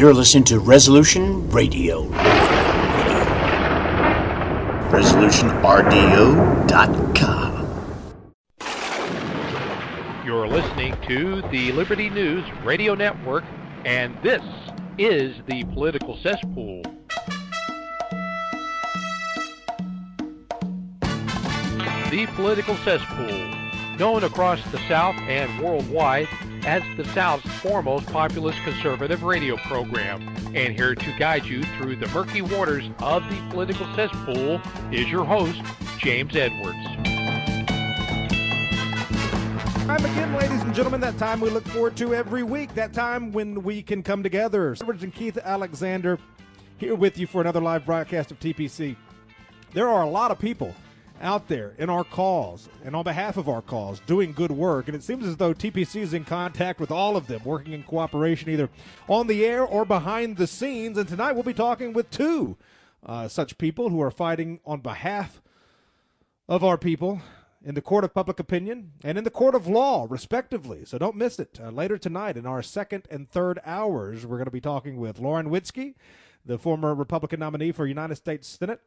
You're listening to Resolution Radio. ResolutionRDO.com. You're listening to the Liberty News Radio Network, and this is the Political Cesspool. The Political Cesspool, known across the South and worldwide as the South's foremost populist conservative radio program. And here to guide you through the murky waters of the political cesspool is your host, James Edwards. Time again, ladies and gentlemen, that time we look forward to every week. That time when we can come together. Edwards and Keith Alexander here with you for another live broadcast of TPC. There are a lot of people out there in our cause and on behalf of our cause doing good work. And it seems as though TPC is in contact with all of them, working in cooperation either on the air or behind the scenes. And tonight we'll be talking with two uh, such people who are fighting on behalf of our people in the court of public opinion and in the court of law, respectively. So don't miss it. Uh, later tonight, in our second and third hours, we're going to be talking with Lauren Witzke, the former Republican nominee for United States Senate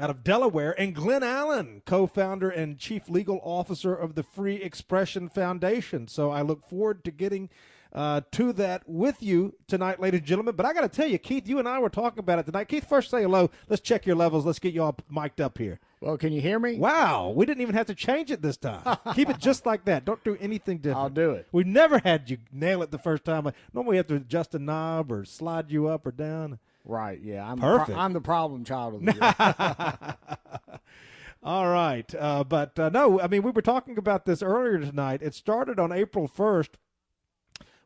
out of Delaware, and Glen Allen, co founder and chief legal officer of the Free Expression Foundation. So I look forward to getting uh, to that with you tonight, ladies and gentlemen. But I got to tell you, Keith, you and I were talking about it tonight. Keith, first say hello. Let's check your levels. Let's get you all mic'd up here. Well, can you hear me? Wow, we didn't even have to change it this time. Keep it just like that. Don't do anything different. I'll do it. We've never had you nail it the first time. Normally, we have to adjust a knob or slide you up or down. Right. Yeah. I'm Perfect. Pro- I'm the problem child of the year. All right. Uh, but uh, no, I mean, we were talking about this earlier tonight. It started on April 1st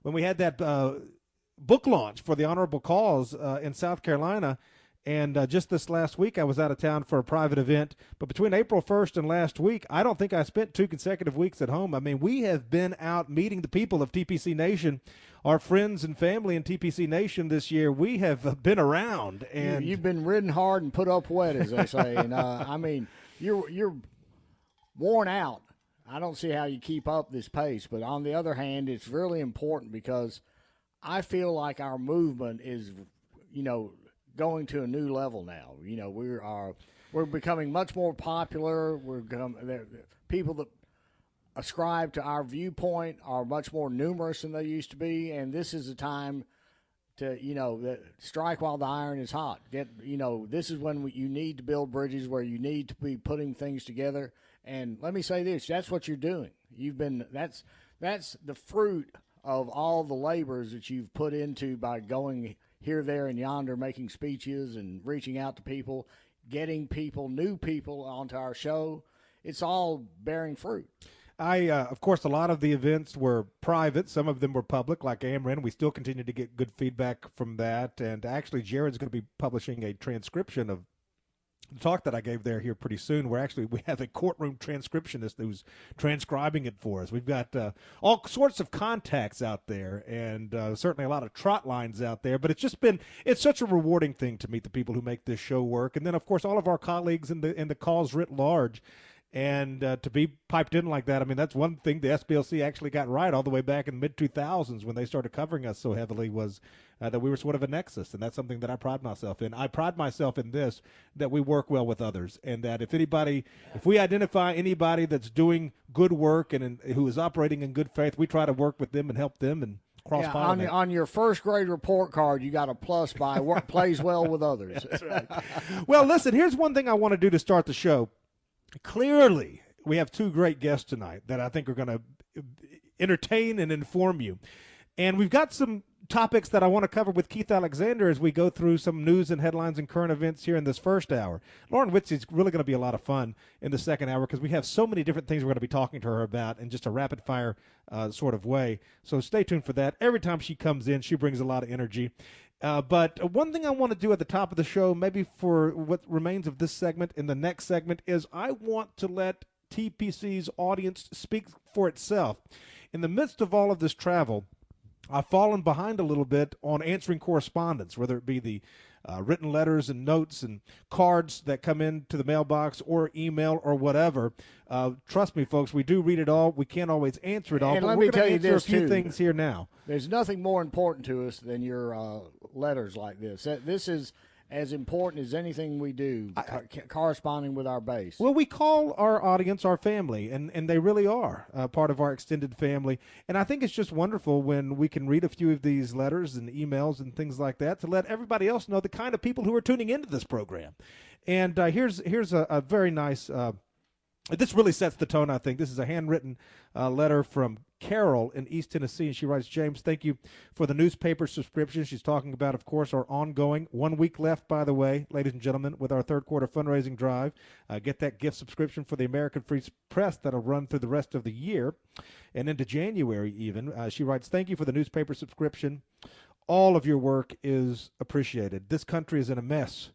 when we had that uh, book launch for the Honorable Cause uh, in South Carolina. And uh, just this last week, I was out of town for a private event. But between April 1st and last week, I don't think I spent two consecutive weeks at home. I mean, we have been out meeting the people of TPC Nation, our friends and family in TPC Nation this year. We have been around, and you, have been ridden hard and put up wet, as they say. and uh, I mean, you're you're worn out. I don't see how you keep up this pace. But on the other hand, it's really important because I feel like our movement is, you know, going to a new level now. You know, we are we're becoming much more popular. We're people that ascribe to our viewpoint are much more numerous than they used to be, and this is a time to you know strike while the iron is hot. Get you know this is when you need to build bridges where you need to be putting things together. And let me say this: that's what you're doing. You've been that's that's the fruit of all the labors that you've put into by going here, there, and yonder, making speeches and reaching out to people, getting people, new people onto our show. It's all bearing fruit. I, uh, of course, a lot of the events were private. Some of them were public, like Amren. We still continue to get good feedback from that. And actually, Jared's going to be publishing a transcription of talk that I gave there here pretty soon. We're actually we have a courtroom transcriptionist who's transcribing it for us. We've got uh, all sorts of contacts out there, and uh, certainly a lot of trot lines out there. But it's just been it's such a rewarding thing to meet the people who make this show work, and then of course all of our colleagues in the in the cause writ large and uh, to be piped in like that, I mean, that's one thing the SPLC actually got right all the way back in the mid 2000s when they started covering us so heavily was uh, that we were sort of a nexus, and that's something that I pride myself in. I pride myself in this that we work well with others, and that if anybody, if we identify anybody that's doing good work and in, who is operating in good faith, we try to work with them and help them and cross yeah, on, on, your first grade report card, you got a plus by work plays well with others. right. well, listen, here's one thing I want to do to start the show clearly we have two great guests tonight that I think are going to entertain and inform you. And we've got some topics that I want to cover with Keith Alexander as we go through some news and headlines and current events here in this first hour. Lauren Witzke is really going to be a lot of fun in the second hour because we have so many different things we're going to be talking to her about in just a rapid fire uh, sort of way. So stay tuned for that. Every time she comes in, she brings a lot of energy. Uh, but one thing I want to do at the top of the show, maybe for what remains of this segment in the next segment, is I want to let TPC's audience speak for itself. In the midst of all of this travel, I've fallen behind a little bit on answering correspondence, whether it be the uh, written letters and notes and cards that come into the mailbox or email or whatever. Uh, trust me, folks, we do read it all. We can't always answer it all. And but let we're me tell you this a few too. things here now. There's nothing more important to us than your uh, letters like this. This is as important as anything we do, I, corresponding with our base. Well, we call our audience our family, and, and they really are uh, part of our extended family. And I think it's just wonderful when we can read a few of these letters and emails and things like that to let everybody else know the kind of people who are tuning into this program. And uh, here's here's a, a very nice. Uh, this really sets the tone, I think. This is a handwritten uh, letter from Carol in East Tennessee, and she writes, James, thank you for the newspaper subscription. She's talking about, of course, our ongoing one week left, by the way, ladies and gentlemen, with our third quarter fundraising drive. Uh, get that gift subscription for the American Free Press that'll run through the rest of the year and into January, even. Uh, she writes, Thank you for the newspaper subscription. All of your work is appreciated. This country is in a mess,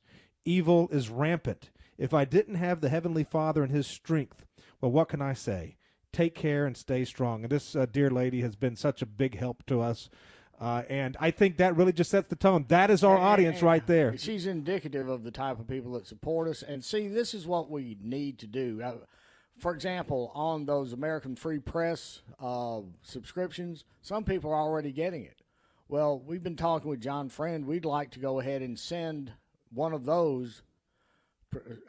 evil is rampant. If I didn't have the Heavenly Father and His strength, well, what can I say? take care and stay strong. And this uh, dear lady has been such a big help to us. Uh, and I think that really just sets the tone. That is our and, audience and right there. She's indicative of the type of people that support us. And see, this is what we need to do. Uh, for example, on those American Free Press uh, subscriptions, some people are already getting it. Well, we've been talking with John Friend. We'd like to go ahead and send one of those.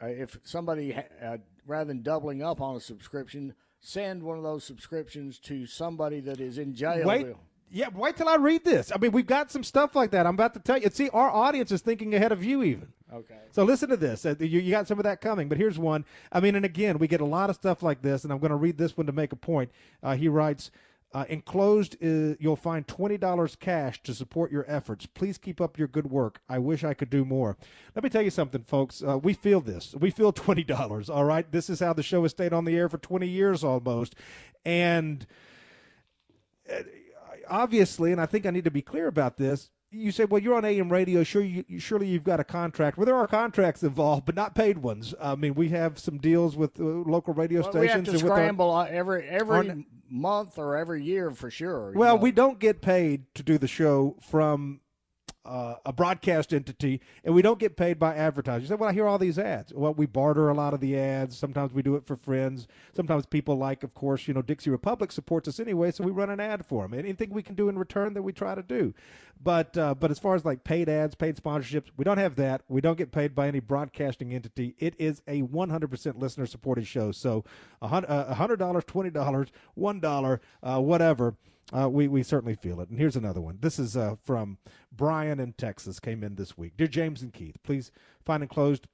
Uh, if somebody, uh, rather than doubling up on a subscription, send one of those subscriptions to somebody that is in jail. Wait. Yeah, wait till I read this. I mean, we've got some stuff like that. I'm about to tell you. See, our audience is thinking ahead of you, even. Okay. So listen to this. Uh, you, you got some of that coming, but here's one. I mean, and again, we get a lot of stuff like this, and I'm going to read this one to make a point. Uh, he writes, uh, enclosed, is, you'll find $20 cash to support your efforts. Please keep up your good work. I wish I could do more. Let me tell you something, folks. Uh, we feel this. We feel $20, all right? This is how the show has stayed on the air for 20 years almost. And uh, obviously, and I think I need to be clear about this, you say, well, you're on AM radio. Sure, you, surely you've got a contract. Well, there are contracts involved, but not paid ones. I mean, we have some deals with uh, local radio well, stations. We have to scramble our, every every our, month or every year for sure. Well, know? we don't get paid to do the show from uh, a broadcast entity, and we don't get paid by advertisers. You say, well, I hear all these ads. Well, we barter a lot of the ads. Sometimes we do it for friends. Sometimes people like, of course, you know, Dixie Republic supports us anyway, so we run an ad for them. Anything we can do in return that we try to do. But uh, but as far as like paid ads, paid sponsorships, we don't have that. We don't get paid by any broadcasting entity. It is a 100% listener supported show. So a uh, hundred dollars, twenty dollars, one dollar, uh, whatever uh, we we certainly feel it. And here's another one. This is uh, from Brian in Texas. Came in this week. Dear James and Keith, please find enclosed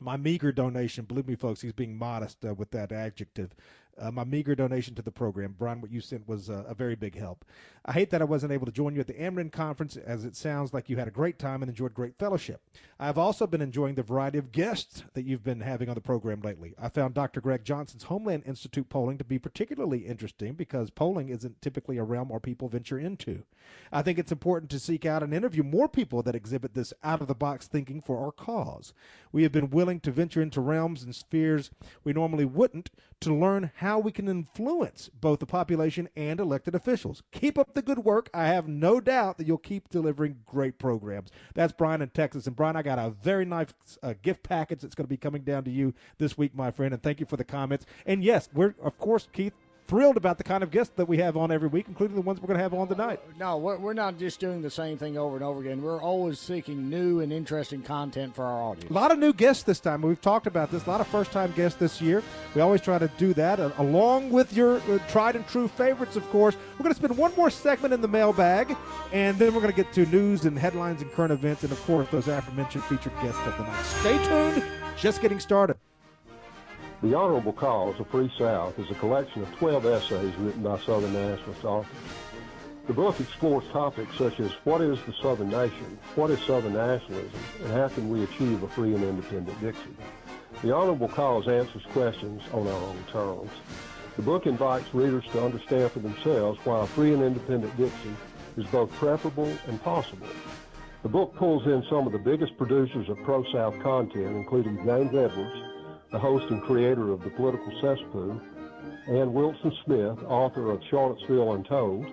my meager donation. Believe me, folks, he's being modest uh, with that adjective uh, my meager donation to the program. Brian, what you sent was uh, a very big help. I hate that I wasn't able to join you at the Amren conference, as it sounds like you had a great time and enjoyed great fellowship. I've also been enjoying the variety of guests that you've been having on the program lately. I found Dr. Greg Johnson's Homeland Institute polling to be particularly interesting because polling isn't typically a realm where people venture into. I think it's important to seek out and interview more people that exhibit this out of the box thinking for our cause. We have been willing to venture into realms and spheres we normally wouldn't to learn how we can influence both the population and elected officials. Keep up the good work. I have no doubt that you'll keep delivering great programs. That's Brian in Texas. And Brian, I got a very nice uh, gift package that's going to be coming down to you this week, my friend. And thank you for the comments. And yes, we're, of course, Keith, thrilled about the kind of guests that we have on every week, including the ones we're going to have on tonight. No, we're, not just doing the same thing over and over again. We're always seeking new and interesting content for our audience. A lot of new guests this time. We've talked about this. A lot of first time guests this year. We always try to do that, uh, along with your uh, tried and true favorites, of course. We're going to spend one more segment in the mailbag, and then we're going to get to news and headlines and current events, and of course, those aforementioned featured guests of the night. Stay tuned. Just getting started. The Honorable Cause of Free South is a collection of 12 essays written by Southern nationalist authors. The book explores topics such as what is the Southern nation, what is Southern nationalism, and how can we achieve a free and independent Dixie. The Honorable Cause answers questions on our own terms. The book invites readers to understand for themselves why a free and independent Dixie is both preferable and possible. The book pulls in some of the biggest producers of pro-South content, including James Edwards, the host and creator of The Political Cesspool, and Wilson Smith, author of Charlottesville Untold,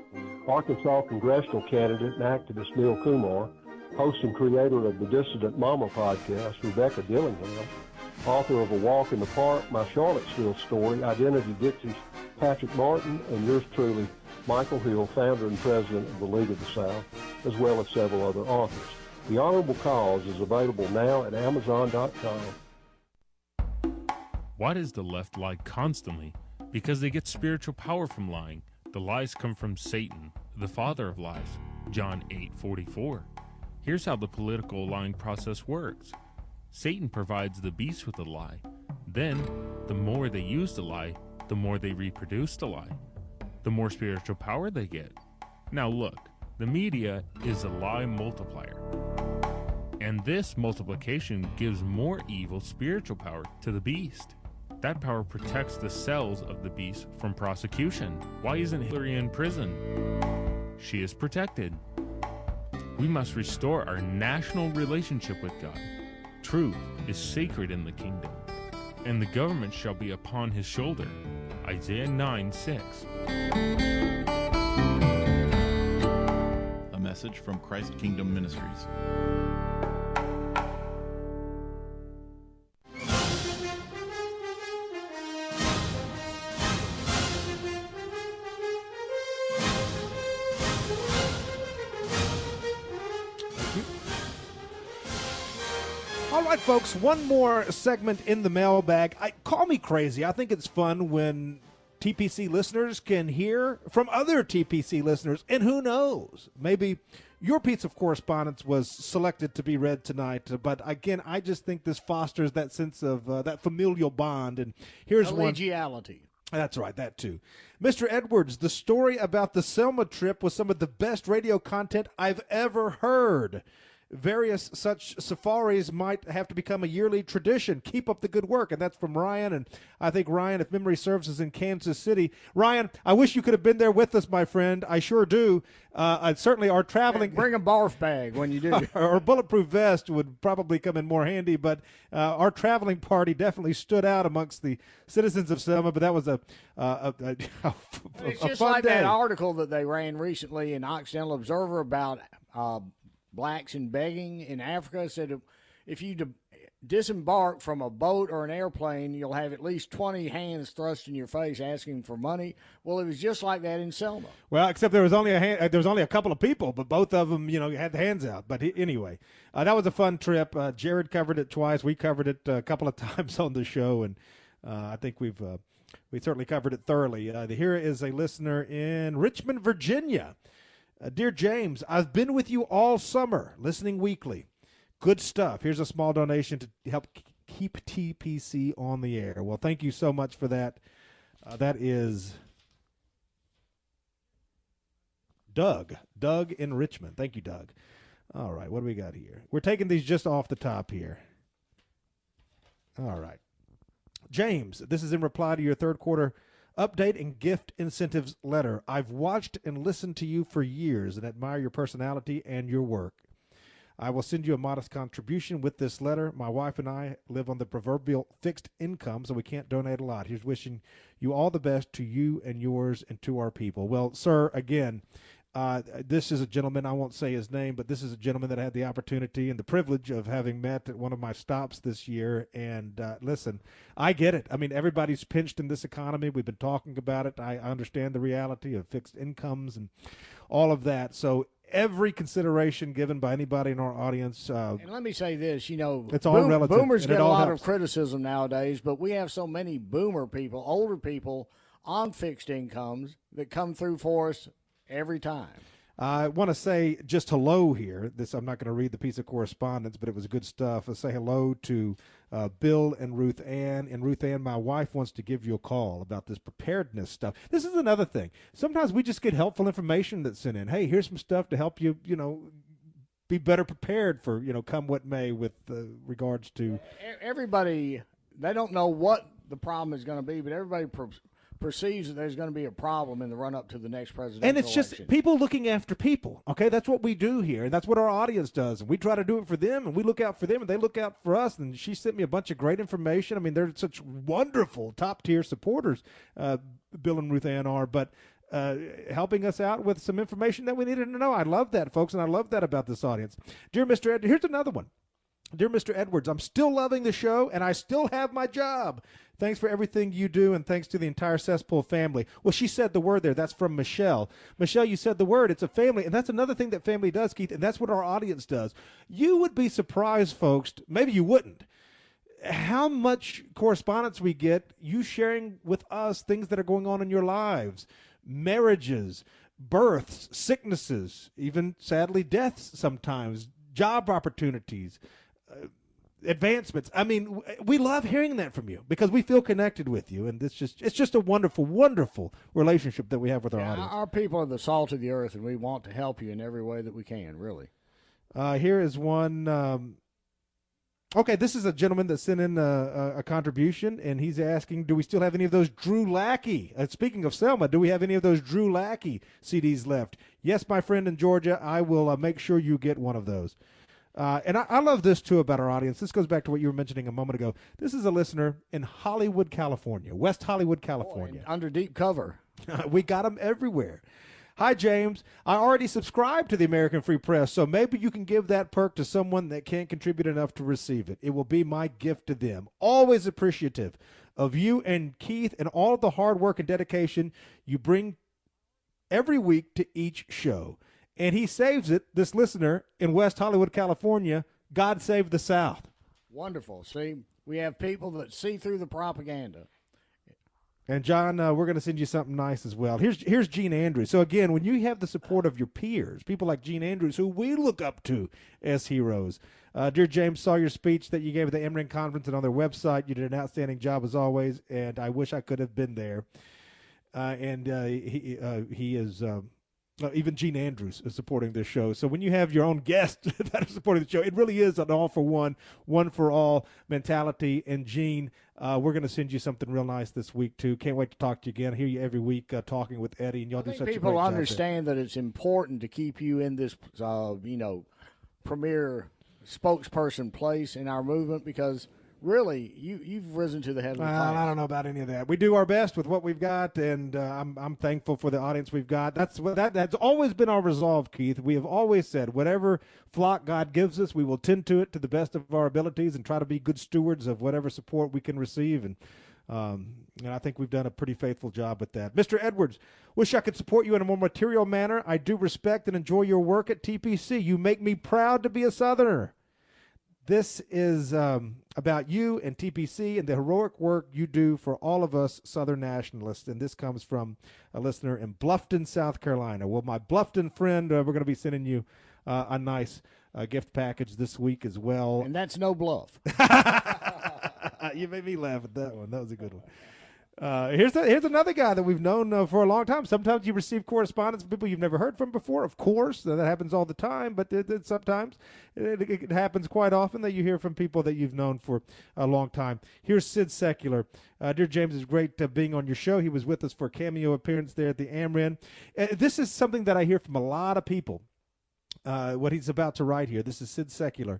Arkansas congressional candidate and activist Neil Kumar, host and creator of the Dissident Mama podcast, Rebecca Dillingham, author of A Walk in the Park, My Charlottesville Story, Identity Dixie's Patrick Martin, and yours truly, Michael Hill, founder and president of the League of the South, as well as several other authors. The Honorable Cause is available now at Amazon.com. Why does the left lie constantly? Because they get spiritual power from lying. The lies come from Satan, the father of lies. John 8:44. Here's how the political lying process works. Satan provides the beast with a lie. Then, the more they use the lie, the more they reproduce the lie. The more spiritual power they get. Now look, the media is a lie multiplier. And this multiplication gives more evil spiritual power to the beast. That power protects the cells of the beast from prosecution. Why isn't Hillary in prison? She is protected. We must restore our national relationship with God. Truth is sacred in the kingdom, and the government shall be upon his shoulder. Isaiah 9 6. A message from Christ Kingdom Ministries. Folks, one more segment in the mailbag. I, call me crazy. I think it's fun when TPC listeners can hear from other TPC listeners, and who knows, maybe your piece of correspondence was selected to be read tonight. But again, I just think this fosters that sense of uh, that familial bond. And here's one. Collegiality. That's right, that too. Mr. Edwards, the story about the Selma trip was some of the best radio content I've ever heard. Various such safaris might have to become a yearly tradition. Keep up the good work. And that's from Ryan. And I think Ryan, if memory serves, is in Kansas City. Ryan, I wish you could have been there with us, my friend. I sure do. Uh, I certainly our traveling. Bring a barf bag when you do. or bulletproof vest would probably come in more handy, but uh, our traveling party definitely stood out amongst the citizens of Selma. But that was a, uh, a, a, a, It's just like day. that article that they ran recently in Occidental Observer about uh, blacks in begging in Africa. Said if you de- disembark from a boat or an airplane, you'll have at least 20 hands thrust in your face asking for money. Well, it was just like that in Selma. Well, except there was only a hand, uh, there was only a couple of people, but both of them, you know, had the hands out. But he, anyway, uh, that was a fun trip. Uh, Jared covered it twice. We covered it a couple of times on the show, and uh, I think we've uh, we certainly covered it thoroughly. Uh, here is a listener in Richmond, Virginia. Uh, Dear James, I've been with you all summer, listening weekly. Good stuff. Here's a small donation to help keep TPC on the air. Well, thank you so much for that. Uh, that is Doug. Doug in Richmond. Thank you, Doug. All right, what do we got here? We're taking these just off the top here. All right. James, this is in reply to your third quarter update and gift incentives letter. I've watched and listened to you for years and admire your personality and your work. I will send you a modest contribution with this letter. My wife and I live on the proverbial fixed income, so we can't donate a lot. Here's wishing you all the best to you and yours and to our people. Well, sir, again, uh, this is a gentleman, I won't say his name, but this is a gentleman that I had the opportunity and the privilege of having met at one of my stops this year. And uh, listen, I get it. I mean, everybody's pinched in this economy. We've been talking about it. I understand the reality of fixed incomes and all of that. So, every consideration given by anybody in our audience. Uh, And let me say this, you know, It's all relative, boomers get a lot helps. of criticism nowadays, but we have so many boomer people, older people on fixed incomes that come through for us every time. I want to say just hello here. This I'm not going to read the piece of correspondence, but it was good stuff. I say hello to uh, Bill and Ruth Ann. And Ruth Ann, my wife wants to give you a call about this preparedness stuff. This is another thing. Sometimes we just get helpful information that's sent in. Hey, here's some stuff to help you. You know. Be better prepared for you know come what may with uh, regards to Everybody, they don't know what the problem is going to be, but everybody per- perceives that there's going to be a problem in the run up to the next presidential and it's just people looking after people okay? That's what we do here and that's what our audience does and we try to do it for them and we look out for them and they look out for us and she sent me a bunch of great information. I mean they're such wonderful top tier supporters uh, bill and ruth ann are but uh, helping us out with some information that we needed to know. I love that folks and i love that about this audience. Dear mr ed here's another one. Dear Mr. Edwards, I'm still loving the show and I still have my job. Thanks for everything you do and thanks to the entire Cesspool family. Well, she said the word there. That's from Michelle. Michelle, you said the word. It's a family. And that's another thing that family does, Keith, and that's what our audience does. You would be surprised, folks. Maybe you wouldn't how much correspondence we get, you sharing with us things that are going on in your lives, marriages, births, sicknesses, even sadly deaths sometimes, job opportunities, advancements. I mean, we love hearing that from you because we feel connected with you, and it's just it's just a wonderful, wonderful relationship that we have with our Yeah, audience. our people are the salt of the earth, and we want to help you in every way that we can. Really. Uh, here is one. Um, okay, this is a gentleman that sent in a, a, a contribution, and he's asking, "Do we still have any of those Drew Lackey?" Uh, speaking of Selma, do we have any of those Drew Lackey CDs left? Yes, my friend in Georgia, I will uh, make sure you get one of those. Uh, and I, I love this too about our audience. This goes back to what you were mentioning a moment ago. This is a listener in Hollywood, California, West Hollywood, California. Under deep cover. we got them everywhere. Hi, James. I already subscribe to the American Free Press, so maybe you can give that perk to someone that can't contribute enough to receive it. It will be my gift to them. Always appreciative of you and Keith and all of the hard work and dedication you bring every week to each show. And he saves it, this listener in West Hollywood, California. God save the South. Wonderful. See, we have people that see through the propaganda. And John, uh, we're going to send you something nice as well. Here's here's Gene Andrews. So again, when you have the support of your peers, people like Gene Andrews, who we look up to as heroes. Uh, dear James, saw your speech that you gave at the Amren conference and on their website. You did an outstanding job as always, and I wish I could have been there. Uh, and uh, he uh, he is. Um, uh, even Gene Andrews is supporting this show. So when you have your own guests that are supporting the show, it really is an all for one, one for all mentality. And Gene, uh, we're going to send you something real nice this week too. Can't wait to talk to you again. I hear you every week uh, talking with Eddie, and y'all I do such a people great job. there. understand that it's important to keep you in this, uh, you know, premier spokesperson place in our movement because really you you've risen to the head of the class. I don't know about any of that. We do our best with what we've got, and uh, I'm I'm thankful for the audience we've got. That's what that that's always been our resolve, Keith. We have always said whatever flock God gives us, we will tend to it to the best of our abilities, and try to be good stewards of whatever support we can receive. And um, and I think we've done a pretty faithful job with that. Mr. Edwards, wish I could support you in a more material manner. I do respect and enjoy your work at TPC. You make me proud to be a Southerner. This is um, about you and TPC and the heroic work you do for all of us Southern nationalists. And this comes from a listener in Bluffton, South Carolina. Well, my Bluffton friend, uh, we're going to be sending you uh, a nice uh, gift package this week as well. and that's no bluff. you made me laugh at that one. That was a good one. Uh, here's a, here's another guy that we've known uh, for a long time. Sometimes you receive correspondence from people you've never heard from before. Of course, that happens all the time. But it, it- sometimes it, it, happens quite often that you hear from people that you've known for a long time. Here's Sid Secular. Uh, dear James, it's great uh, being on your show. He was with us for a cameo appearance there at the Amren. Uh, this is something that I hear from a lot of people uh, what he's about to write here. This is Sid Secular.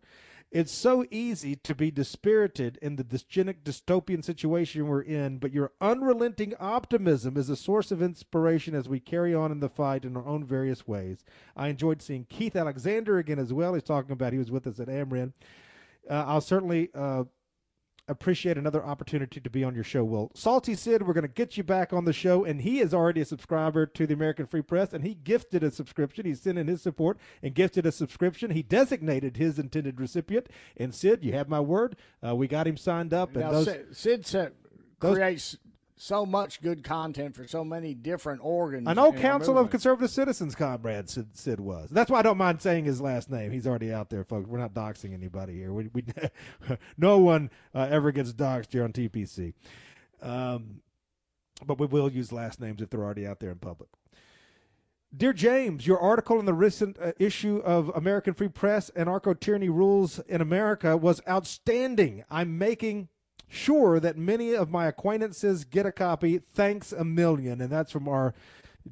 It's so easy to be dispirited in the dysgenic dystopian situation we're in, but your unrelenting optimism is a source of inspiration as we carry on in the fight in our own various ways. I enjoyed seeing Keith Alexander again as well. He's talking about he was with us at Amren. Uh, I'll certainly uh, appreciate another opportunity to be on your show. Well, Salty Sid, we're going to get you back on the show, and he is already a subscriber to the American Free Press, and he gifted a subscription. He sent in his support and gifted a subscription. He designated his intended recipient, and Sid, you have my word. Uh, we got him signed up, and Now, those. Sid, Sid said, those- creates so much good content for so many different organs. An old Council of. Conservative Citizens comrade, Sid, Sid was. That's why I don't mind saying his last name. He's already out there, folks. We're not doxing anybody here. We, we no one uh, ever gets doxed here on TPC. Um, but we will use last names if they're already out there in public. Dear James, your article in the recent uh, issue of American Free Press Anarcho Tyranny Rules in America was outstanding. I'm making sure that many of my acquaintances get a copy. Thanks a million. And that's from our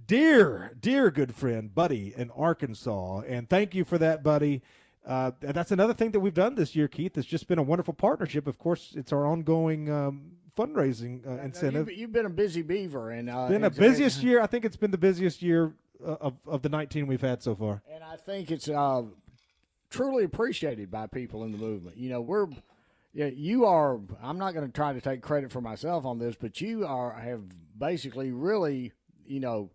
dear, dear good friend, Buddy in Arkansas. And thank you for that, Buddy. Uh, that's another thing that we've done this year, Keith. It's just been a wonderful partnership. Of course, it's our ongoing um, fundraising uh, incentive You've, you've been a busy beaver, and uh, been a busiest year. I think it's been the busiest year uh, of of the 19 we've had so far. And I think it's uh, truly appreciated by people in the movement. You know, we're yeah, you are. I'm not going to try to take credit for myself on this, but you are have basically really, you know,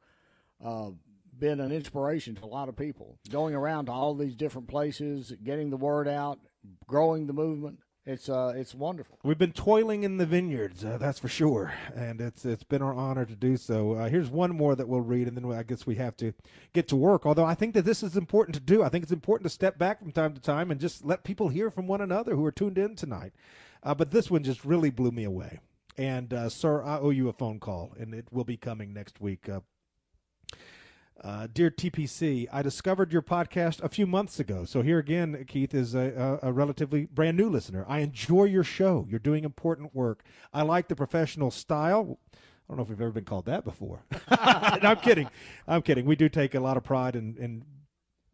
uh, been an inspiration to a lot of people. Going around to all these different places, getting the word out, growing the movement. It's uh, it's wonderful. We've been toiling in the vineyards, uh, that's for sure, and it's it's been our honor to do so. Uh, here's one more that we'll read, and then I guess we have to get to work. Although I think that this is important to do. I think it's important to step back from time to time and just let people hear from one another who are tuned in tonight. Uh, but this one just really blew me away. And uh, sir, I owe you a phone call, and it will be coming next week. Uh, dear TPC, I discovered your podcast a few months ago. So here again, Keith is a, a, a, relatively brand new listener. I enjoy your show. You're doing important work. I like the professional style. I don't know if we've ever been called that before. no, I'm kidding. I'm kidding. We do take a lot of pride in, in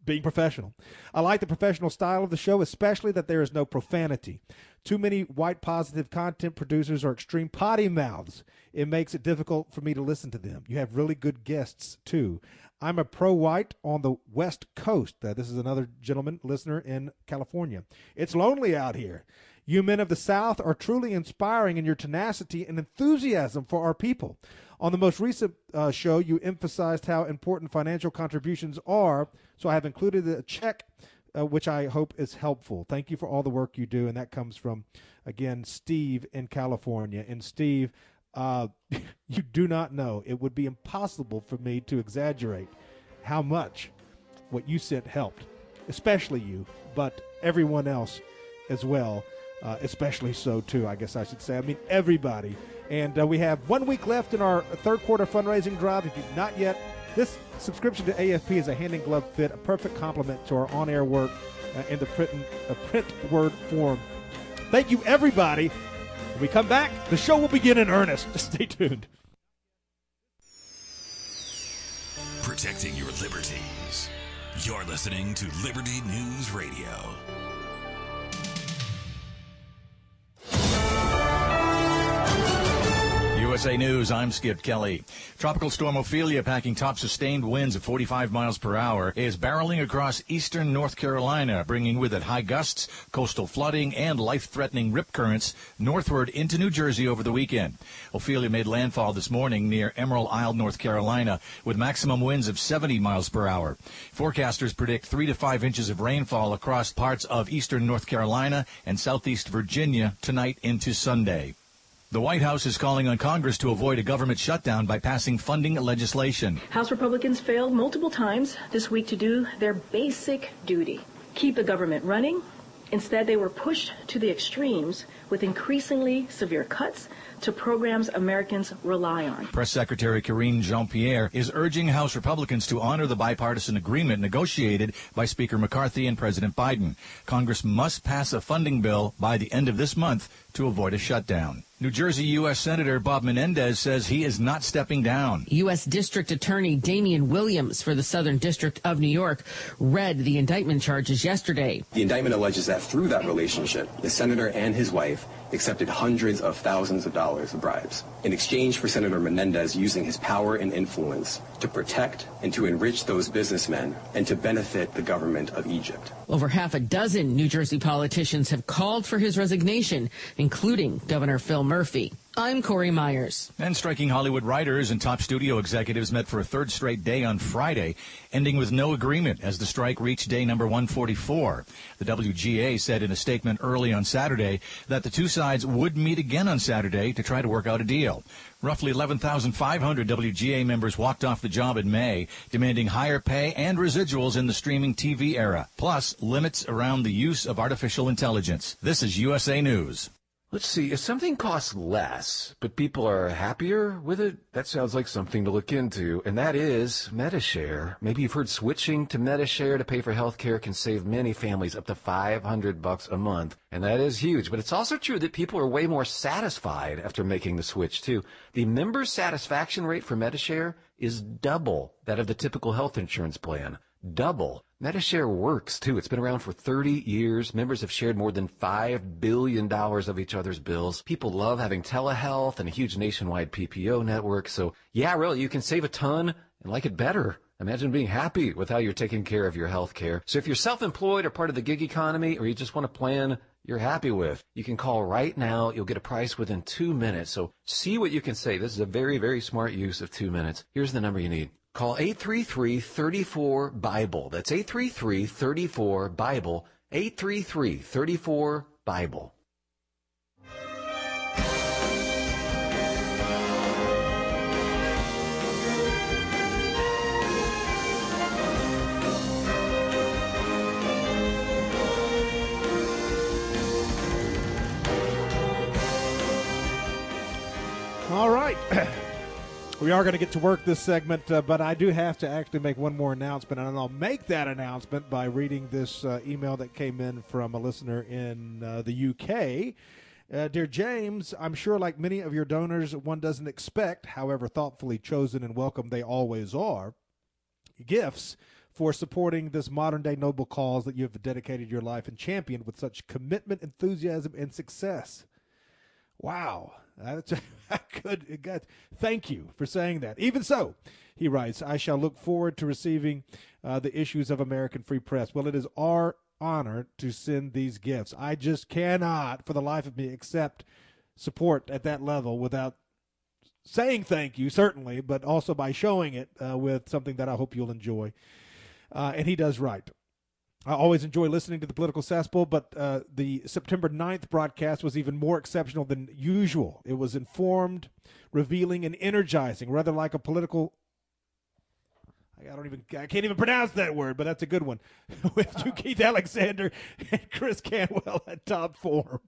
being professional. I like the professional style of the show, especially that there is no profanity. Too many white positive content producers are extreme potty mouths. It makes it difficult for me to listen to them. You have really good guests, too. I'm a pro white on the West Coast. Uh, this is another gentleman listener in California. It's lonely out here. You men of the South are truly inspiring in your tenacity and enthusiasm for our people. On the most recent uh, show, you emphasized how important financial contributions are, so I have included a check, uh, which I hope is helpful. Thank you for all the work you do, and that comes from, again, Steve in California. And Steve, uh, you do not know. It would be impossible for me to exaggerate how much what you sent helped, especially you, but everyone else as well, uh, especially so too, I guess I should say. I mean, everybody. And uh, we have one week left in our third quarter fundraising drive. If you've not yet, this subscription to AFP is a hand in glove fit, a perfect complement to our on air work uh, in the print, uh, print word form. Thank you, everybody. When we come back, the show will begin in earnest. Stay tuned. Protecting your liberties. You're listening to Liberty News Radio. USA News, I'm Skip Kelly. Tropical storm Ophelia, packing top sustained winds of 45 miles per hour, is barreling across eastern North Carolina, bringing with it high gusts, coastal flooding, and life-threatening rip currents northward into New Jersey over the weekend. Ophelia made landfall this morning near Emerald Isle, North Carolina, with maximum winds of 70 miles per hour. Forecasters predict 3 to 5 inches of rainfall across parts of eastern North Carolina and southeast Virginia tonight into Sunday. The White House is calling on Congress to avoid a government shutdown by passing funding legislation. House Republicans failed multiple times this week to do their basic duty keep the government running. Instead, they were pushed to the extremes with increasingly severe cuts to programs Americans rely on. Press Secretary Karine Jean-Pierre is urging House Republicans to honor the bipartisan agreement negotiated by Speaker McCarthy and President Biden. Congress must pass a funding bill by the end of this month to avoid a shutdown. New Jersey U.S. Senator Bob Menendez says he is not stepping down. U.S. District Attorney Damian Williams for the Southern District of New York read the indictment charges yesterday. The indictment alleges that through that relationship, the senator and his wife accepted hundreds of thousands of dollars of bribes in exchange for Senator Menendez using his power and influence to protect and to enrich those businessmen and to benefit the government of Egypt. Over half a dozen New Jersey politicians have called for his resignation, including Governor Phil Murphy. I'm Corey Myers. And striking Hollywood writers and top studio executives met for a third straight day on Friday, ending with no agreement as the strike reached day number 144. The WGA said in a statement early on Saturday that the two sides would meet again on Saturday to try to work out a deal. Roughly 11,500 WGA members walked off the job in May, demanding higher pay and residuals in the streaming TV era, plus limits around the use of artificial intelligence. This is USA News. Let's see, if something costs less, but people are happier with it, that sounds like something to look into, and that is Medi-Share. Maybe you've heard switching to Medi-Share to pay for healthcare can save many families up to 500 bucks a month, and that is huge. But it's also true that people are way more satisfied after making the switch too. The member satisfaction rate for Medi-Share is double that of the typical health insurance plan. Double. Medi-Share works too. It's been around for 30 years. Members have shared more than $5 billion of each other's bills. People love having telehealth and a huge nationwide PPO network. So yeah, really, you can save a ton and like it better Imagine being happy with how you're taking care of your health care. So if you're self-employed or part of the gig economy or you just want a plan you're happy with, you can call right now. You'll get a price within two minutes. So see what you can say. This is a very, very smart use of two minutes. Here's the number you need. Call 833-34-BIBLE. That's 833-34-BIBLE. 833-34-BIBLE. All right. we are going to get to work this segment, uh, but I do have to actually make one more announcement, and I'll make that announcement by reading this uh, email that came in from a listener in uh, the UK. Uh, dear James, I'm sure, like many of your donors, one doesn't expect, however thoughtfully chosen and welcome they always are, gifts for supporting this modern day noble cause that you have dedicated your life and championed with such commitment, enthusiasm, and success. Wow. That's good. God, thank you for saying that. Even so, he writes, I shall look forward to receiving uh, the issues of American Free Press. Well, it is our honor to send these gifts. I just cannot, for the life of me, accept support at that level without saying thank you, certainly, but also by showing it uh, with something that I hope you'll enjoy. Uh, and he does right. I always enjoy listening to the political cesspool, but uh, the September 9th broadcast was even more exceptional than usual. It was informed, revealing, and energizing, rather like a political. I don't even. I can't even pronounce that word, but that's a good one. With Keith Alexander and Chris Cantwell at top form.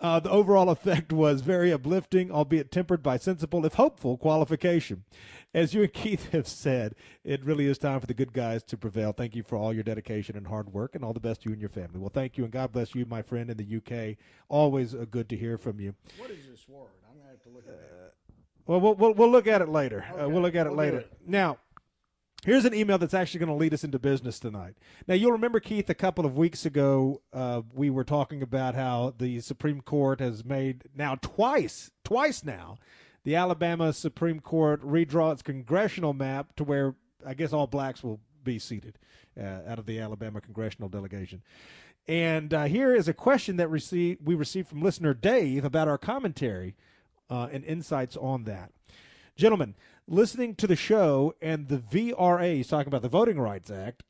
Uh, the overall effect was very uplifting, albeit tempered by sensible, if hopeful, qualification. As you and Keith have said, it really is time for the good guys to prevail. Thank you for all your dedication and hard work, and all the best to you and your family. Well, thank you, and God bless you, my friend in the UK. Always uh, good to hear from you. What is this word? I'm going to have to look at it. Well, we'll, we'll, we'll look at it later. Okay. Uh, we'll look at it We'll later. it. Now, here's an email that's actually going to lead us into business tonight. Now, you'll remember, Keith, a couple of weeks ago, uh, we were talking about how the Supreme Court has made now twice, twice now, the Alabama Supreme Court redraw its congressional map to where I guess all blacks will be seated uh, out of the Alabama congressional delegation. And uh, here is a question that received, we received from listener Dave about our commentary uh, and insights on that. Gentlemen, listening to the show and the VRA is talking about the Voting Rights Act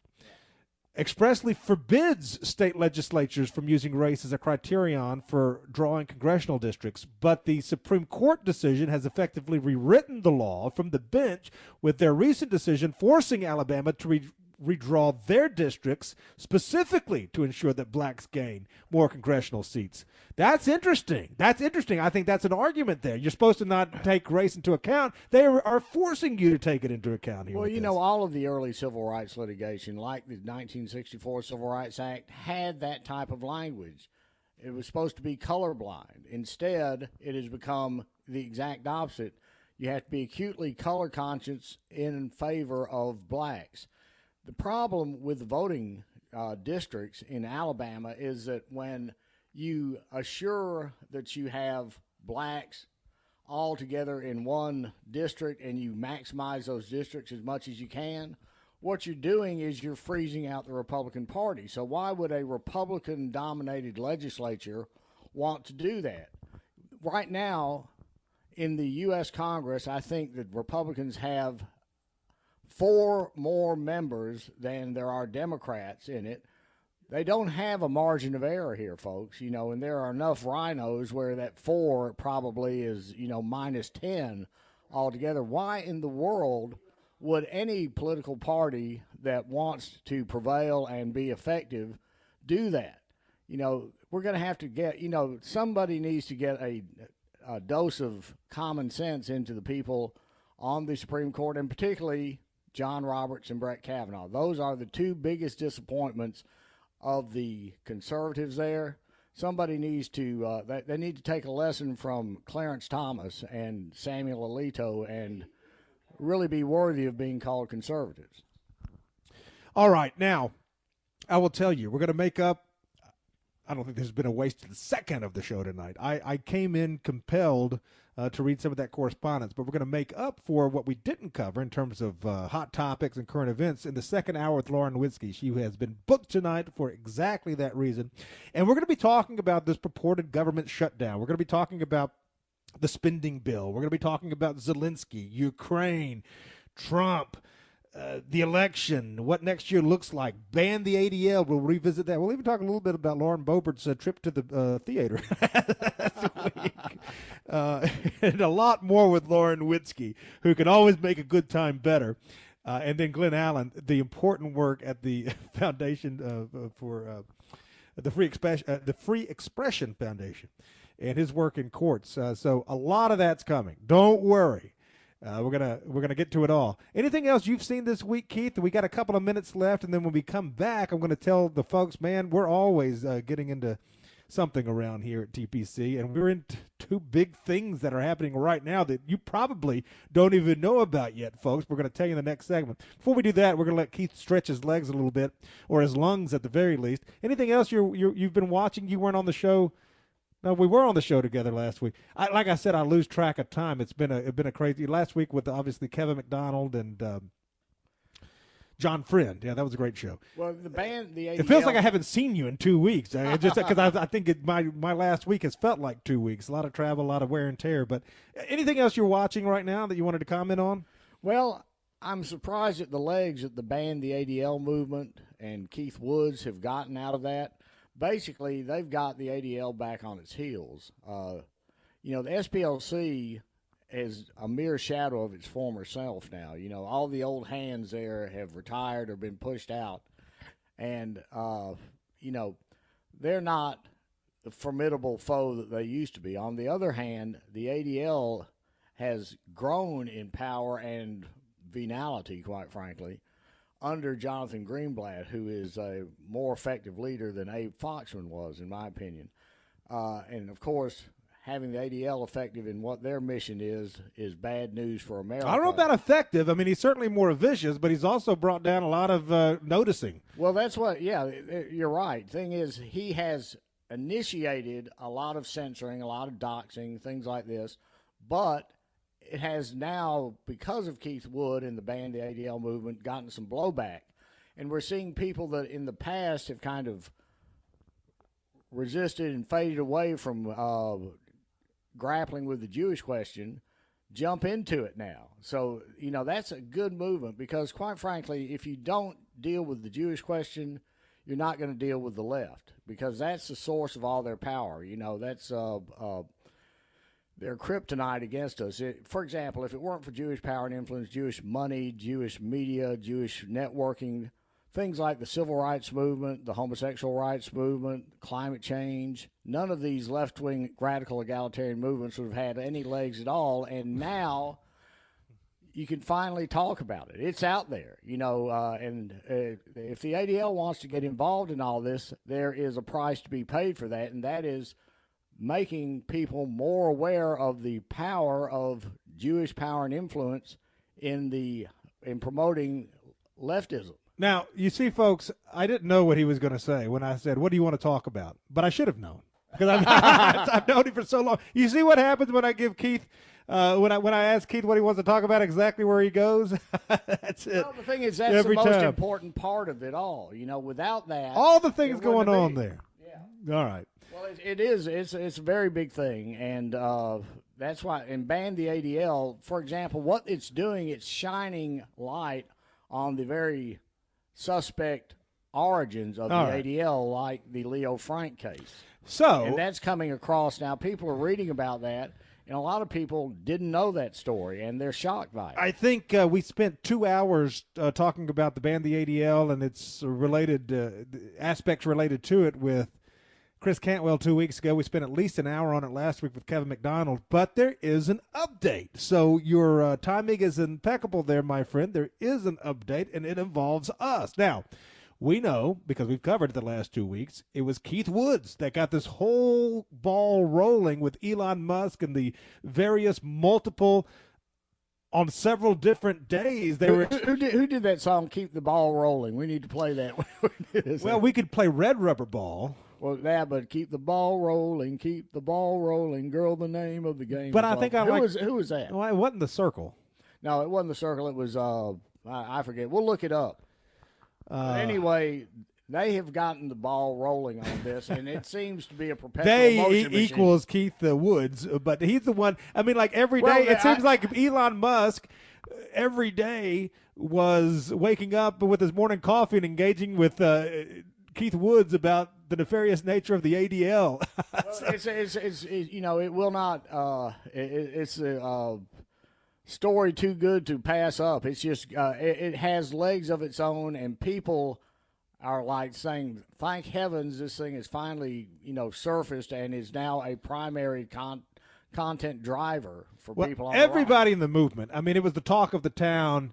expressly forbids state legislatures from using race as a criterion for drawing congressional districts, but the Supreme Court decision has effectively rewritten the law from the bench with their recent decision forcing Alabama to re- redraw their districts specifically to ensure that blacks gain more congressional seats. That's interesting. That's interesting. I think that's an argument there. You're supposed to not take race into account. They are forcing you to take it into account here. Well, you this. know, all of the early civil rights litigation, like the 1964 Civil Rights Act, had that type of language. It was supposed to be colorblind. Instead, it has become the exact opposite. You have to be acutely color conscious in favor of blacks. The problem with voting uh, districts in Alabama is that when you assure that you have blacks all together in one district and you maximize those districts as much as you can, what you're doing is you're freezing out the Republican Party. So, why would a Republican dominated legislature want to do that? Right now, in the U.S. Congress, I think that Republicans have four more members than there are Democrats in it. They don't have a margin of error here, folks. You know, and there are enough rhinos where that four probably is, you know, minus 10 altogether. Why in the world would any political party that wants to prevail and be effective do that? You know, we're going to have to get, you know, somebody needs to get a, a dose of common sense into the people on the Supreme Court, and particularly John Roberts and Brett Kavanaugh. Those are the two biggest disappointments of the conservatives there. Somebody needs to uh, they, they need to take a lesson from Clarence Thomas and Samuel Alito and really be worthy of being called conservatives. All right, now I will tell you, we're going to make up I don't think there's been a wasted second of the show tonight. I, I came in compelled uh, to read some of that correspondence, but we're going to make up for what we didn't cover in terms of uh, hot topics and current events in the second hour with Lauren Witzke. She has been booked tonight for exactly that reason. And we're going to be talking about this purported government shutdown. We're going to be talking about the spending bill. We're going to be talking about Zelensky, Ukraine, Trump. Uh, the election, what next year looks like, ban the ADL. We'll revisit that. We'll even talk a little bit about Lauren Boebert's uh, trip to the uh, theater uh, and a lot more with Lauren Witzke, who can always make a good time better. Uh, and then Glen Allen, the important work at the Foundation for the Free Expression, the Free Expression Foundation, and his work in courts. so a lot of that's coming. Don't worry. Uh, we're gonna we're gonna get to it all. Anything else you've seen this week, Keith? We got a couple of minutes left, and then when we come back, I'm to tell the folks, man, we're always uh, getting into something around here at TPC, and we're into two big things that are happening right now that you probably don't even know about yet, folks. We're going to tell you in the next segment. Before we do that, we're going to let Keith stretch his legs a little bit, or his lungs at the very least. Anything else you're, you're you've been watching? You weren't on the show no, we were on the show together last week. I, like I said, I lose track of time. It's been a it's been a crazy last week with obviously Kevin MacDonald and um, John Friend. Yeah, that was a great show. Well, the ban, the ADL, it feels like I haven't seen you in two weeks. Uh, just because I, I, think it, my my last week has felt like two weeks. A lot of travel, a lot of wear and tear. But anything else you're watching right now that you wanted to comment on? Well, I'm surprised at the legs that the ban, the ADL movement, and Keith Woods have gotten out of that basically they've got the ADL back on its heels. Uh, you know, the SPLC is a mere shadow of its former self now. You know, all the old hands there have retired or been pushed out, and uh, you know, they're not the formidable foe that they used to be. On the other hand, the ADL has grown in power and venality, quite frankly under Jonathan Greenblatt, who is a more effective leader than Abe Foxman was, in my opinion. Uh, and of course, having the ADL effective in what their mission is is bad news for America. I don't know about effective. I mean, he's certainly more vicious, but he's also brought down a lot of uh, noticing. Well, that's what. Yeah, you're right. Thing is, he has initiated a lot of censoring, a lot of doxing, things like this, but it has now, because of Keith Wood and the ban, the ADL movement, gotten some blowback. And we're seeing people that in the past have kind of resisted and faded away from uh, grappling with the Jewish question jump into it now. So, you know, that's a good movement because, quite frankly, if you don't deal with the Jewish question, you're not going to deal with the left because that's the source of all their power. You know, that's uh, uh, their kryptonite against us. It, for example, if it weren't for Jewish power and influence, Jewish money, Jewish media, Jewish networking, things like the civil rights movement, the homosexual rights movement, climate change, none of these left wing radical egalitarian movements would have had any legs at all. And now you can finally talk about it. It's out there, you know. Uh, and uh, if the ADL wants to get involved in all this, there is a price to be paid for that, and that is making people more aware of the power of Jewish power and influence in the in promoting leftism. Now, you see, folks, I didn't know what he was going to say when I said, "What do you want to talk about?" But I should have known because I've, I've known him for so long. You see what happens when I give Keith. Uh, when I when I ask Keith what he wants to talk about, exactly where he goes, that's it. Well, the thing is, that's Every the most time. important part of it all. You know, without that, all the things going on there. Yeah. All right. Well, it, it is. It's it's a very big thing, and uh, that's why. And ban the ADL, for example, what it's doing, it's shining light on the very suspect origins of All the right. ADL, like the Leo Frank case. So, and that's coming across now. People are reading about that. And a lot of people didn't know that story, and they're shocked by it. I think uh, we spent two hours uh, talking about the ban, the ADL, and its related uh, aspects related to it with Chris Cantwell two weeks ago. We spent at least an hour on it last week with Kevin MacDonald, but there is an update. So your uh, timing is impeccable there, my friend. There is an update, and it involves us. Now, we know because we've covered it the last two weeks, it was Keith Woods that got this whole ball rolling with Elon Musk and the various multiple on several different days. They were who, did, who did that song "Keep the Ball Rolling"? We need to play that. well, we could play Red Rubber Ball Well, yeah, but keep the ball rolling, keep the ball rolling, girl. The name of the game. But I think I who like- was who was that? Well, it wasn't the Cyrkle. No, it wasn't the Cyrkle. It was uh, I, I forget. We'll look it up. Uh, anyway, they have gotten the ball rolling on this, and it seems to be a perpetual They motion e- equals Keith the Woods, but he's the one. I mean, like every day, Well, it I- seems like Elon Musk every day was waking up with his morning coffee and engaging with uh, Keith Woods about the nefarious nature of the ADL. it's, it's, it's, it's, you know, it will not. Uh, it, it's a uh, story too good to pass up. It's just uh, it, it has legs of its own, and people are like saying, "Thank heavens, this thing is finally you know surfaced and is now a primary con- content driver for Well, people." On the right." everybody in the movement. I mean, it was the talk of the town.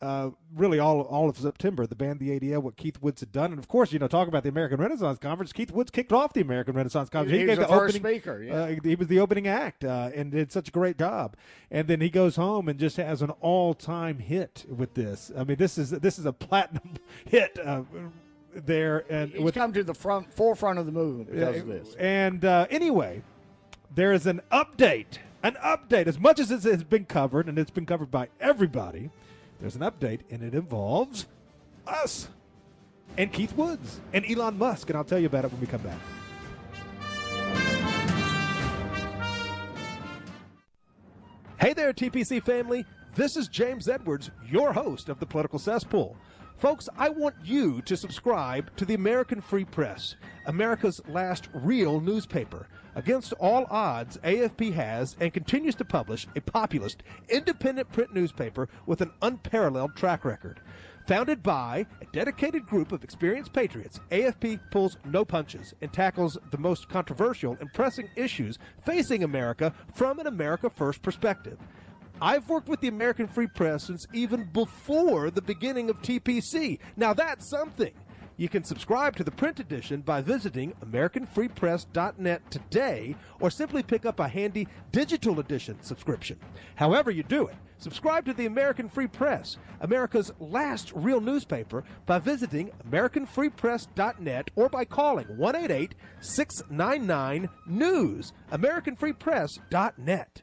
Uh, really, all all of September, the ban, the ADL, what Keith Woods had done, and of course, you know, talk about the American Renaissance Conference. Keith Woods kicked off the American Renaissance Conference. He was gave the opening, speaker, yeah. uh, he was the opening act, uh, and did such a great job. And then he goes home and just has an all-time hit with this. I mean, this is this is a platinum hit uh, there, and He's with come to the front forefront of the movement because of this. and uh, anyway, there is an update. An update. As much as it has been covered, and it's been covered by everybody, there's an update, and it involves us and Keith Woods and Elon Musk. And I'll tell you about it when we come back. Hey there, TPC family. This is James Edwards, your host of the Political Cesspool. Folks, I want you to subscribe to the American Free Press, America's last real newspaper. Against all odds, AFP has and continues to publish a populist, independent print newspaper with an unparalleled track record. Founded by a dedicated group of experienced patriots, AFP pulls no punches and tackles the most controversial and pressing issues facing America from an America First perspective. I've worked with the American Free Press since even before the beginning of TPC. Now that's something. You can subscribe to the print edition by visiting AmericanFreePress.net today or simply pick up a handy digital edition subscription. However, you do it, subscribe to the American Free Press, America's last real newspaper, by visiting AmericanFreePress.net or by calling 188 699 News. AmericanFreePress.net.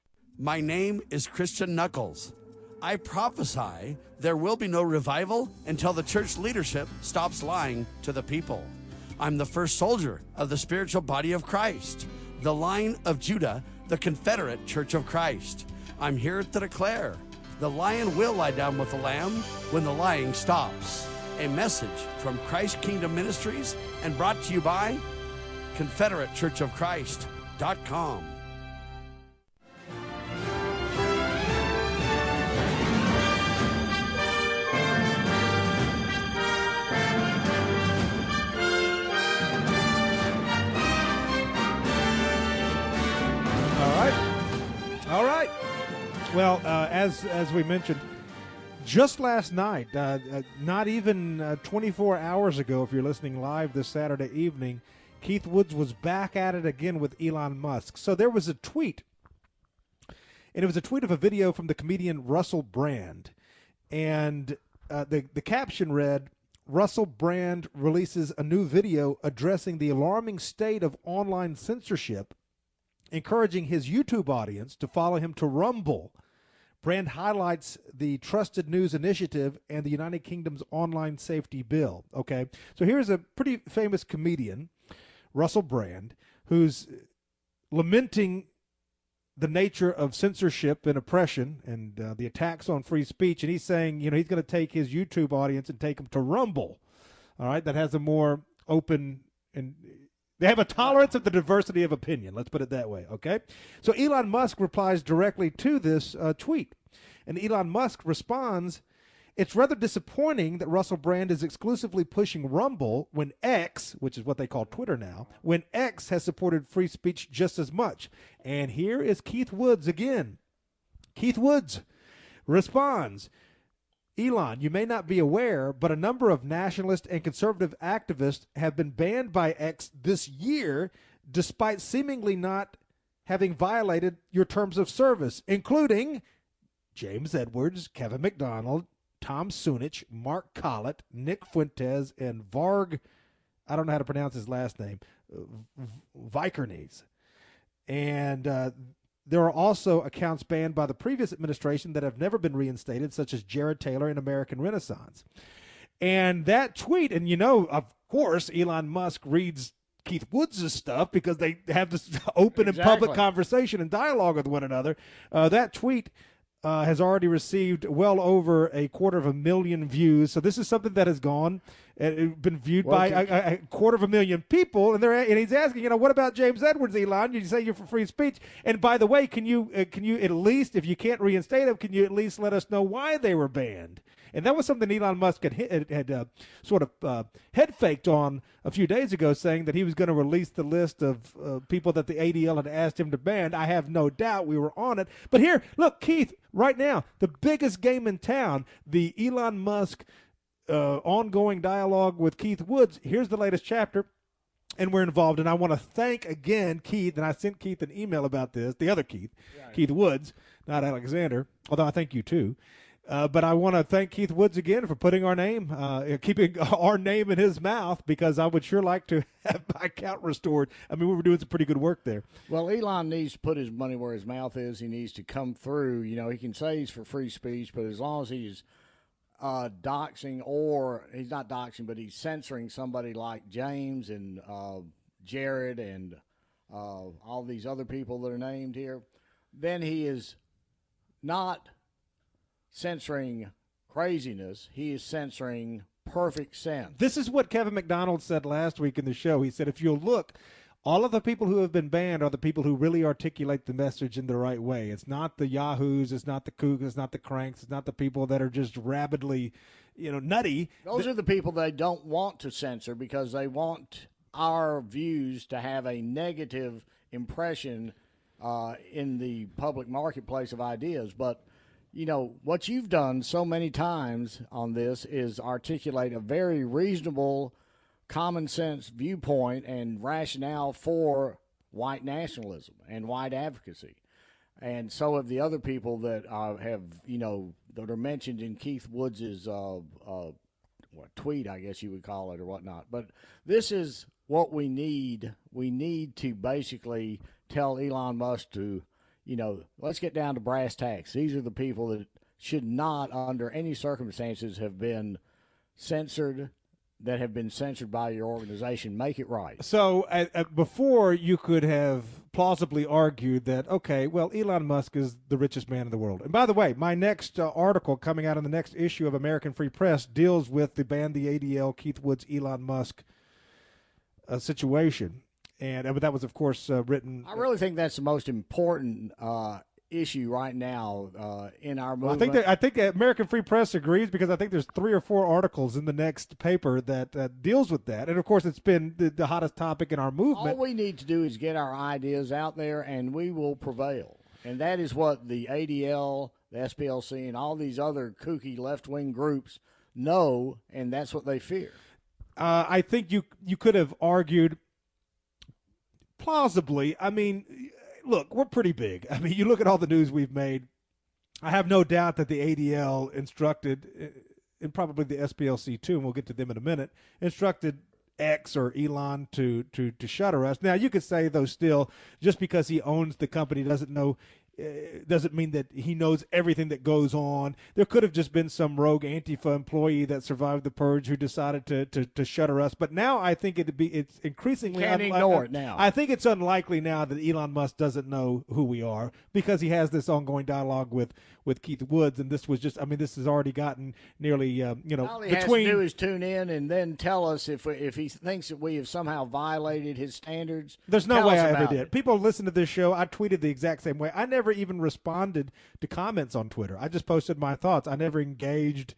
My name is Christian Knuckles. I prophesy there will be no revival until the church leadership stops lying to the people. I'm the first soldier of the spiritual body of Christ, the line of Judah, the Confederate Church of Christ. I'm here to declare the lion will lie down with the lamb when the lying stops. A message from Christ Kingdom Ministries and brought to you by ConfederateChurchOfChrist.com. All right. Well, uh, as as we mentioned, just last night, uh, uh, not even uh, 24 hours ago, if you're listening live this Saturday evening, Keith Woods was back at it again with Elon Musk. So there was a tweet, and it was a tweet of a video from the comedian Russell Brand, and uh, the the caption read. Russell Brand releases a new video addressing the alarming state of online censorship encouraging his YouTube audience to follow him to Rumble. Brand highlights the Trusted News Initiative and the United Kingdom's online safety bill. Okay, so here's a pretty famous comedian, Russell Brand, who's lamenting the nature of censorship and oppression and uh, the attacks on free speech. And he's saying, you know, he's going to take his YouTube audience and take them to Rumble. All right, that has a more open and they have a tolerance of the diversity of opinion. Let's put it that way. Okay. So Elon Musk replies directly to this uh, tweet, and Elon Musk responds It's rather disappointing that Russell Brand is exclusively pushing Rumble when X, which is what they call Twitter now, when X has supported free speech just as much. And here is Keith Woods again. Keith Woods responds Elon, you may not be aware, but a number of nationalist and conservative activists have been banned by X this year despite seemingly not having violated your terms of service, including James Edwards, Kevin MacDonald, Tom Sunic, Mark Collett, Nick Fuentes, and Varg, I don't know how to pronounce his last name, Vikernes. And uh, there are also accounts banned by the previous administration that have never been reinstated, such as Jared Taylor and American Renaissance. And that tweet, and you know, of course, Elon Musk reads Keith Woods' stuff because they have this open and public conversation and dialogue with one another. Uh, that tweet uh, has already received well over a quarter of a million views. So this is something that has gone and been viewed well, by a, a, quarter of a million people. And they're and he's asking, you know, what about James Edwards, Elon? You say you're for free speech. And by the way, can you uh, can you at least, if you can't reinstate them, can you at least let us know why they were banned? And that was something Elon Musk had, had, had uh, sort of uh, head faked on a few days ago, saying that he was going to release the list of uh, people that the ADL had asked him to ban. I have no doubt we were on it. But here, look, Keith, right now, the biggest game in town, the Elon Musk uh, ongoing dialogue with Keith Woods. Here's the latest chapter and we're involved. And I want to thank again Keith, and I sent Keith an email about this, the other Keith, Keith Woods, not Alexander, although I thank you too. Uh, but I want to thank Keith Woods again for putting our name, uh, keeping our name in his mouth, because I would sure like to have my account restored. I mean, we were doing some pretty good work there. Well, Elon needs to put his money where his mouth is. He needs to come through. You know, he can say he's for free speech, but as long as he's uh, doxing or he's not doxing, but he's censoring somebody like James and uh, Jared and uh, all these other people that are named here, then he is not – censoring craziness. He is censoring perfect sense. This is what Kevin MacDonald said last week in the show. He said, if you'll look, all of the people who have been banned are the people who really articulate the message in the right way. It's not the yahoos, it's not the kooks, it's not the cranks, it's not the people that are just rabidly, you know, nutty. Those are the people they don't want to censor because they want our views to have a negative impression uh, in the public marketplace of ideas. But you know, what you've done so many times on this is articulate a very reasonable, common sense viewpoint and rationale for white nationalism and white advocacy. And so have the other people that uh, have, you know, that are mentioned in Keith Woods's uh, uh, what, tweet, I guess you would call it, or whatnot. But this is what we need. We need to basically tell Elon Musk to you know, let's get down to brass tacks. These are the people that should not, under any circumstances, have been censored, that have been censored by your organization. Make it right. So uh, uh, before you could have plausibly argued that, okay, well, Elon Musk is the richest man in the world. And by the way, my next uh, article coming out in the next issue of American Free Press deals with the ban the ADL, Keith Woods, Elon Musk uh, situation and uh, but that was of course uh, written. I really think that's the most important uh, issue right now uh, in our movement. Well, I think that, I think American Free Press agrees because I think there's three or four articles in the next paper that uh, deals with that, and of course it's been the, the hottest topic in our movement. All we need to do is get our ideas out there, and we will prevail. And that is what the ADL, the SPLC, and all these other kooky left wing groups know, and that's what they fear. Uh, I think you you could have argued plausibly, I mean, look, we're pretty big. I mean, you look at all the news we've made. I have no doubt that the ADL instructed, uh, and probably the SPLC too, and we'll get to them in a minute, instructed X or Elon to to to shutter us. Now you could say though still just because he owns the company doesn't know doesn't mean that he knows everything that goes on. There could have just been some rogue Antifa employee that survived the purge who decided to to, to shutter us. But now I think it'd be it's increasingly can't ignore it now. I think it's unlikely now that Elon Musk doesn't know who we are because he has this ongoing dialogue with with Keith Woods, and this was just I mean this has already gotten nearly uh, you know all he between has to do is tune in and then tell us if if he thinks that we have somehow violated his standards. There's no way I ever it. did. People listen to this show. I tweeted the exact same way. I never even responded to comments on Twitter. I just posted my thoughts. I never engaged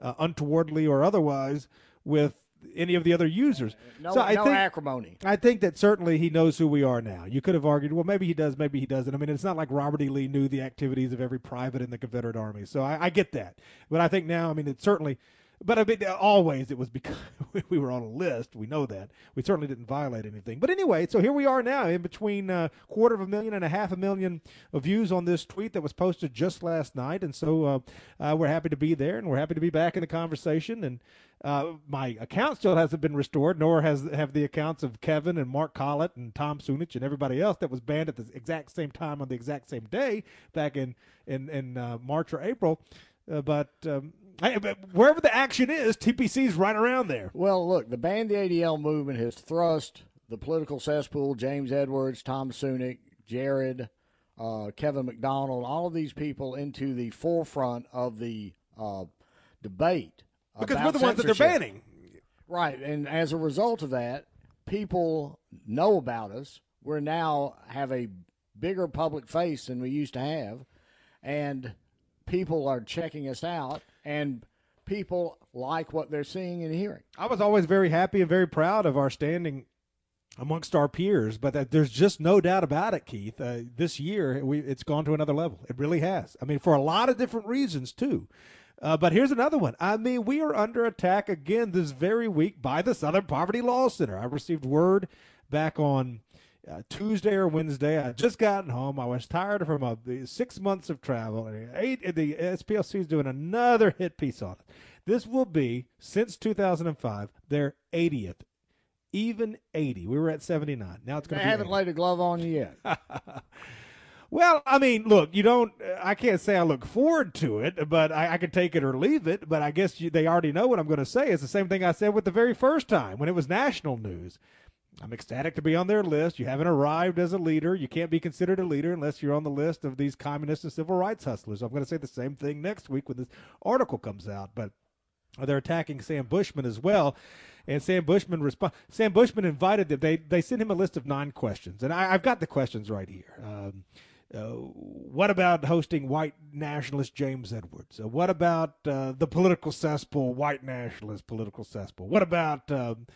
uh, untowardly or otherwise with any of the other users. No, so I no think, acrimony. I think that certainly he knows who we are now. You could have argued, well, maybe he does, maybe he doesn't. I mean, it's not like Robert E. Lee knew the activities of every private in the Confederate Army. So I, I get that. But I think now, I mean, it certainly but I mean, always it was because we were on a list. We know that. We certainly didn't violate anything. But anyway, so here we are now in between a uh, quarter of a million and a half a million of views on this tweet that was posted just last night. And so uh, uh, we're happy to be there and we're happy to be back in the conversation. And uh, my account still hasn't been restored, nor has have the accounts of Kevin and Mark Collett and Tom Sunic and everybody else that was banned at the exact same time on the exact same day back in in, in uh, March or April. Uh, but um, Hey, wherever the action is, TPC's right around there. Well, look, the Ban the ADL movement has thrust the political cesspool, James Edwards, Tom Sunic, Jared, uh, Kevin MacDonald, all of these people into the forefront of the uh, debate. Because we're the ones that they're banning. Right. And as a result of that, people know about us. We're now have a bigger public face than we used to have. And people are checking us out and people like what they're seeing and hearing. I was always very happy and very proud of our standing amongst our peers, but there's just no doubt about it, Keith. Uh, this year, we, it's gone to another level. It really has. I mean, for a lot of different reasons, too. Uh, but here's another one. I mean, we are under attack again this very week by the Southern Poverty Law Center. I received word back on uh, Tuesday or Wednesday. I just gotten home. I was tired from a, six months of travel. And eight, the SPLC is doing another hit piece on it. This will be since 2005 their 80th, even 80. We were at 79. Now it's going to. They haven't 80. laid a glove on you yet. Well, I mean, look, you don't. I can't say I look forward to it, but I, I can take it or leave it. But I guess you, they already know what I'm going to say. It's the same thing I said with the very first time when it was national news. I'm ecstatic to be on their list. You haven't arrived as a leader. You can't be considered a leader unless you're on the list of these communist and civil rights hustlers. I'm going to say the same thing next week when this article comes out. But they're attacking Sam Bushman as well. And Sam Bushman respond. Sam Bushman invited them. They they sent him a list of nine questions, and I, have got the questions right here. Um, uh, what about hosting white nationalist James Edwards? Uh, what about uh, the political cesspool, white nationalist political cesspool? What about um,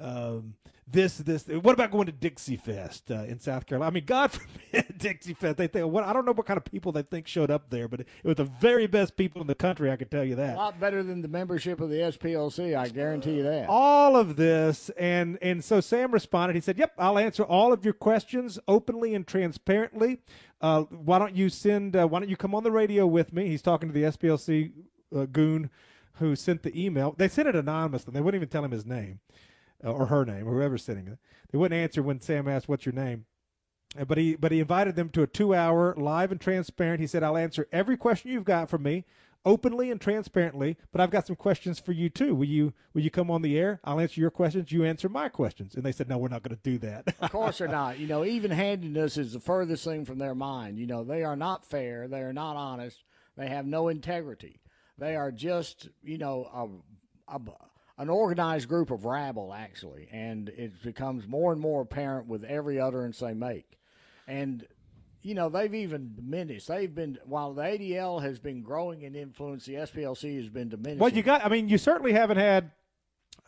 um, this, this. What about going to Dixie Fest uh, in South Carolina? I mean, God forbid Dixie Fest. They think what I don't know what kind of people they think showed up there, but it, it was the very best people in the country. I can tell you that. A lot better than the membership of the SPLC. I guarantee you that. All of this, and and so Sam responded. He said, "Yep, I'll answer all of your questions openly and transparently. Uh, why don't you send? Uh, why don't you come on the radio with me?" He's talking to the SPLC uh, goon who sent the email. They sent it anonymously. They wouldn't even tell him his name or her name, or whoever's sitting there. They wouldn't answer when Sam asked, "What's your name?" Uh, but he but he invited them to a two-hour live and transparent. He said, "I'll answer every question you've got for me." openly and transparently but i've got some questions for you too will you will you come on the air i'll answer your questions you answer my questions and they said no we're not going to do that of course they're not you know even handedness is the furthest thing from their mind you know they are not fair they are not honest they have no integrity they are just you know a, a, an organized group of rabble, actually, and it becomes more and more apparent with every utterance they make. And you know, they've even diminished. They've been while the ADL has been growing in influence, the SPLC has been diminishing. Well, you got. I mean, you certainly haven't had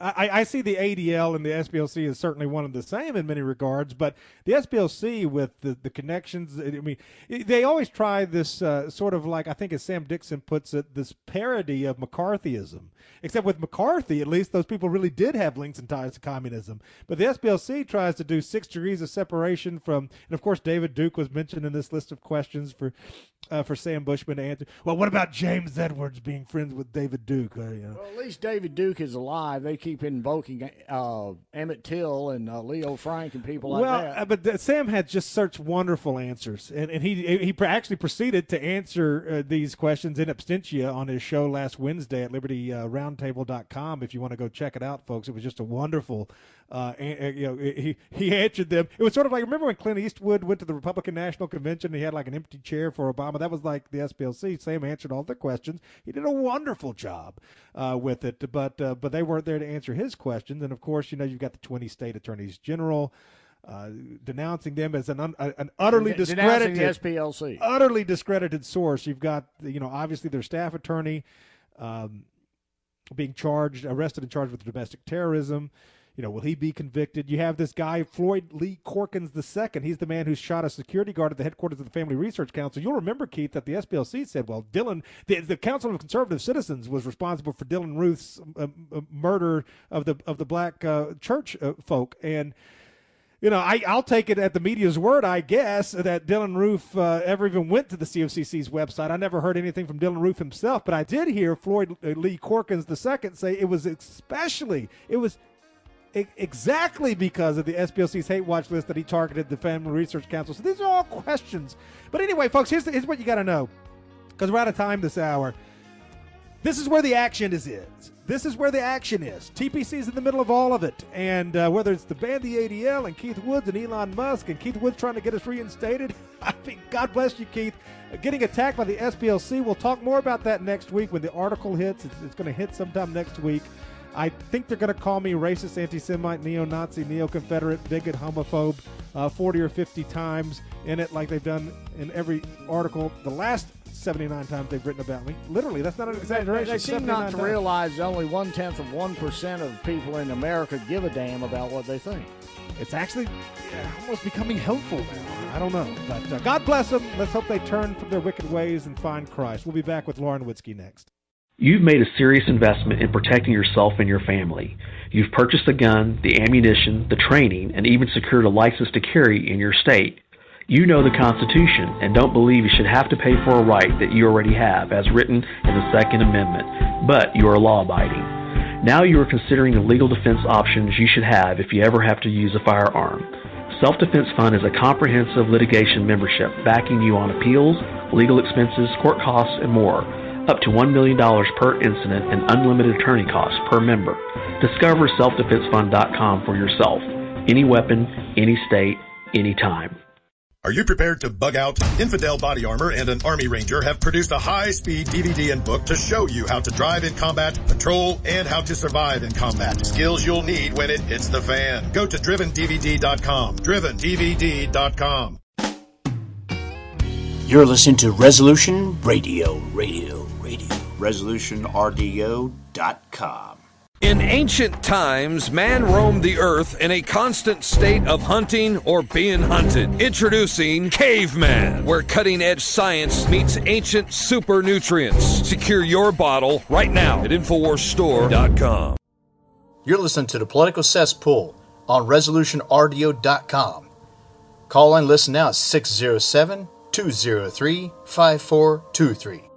I, I, see the ADL and the SPLC is certainly one of the same in many regards, but the SPLC with the, the connections, I mean, they always try this uh, sort of like, I think as Sam Dixon puts it, this parody of McCarthyism. Except with McCarthy, at least those people really did have links and ties to communism. But the SPLC tries to do six degrees of separation from, and of course, David Duke was mentioned in this list of questions for uh, for Sam Bushman to answer. Well, what about James Edwards being friends with David Duke? Uh, you know? Well, at least David Duke is alive. They keep invoking uh, Emmett Till and uh, Leo Frank and people like well, that. Uh, but th- Sam had just such wonderful answers, and, and he he actually proceeded to answer uh, these questions in absentia on his show last Wednesday at LibertyRoundtable.com. If you want to go check it out, folks, it was just a wonderful uh, and, you know, he he answered them. It was sort of like remember when Clint Eastwood went to the Republican National Convention. and He had like an empty chair for Obama. That was like the SPLC. Sam answered all the questions. He did a wonderful job uh, with it, but uh, but they weren't there to answer his questions. And of course, you know, you've got the 20 state attorneys general. Uh, denouncing them as an un, an utterly discredited SPLC, utterly discredited source. You've got you know obviously their staff attorney, um, being charged, arrested, and charged with domestic terrorism. You know, will he be convicted? You have this guy, Floyd Lee Corkins II. He's the man who shot a security guard at the headquarters of the Family Research Council. You'll remember, Keith, that the SPLC said, well, Dylann, the, the Council of Conservative Citizens was responsible for Dylann Roof's uh, uh, murder of the of the black uh, church uh, folk. And you know, I, I'll take it at the media's word, I guess, that Dylann Roof uh, ever even went to the COCC's website. I never heard anything from Dylann Roof himself, but I did hear Floyd uh, Lee Corkins II say it was especially, it was exactly because of the SPLC's hate watch list that he targeted the Family Research Council. So these are all questions. But anyway, folks, here's, the, here's what you got to know because we're out of time this hour. This is where the action is. is. This is where the action is. TPC is in the middle of all of it. And uh, whether it's the ban, the ADL, and Keith Woods and Elon Musk, and Keith Woods trying to get us reinstated, I think, God bless you, Keith. Getting attacked by the SPLC. We'll talk more about that next week when the article hits. It's, it's going to hit sometime next week. I think they're going to call me racist, anti Semite, neo Nazi, neo Confederate, bigot, homophobe uh, 40 or 50 times in it, like they've done in every article. The last 79 times they've written about me. Literally, that's not an exaggeration. They, they seem not to times. realize only one tenth of 1% of people in America give a damn about what they think. It's actually yeah, almost becoming helpful now. I don't know. But uh, God bless them. Let's hope they turn from their wicked ways and find Christ. We'll be back with Lauren Witzke next. You've made a serious investment in protecting yourself and your family. You've purchased the gun, the ammunition, the training, and even secured a license to carry in your state. You know the Constitution and don't believe you should have to pay for a right that you already have, as written in the Second Amendment, but you are law abiding. Now you are considering the legal defense options you should have if you ever have to use a firearm. Self Defense Fund is a comprehensive litigation membership backing you on appeals, legal expenses, court costs, and more up to $1 million per incident and unlimited attorney costs per member. Discover selfdefensefund.com for yourself. Any weapon, any state, anytime. Are you prepared to bug out? Infidel Body Armor and an Army Ranger have produced a high-speed DVD and book to show you how to drive in combat, patrol, and how to survive in combat. Skills you'll need when it hits the fan. Go to drivendvd.com. drivendvd.com. You're listening to Resolution Radio, Radio, Radio. ResolutionRDO.com. In ancient times, man roamed the earth in a constant state of hunting or being hunted. Introducing Caveman, where cutting edge science meets ancient super nutrients. Secure your bottle right now at InfoWarsStore.com. You're listening to the Political Cesspool on ResolutionRDO.com. Call and listen now at 607 203 5423.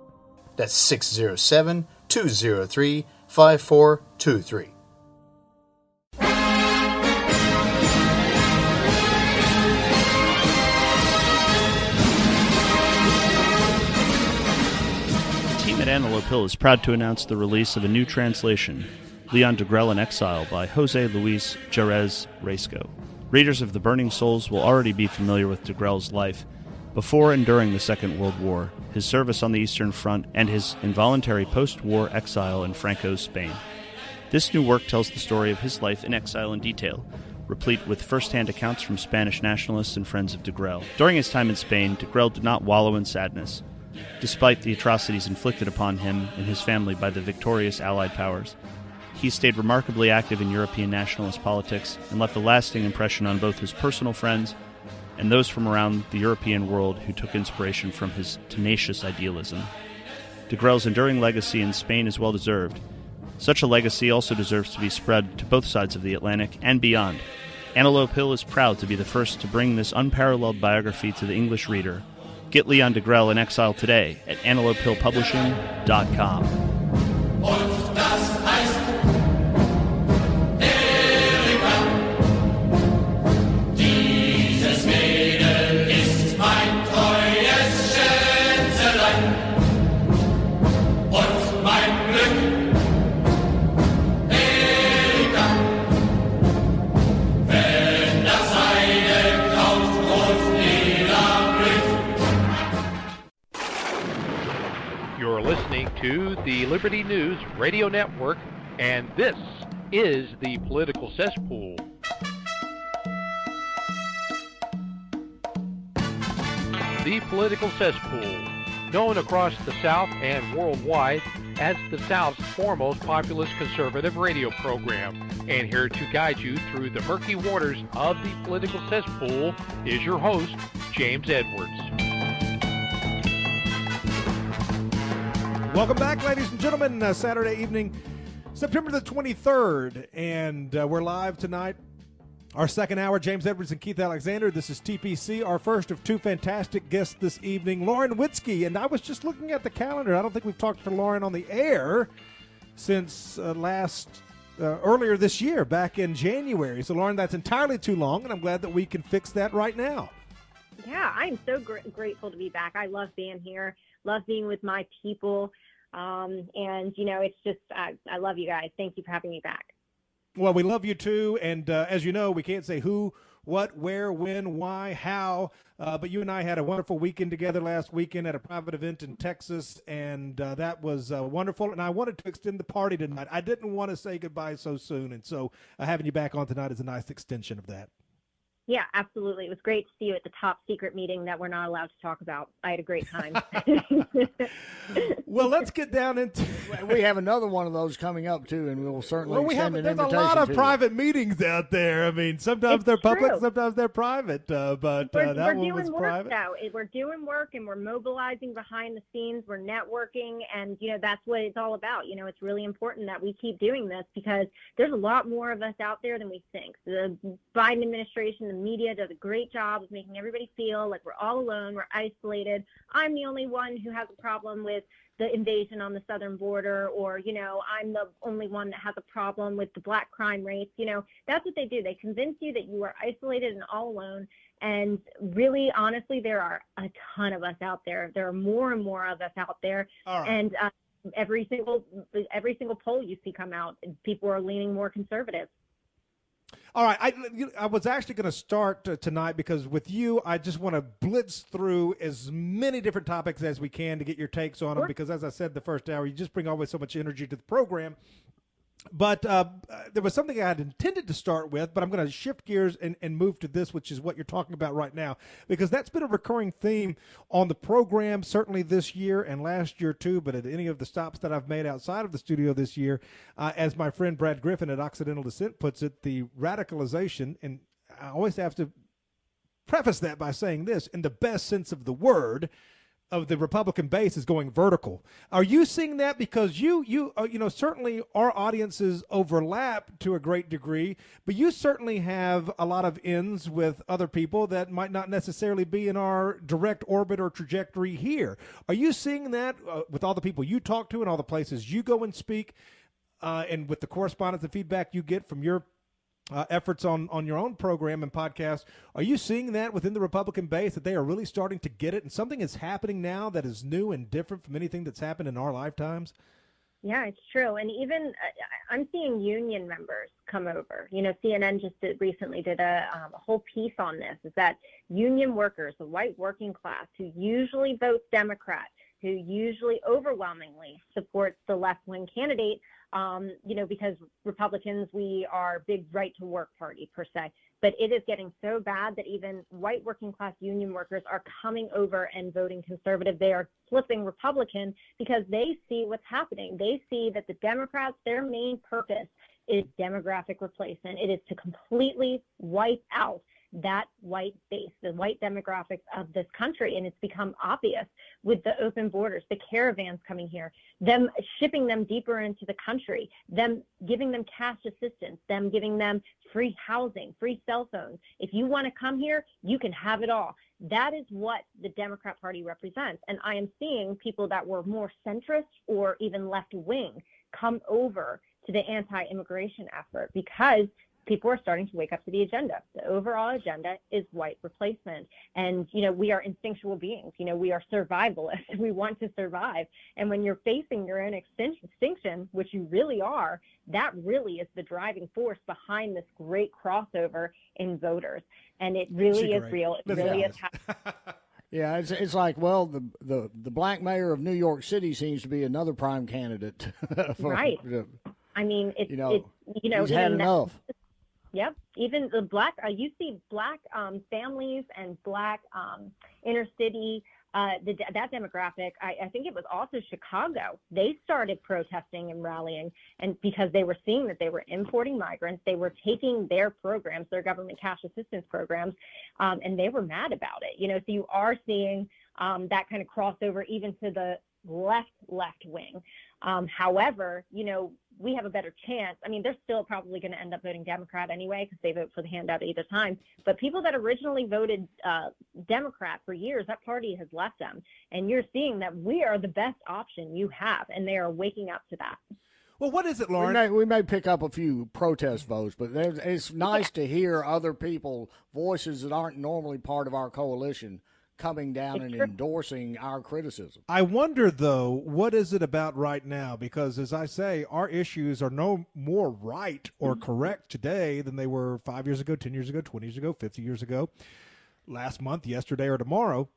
That's 607 203 5423. Team at Antelope Hill is proud to announce the release of a new translation, Leon Degrelle in Exile by Jose Luis Jerez Riesco. Readers of The Burning Souls will already be familiar with Degrelle's life before and during the Second World War, his service on the Eastern Front, and his involuntary post war exile in Franco's Spain. This new work tells the story of his life in exile in detail, replete with first hand accounts from Spanish nationalists and friends of Degrelle. During his time in Spain, Degrelle did not wallow in sadness. Despite the atrocities inflicted upon him and his family by the victorious Allied powers, he stayed remarkably active in European nationalist politics and left a lasting impression on both his personal friends and those from around the European world who took inspiration from his tenacious idealism. De Degrelle's enduring legacy in Spain is well deserved. Such a legacy also deserves to be spread to both sides of the Atlantic and beyond. Antelope Hill is proud to be the first to bring this unparalleled biography to the English reader. Get Leon De Degrelle in exile today at antelopehillpublishing.com. the Liberty News Radio Network, and this is the Political Cesspool. The Political Cesspool, known across the South and worldwide as the South's foremost populist conservative radio program. And here to guide you through the murky waters of the political cesspool is your host, James Edwards. Welcome back, ladies and gentlemen. Uh, Saturday evening, September the 23rd, and uh, we're live tonight. Our second hour, James Edwards and Keith Alexander. This is TPC, our first of two fantastic guests this evening, Lauren Witzke. And I was just looking at the calendar. I don't think we've talked to Lauren on the air since uh, last uh, earlier this year, back in January. So, Lauren, that's entirely too long, and I'm glad that we can fix that right now. Yeah, I'm so gr- grateful to be back. I love being here, love being with my people. Um, and, you know, it's just, I, I love you guys. Thank you for having me back. Well, we love you too. And uh, as you know, we can't say who, what, where, when, why, how. Uh, but you and I had a wonderful weekend together last weekend at a private event in Texas, and uh, that was uh, wonderful. And I wanted to extend the party tonight. I didn't want to say goodbye so soon, and so uh, having you back on tonight is a nice extension of that. Yeah, absolutely. It was great to see you at the top secret meeting that we're not allowed to talk about. I had a great time. well, let's get down into. we have another one of those coming up too, and we'll certainly well, we have. an There's a invitation lot of to private meetings out there. I mean, sometimes It's they're public, sometimes they're private. Uh, but we're, uh, that we're one doing was work private. though. We're doing work and we're mobilizing behind the scenes. We're networking, and you know that's what it's all about. You know, it's really important that we keep doing this because there's a lot more of us out there than we think. The Biden administration, the media does a great job of making everybody feel like we're all alone, we're isolated. I'm the only one who has a problem with the invasion on the southern border or you know i'm the only one that has a problem with the black crime rates. You know that's what they do. They convince you that you are isolated and all alone. And really honestly there are a ton of us out there. There are more and more of us out there. Right. and uh, every single every single poll you see come out people are leaning more conservative All right, I, I was actually going to start uh, tonight because with you, I just want to blitz through as many different topics as we can to get your takes on them. Because as I said the first hour, you just bring always so much energy to the program. But uh, there was something I had intended to start with, but I'm going to shift gears and, and move to this, which is what you're talking about right now, because that's been a recurring theme on the program, certainly this year and last year too, but at any of the stops that I've made outside of the studio this year. Uh, as my friend Brad Griffin at Occidental Dissent puts it, the radicalization, and I always have to preface that by saying this in the best sense of the word of the Republican base is going vertical. Are you seeing that because you you uh, you know certainly our audiences overlap to a great degree, but you certainly have a lot of ends with other people that might not necessarily be in our direct orbit or trajectory here. Are you seeing that uh, with all the people you talk to and all the places you go and speak, uh, and with the correspondence and feedback you get from your uh, efforts on on your own program and podcast. Are you seeing that within the Republican base that they are really starting to get it, and something is happening now that is new and different from anything that's happened in our lifetimes? Yeah, it's true. And even uh, I'm seeing union members come over. You know, CNN just did, recently did a, um, a whole piece on this is that union workers, the white working class who usually votes Democrat, who usually overwhelmingly supports the left wing candidate, um, you know, because Republicans, we are big right to work party per se. But it is getting so bad that even white working class union workers are coming over and voting conservative. They are flipping Republican because they see what's happening. They see that the Democrats, their main purpose is demographic replacement. It is to completely wipe out that white base, the white demographics of this country. And it's become obvious with the open borders, the caravans coming here, them shipping them deeper into the country, them giving them cash assistance, them giving them free housing, free cell phones. If you want to come here, you can have it all. That is what the Democrat Party represents. And I am seeing people that were more centrist or even left wing come over to the anti immigration effort because people are starting to wake up to the agenda. The overall agenda is white replacement. And, you know, we are instinctual beings. You know, we are survivalists. We want to survive. And when you're facing your own extinction, which you really are, that really is the driving force behind this great crossover in voters. And it really is real. It really is happening. Yeah, it's it's like well, the the the black mayor of New York City seems to be another prime candidate. for- Right. I mean, it's, You know, it's you know, he's had even that- enough. Yep. Even the black, uh, you see black um, families and black um, inner city uh, the, that demographic, I, I think it was also Chicago. They started protesting and rallying, and because they were seeing that they were importing migrants, they were taking their programs, their government cash assistance programs, um, and they were mad about it. You know, so you are seeing um, that kind of crossover even to the left left wing. Um, however, you know, we have a better chance. I mean, they're still probably going to end up voting Democrat anyway because they vote for the handout either time. But people that originally voted uh, Democrat for years, that party has left them. And you're seeing that we are the best option you have, and they are waking up to that. Well, what is it, Lauren? We may, we may pick up a few protest votes, but it's nice to hear other people, voices that aren't normally part of our coalition, coming down and endorsing our criticism. I wonder though, what is it about right now? Because as I say, our issues are no more right or Mm-hmm. correct today than they were five years ago, ten years ago, twenty years ago, fifty years ago, last month, yesterday, or tomorrow.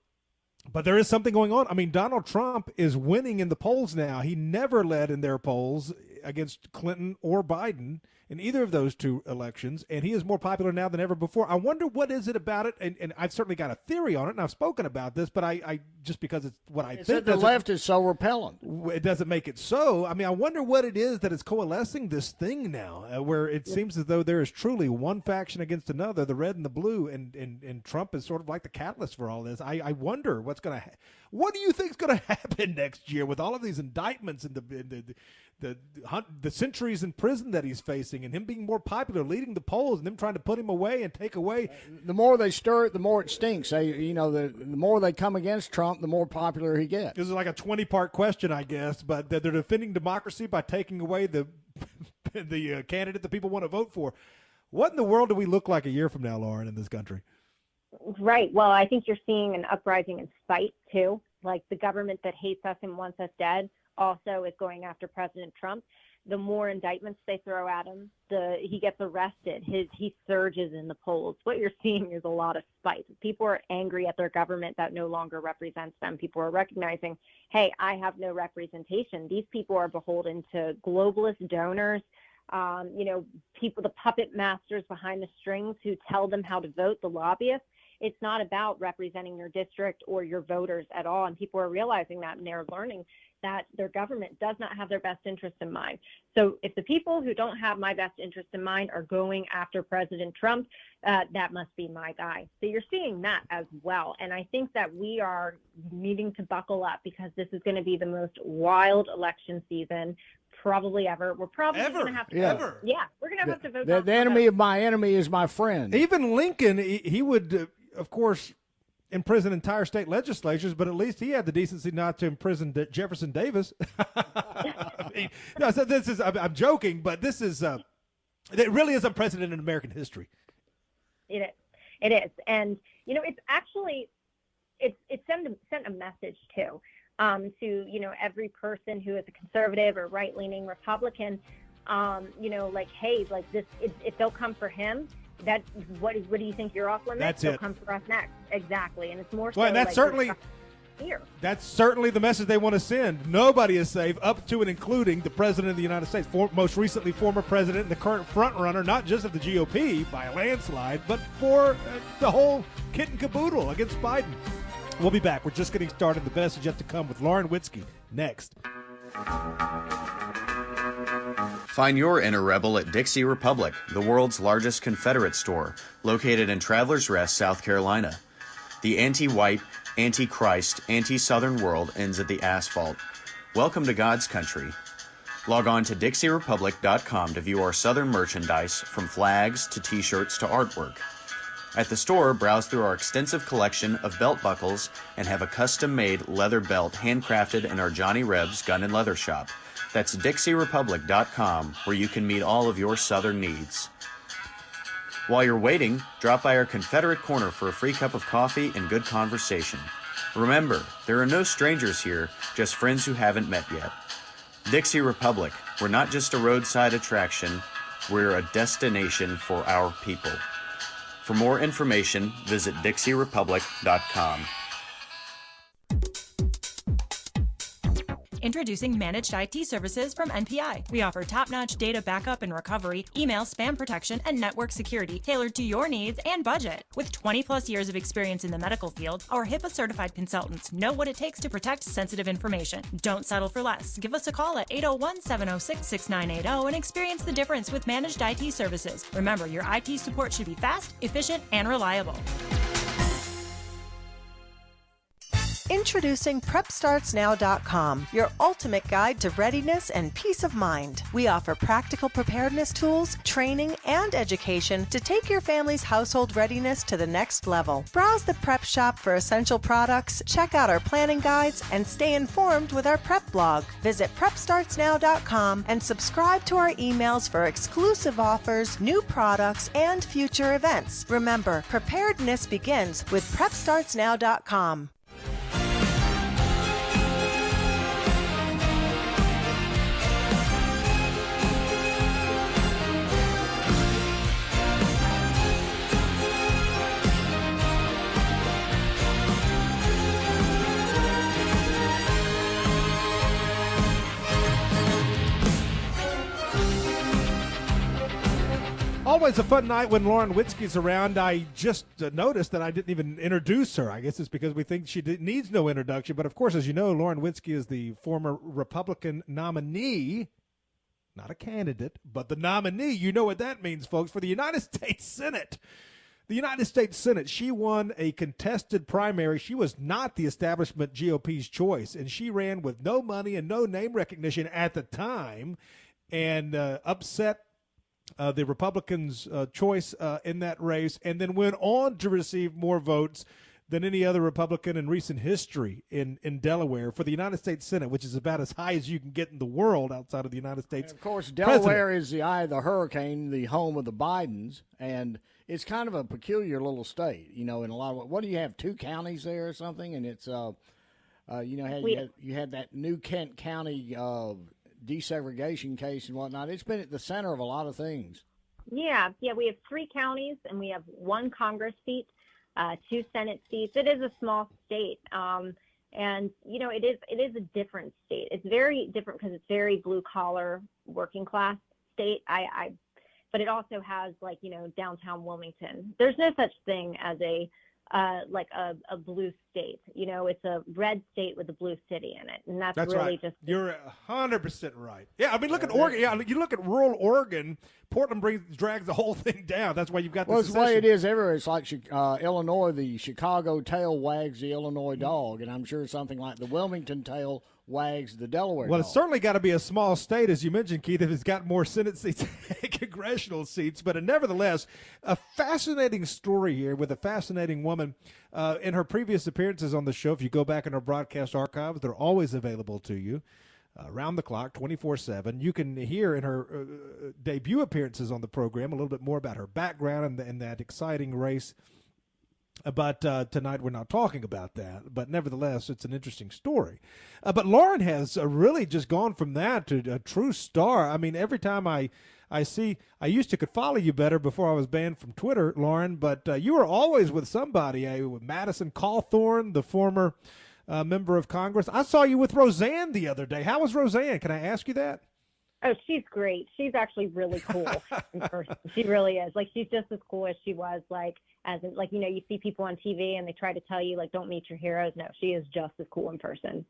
But there is something going on. I mean, Donald Trump is winning in the polls now. He never led in their polls against Clinton or Biden in either of those two elections, and he is more popular now than ever before. I wonder what is it about it, and, and I've certainly got a theory on it, and I've spoken about this, but I, I just because it's what I It's think the left is so repellent. it doesn't make it so. I mean, I wonder what it is that is coalescing this thing now, uh, where it seems as though there is truly one faction against another, the red and the blue, and and, and Trump is sort of like the catalyst for all this. I, I wonder what's going to, ha- what do you think is going to happen next year with all of these indictments and the and the the the, hunt, the centuries in prison that he's facing, and him being more popular, leading the polls, and them trying to put him away and take away. The more they stir it, the more it stinks. They, you know, the, the more they come against Trump, the more popular he gets. This is like a twenty-part question, I guess, but that they're defending democracy by taking away the the uh, candidate that people want to vote for. What in the world do we look like a year from now, Lauren, in this country? Right. Well, I think you're seeing an uprising in spite too. Like the government that hates us and wants us dead also is going after President Trump. The more indictments they throw at him, the he gets arrested. His he surges in the polls. What you're seeing is a lot of spite. People are angry at their government that no longer represents them. People are recognizing, hey, I have no representation. These people are beholden to globalist donors um, you know, people, the puppet masters behind the strings who tell them how to vote, the lobbyists. It's not about representing your district or your voters at all. And people are realizing that and they're learning that their government does not have their best interest in mind. So if the people who don't have my best interest in mind are going after President Trump, uh, that must be my guy. So you're seeing that as well. And I think that we are needing to buckle up because this is going to be the most wild election season probably ever. We're probably going to have to Yeah. vote. Yeah, we're going to have to vote. The, the Trump enemy of my enemy is my friend. Even Lincoln, he, he would, uh, of course, imprison entire state legislatures, but at least he had the decency not to imprison De- Jefferson Davis. I mean, no, so this is, I'm, I'm joking, but this is, uh, it really is unprecedented in American history. It is. It is. And, you know, it's actually, it's, it sent a, sent a message too, um, to, you know, every person who is a conservative or right leaning Republican, um, you know, like, hey, like this, if, if they'll come for him, that what, what do you think you're off limits? That's They'll it. come for us next. Exactly. And it's more so Well, and that's like, certainly- here. That's certainly the message they want to send. Nobody is safe, up to and including the President of the United States, for, most recently former President and the current front runner, not just of the GOP by a landslide, but for uh, the whole kit and caboodle against Biden. We'll be back. We're just getting started. The best is yet to come with Lauren Witzke next. Find your inner rebel at Dixie Republic, the world's largest Confederate store, located in Travelers Rest, South Carolina. The anti white, anti Christ, anti Southern world ends at the asphalt. Welcome to God's country. Log on to DixieRepublic.com to view our Southern merchandise, from flags to t shirts to artwork. At the store, browse through our extensive collection of belt buckles and have a custom made leather belt handcrafted in our Johnny Rebs gun and leather shop. That's DixieRepublic.com, where you can meet all of your Southern needs. While you're waiting, drop by our Confederate Corner for a free cup of coffee and good conversation. Remember, there are no strangers here, just friends who haven't met yet. Dixie Republic, we're not just a roadside attraction, we're a destination for our people. For more information, visit DixieRepublic.com. Introducing Managed IT Services from NPI. We offer top notch data backup and recovery, email spam protection, and network security tailored to your needs and budget. With 20 plus years of experience in the medical field, our HIPAA certified consultants know what it takes to protect sensitive information. Don't settle for less. Give us a call at 801 706 6980 and experience the difference with Managed IT Services. Remember, your IT support should be fast, efficient, and reliable. Introducing PrepStartsNow.com, your ultimate guide to readiness and peace of mind. We offer practical preparedness tools, training, and education to take your family's household readiness to the next level. Browse the prep shop for essential products, check out our planning guides, and stay informed with our prep blog. Visit PrepStartsNow.com and subscribe to our emails for exclusive offers, new products, and future events. Remember, preparedness begins with PrepStartsNow.com. Always a fun night when Lauren Witzke's around. I just uh, noticed that I didn't even introduce her. I guess it's because we think she needs no introduction. But of course, as you know, Lauren Witzke is the former Republican nominee, not a candidate, but the nominee. You know what that means, folks, for the United States Senate. The United States Senate, she won a contested primary. She was not the establishment GOP's choice, and she ran with no money and no name recognition at the time and uh, upset uh, the Republicans' uh, choice uh, in that race, and then went on to receive more votes than any other Republican in recent history in, in Delaware for the United States Senate, which is about as high as you can get in the world outside of the United States. And of course, Delaware president. is the eye of the hurricane, the home of the Bidens, and it's kind of a peculiar little state. You know, in a lot of what do you have? Two counties there or something, and it's uh, uh you know, had, you, had, you had that New Kent County uh, desegregation case and whatnot. It's been at the center of a lot of things. Yeah, yeah. We have three counties and we have one Congress seat, uh, two Senate seats. It is a small state, um, and you know it is it is a different state. It's very different because it's very blue collar, working class state. I, I, but it also has like you know downtown Wilmington. There's no such thing as a uh, like a, a blue state. You know, it's a red state with a blue city in it, and that's, that's really right. just. You're hundred percent right. Yeah, I mean, look at Oregon. Yeah, you look at rural Oregon. Portland brings drags the whole thing down. That's why you've got. Well, it's the way it is everywhere. It's like uh, Illinois. The Chicago tail wags the Illinois dog, and I'm sure something like the Wilmington tail wags the Delaware. Well, dog. it's certainly got to be a small state, as you mentioned, Keith, if it's got more Senate seats and congressional seats. But uh, nevertheless, a fascinating story here with a fascinating woman. Uh, in her previous appearances on the show, if you go back in our broadcast archives, they're always available to you. Uh, around the clock, 24 7. You can hear in her uh, uh, debut appearances on the program a little bit more about her background and, and that exciting race but uh, tonight we're not talking about that. But nevertheless, it's an interesting story. Uh, but Lauren has uh, really just gone from that to a true star. I mean, every time I I see, I used to could follow you better before I was banned from Twitter, Lauren. But uh, you were always with somebody. Uh, with Madison Cawthorn, the former uh, member of Congress. I saw you with Roseanne the other day. How was Roseanne? Can I ask you that? Oh, she's great. She's actually really cool. She really is. Like she's just as cool as she was like as in, like you know you see people on TV and they try to tell you like don't meet your heroes. No, she is just as cool in person.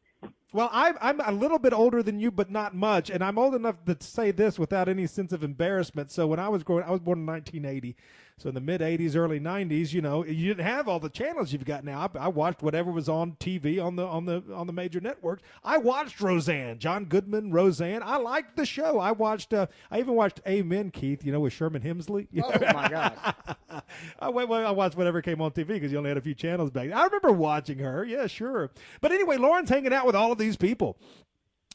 Well, I'm I'm a little bit older than you, but not much, and I'm old enough to say this without any sense of embarrassment. So when I was growing, I was born in 1980. So in the mid 80s, early 90s, you know, you didn't have all the channels you've got now. I, I, watched whatever was on TV on the on the on the major networks. I watched Roseanne, John Goodman, Roseanne. I liked the show. I watched. Uh, I even watched Amen, Keith. You know, with Sherman Hemsley. Oh my gosh! I, I watched whatever came on TV because you only had a few channels back. I remember watching her. Yeah, sure. But anyway, Lauren's hanging out with all of these people.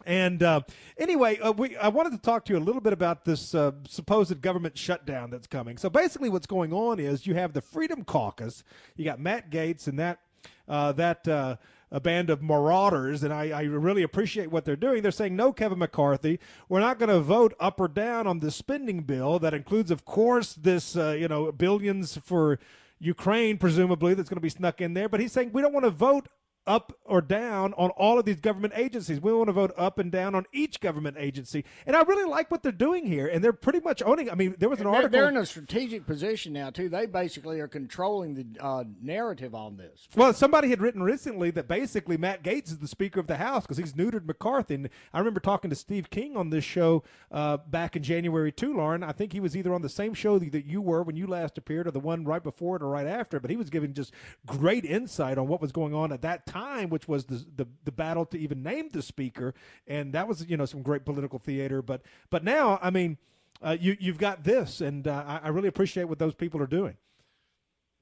And uh, anyway, uh, we I wanted to talk to you a little bit about this uh, supposed government shutdown that's coming. So basically, what's going on is you have the Freedom Caucus. You got Matt Gaetz and that uh, that uh, a band of marauders, and I, I, really appreciate what they're doing. They're saying no, Kevin McCarthy. We're not going to vote up or down on the spending bill that includes, of course, this uh, you know billions for Ukraine, presumably that's going to be snuck in there. But he's saying we don't want to vote up or down on all of these government agencies. We want to vote up and down on each government agency. And I really like what they're doing here. And they're pretty much owning. I mean, there was an they're, article. They're in a strategic position now too. They basically are controlling the uh, narrative on this. Well, somebody had written recently that basically Matt Gaetz is the Speaker of the House because he's neutered McCarthy. And I remember talking to Steve King on this show uh, back in January too, Lauren. I think he was either on the same show that you were when you last appeared, or the one right before it, or right after. But he was giving just great insight on what was going on at that time, which was the, the the battle to even name the speaker, and that was you know some great political theater. But but now, I mean, uh, you you've got this, and uh, I, I really appreciate what those people are doing.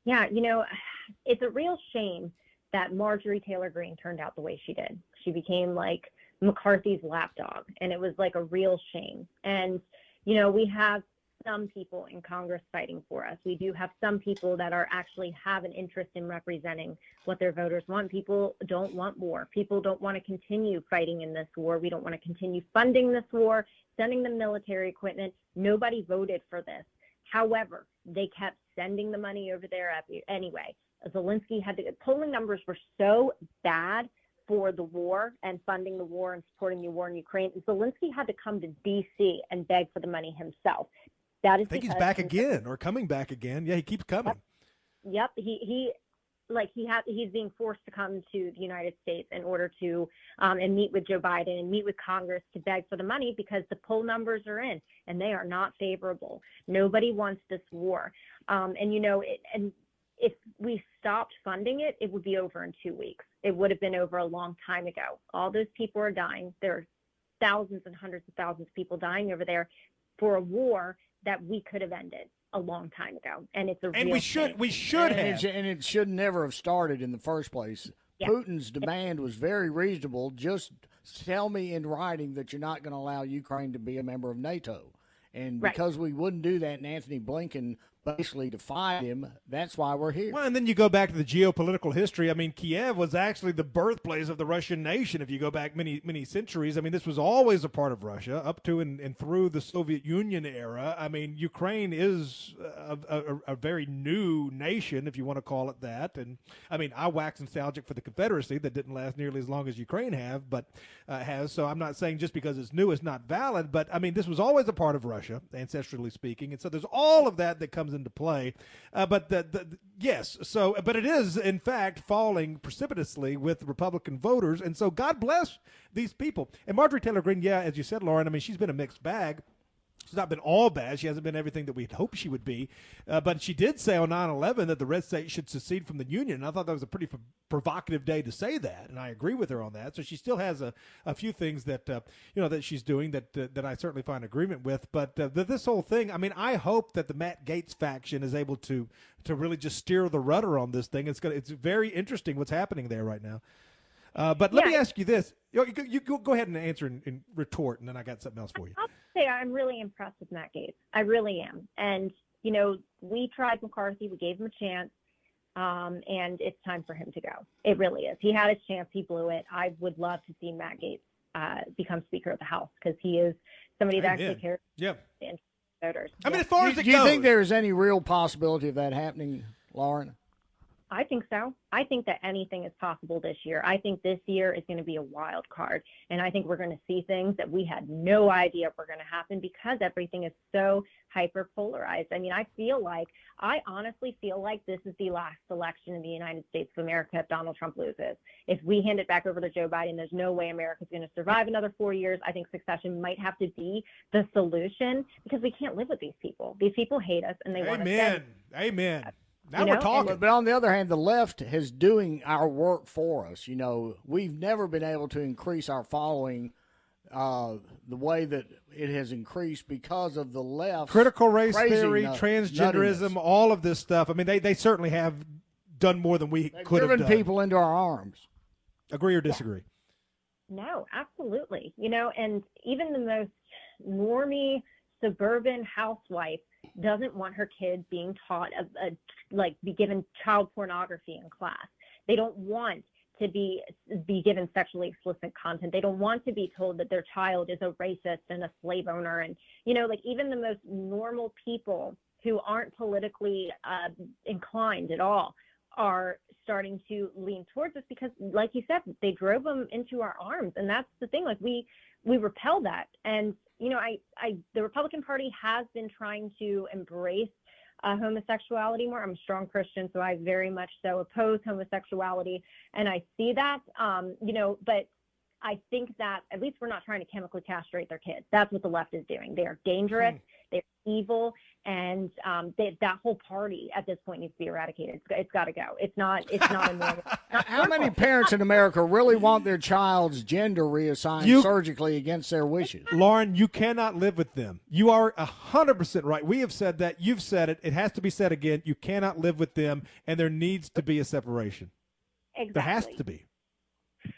Yeah, you know, it's a real shame that Marjorie Taylor Greene turned out the way she did. She became like McCarthy's lapdog, and it was like a real shame. And you know, we have some people in Congress fighting for us. We do have some people that are actually have an interest in representing what their voters want. People don't want war. People don't want to continue fighting in this war. We don't want to continue funding this war, sending them military equipment. Nobody voted for this. However, they kept sending the money over there anyway. Zelensky had to, polling numbers were so bad for the war and funding the war and supporting the war in Ukraine. Zelensky had to come to D.C. and beg for the money himself. That is I think he's back again or coming back again. Yeah, he keeps coming. Yep, he he like he had he's being forced to come to the United States in order to um, and meet with Joe Biden and meet with Congress to beg for the money because the poll numbers are in and they are not favorable. Nobody wants this war, um, and you know it, and if we stopped funding it, it would be over in two weeks. It would have been over a long time ago. All those people are dying. There are thousands and hundreds of thousands of people dying over there for a war that we could have ended a long time ago, and it's a and we should shame. we should and have, it, and it should never have started in the first place. Yeah. Putin's demand was very reasonable. Just tell me in writing that you're not going to allow Ukraine to be a member of NATO. And Right. because we wouldn't do that, and Antony Blinken basically defied him, that's why we're here. Well, and then you go back to the geopolitical history. I mean, Kiev was actually the birthplace of the Russian nation. If you go back many many centuries, I mean, this was always a part of Russia up to and, and through the Soviet Union era. I mean, Ukraine is a, a, a very new nation, if you want to call it that. And I mean, I wax nostalgic for the Confederacy that didn't last nearly as long as Ukraine have, but uh, has. So I'm not saying just because it's new, it's not valid. But I mean, this was always a part of Russia, ancestrally speaking, and so there's all of that that comes into play. Uh, but the, the, yes, so but it is in fact falling precipitously with Republican voters, and so God bless these people. And Marjorie Taylor Greene, yeah, as you said, Lauren, I mean, she's been a mixed bag. She's not been all bad. She hasn't been everything that we'd hoped she would be. Uh, but she did say on 9 11 that the red state should secede from the Union. And I thought that was a pretty f- provocative day to say that. And I agree with her on that. So she still has a, a few things that, uh, you know, that she's doing that, uh, that I certainly find agreement with. But uh, th- this whole thing, I mean, I hope that the Matt Gaetz faction is able to, to really just steer the rudder on this thing. It's, gonna, it's very interesting what's happening there right now. Uh, but let me ask you this. You, you, you go, go ahead and answer and, and retort, and then I got something else for you. I'll say I'm really impressed with Matt Gaetz. I really am. And, you know, we tried McCarthy, we gave him a chance, um, and it's time for him to go. It really is. He had his chance, he blew it. I would love to see Matt Gaetz uh, become Speaker of the House because he is somebody that Amen. actually cares Yeah. the interests of voters. I mean, as far do, as it do you goes, think there is any real possibility of that happening, Lauren? I think so. I think that anything is possible this year. I think this year is going to be a wild card. And I think we're going to see things that we had no idea were going to happen because everything is so hyper polarized. I mean, I feel like, I honestly feel like this is the last election in the United States of America if Donald Trump loses. If we hand it back over to Joe Biden, there's no way America's going to survive another four years. I think succession might have to be the solution because we can't live with these people. These people hate us and they want us dead. Amen. Amen. Now You we're talking. But, but on the other hand, the left is doing our work for us. You know, we've never been able to increase our following uh, the way that it has increased because of the left. critical race theory, nut- transgenderism, nuttiness. all of this stuff. I mean, they, they certainly have done more than we They've could have driven done. people into our arms. Agree or disagree? No, absolutely. You know, and even the most normy suburban housewife doesn't want her kids being taught of a, like be given child pornography in class. They don't want to be be given sexually explicit content. They don't want to be told that their child is a racist and a slave owner and you know like even the most normal people who aren't politically uh, inclined at all are starting to lean towards us because, like you said, they drove them into our arms, and that's the thing. Like we we repel that, and you know, I I the Republican Party has been trying to embrace uh, homosexuality more. I'm a strong Christian, so I very much so oppose homosexuality, and I see that. Um, you know, but I think that at least we're not trying to chemically castrate their kids. That's what the left is doing. They are dangerous. Hmm. They're evil, and um, they, that whole party at this point needs to be eradicated. it's, it's got to go. It's not. It's not a normal. not How many parents in America really want their child's gender reassigned You- surgically against their wishes? Lauren, you cannot live with them. You are hundred percent right. We have said that. You've said it. It has to be said again. You cannot live with them, and there needs to be a separation. Exactly. There has to be.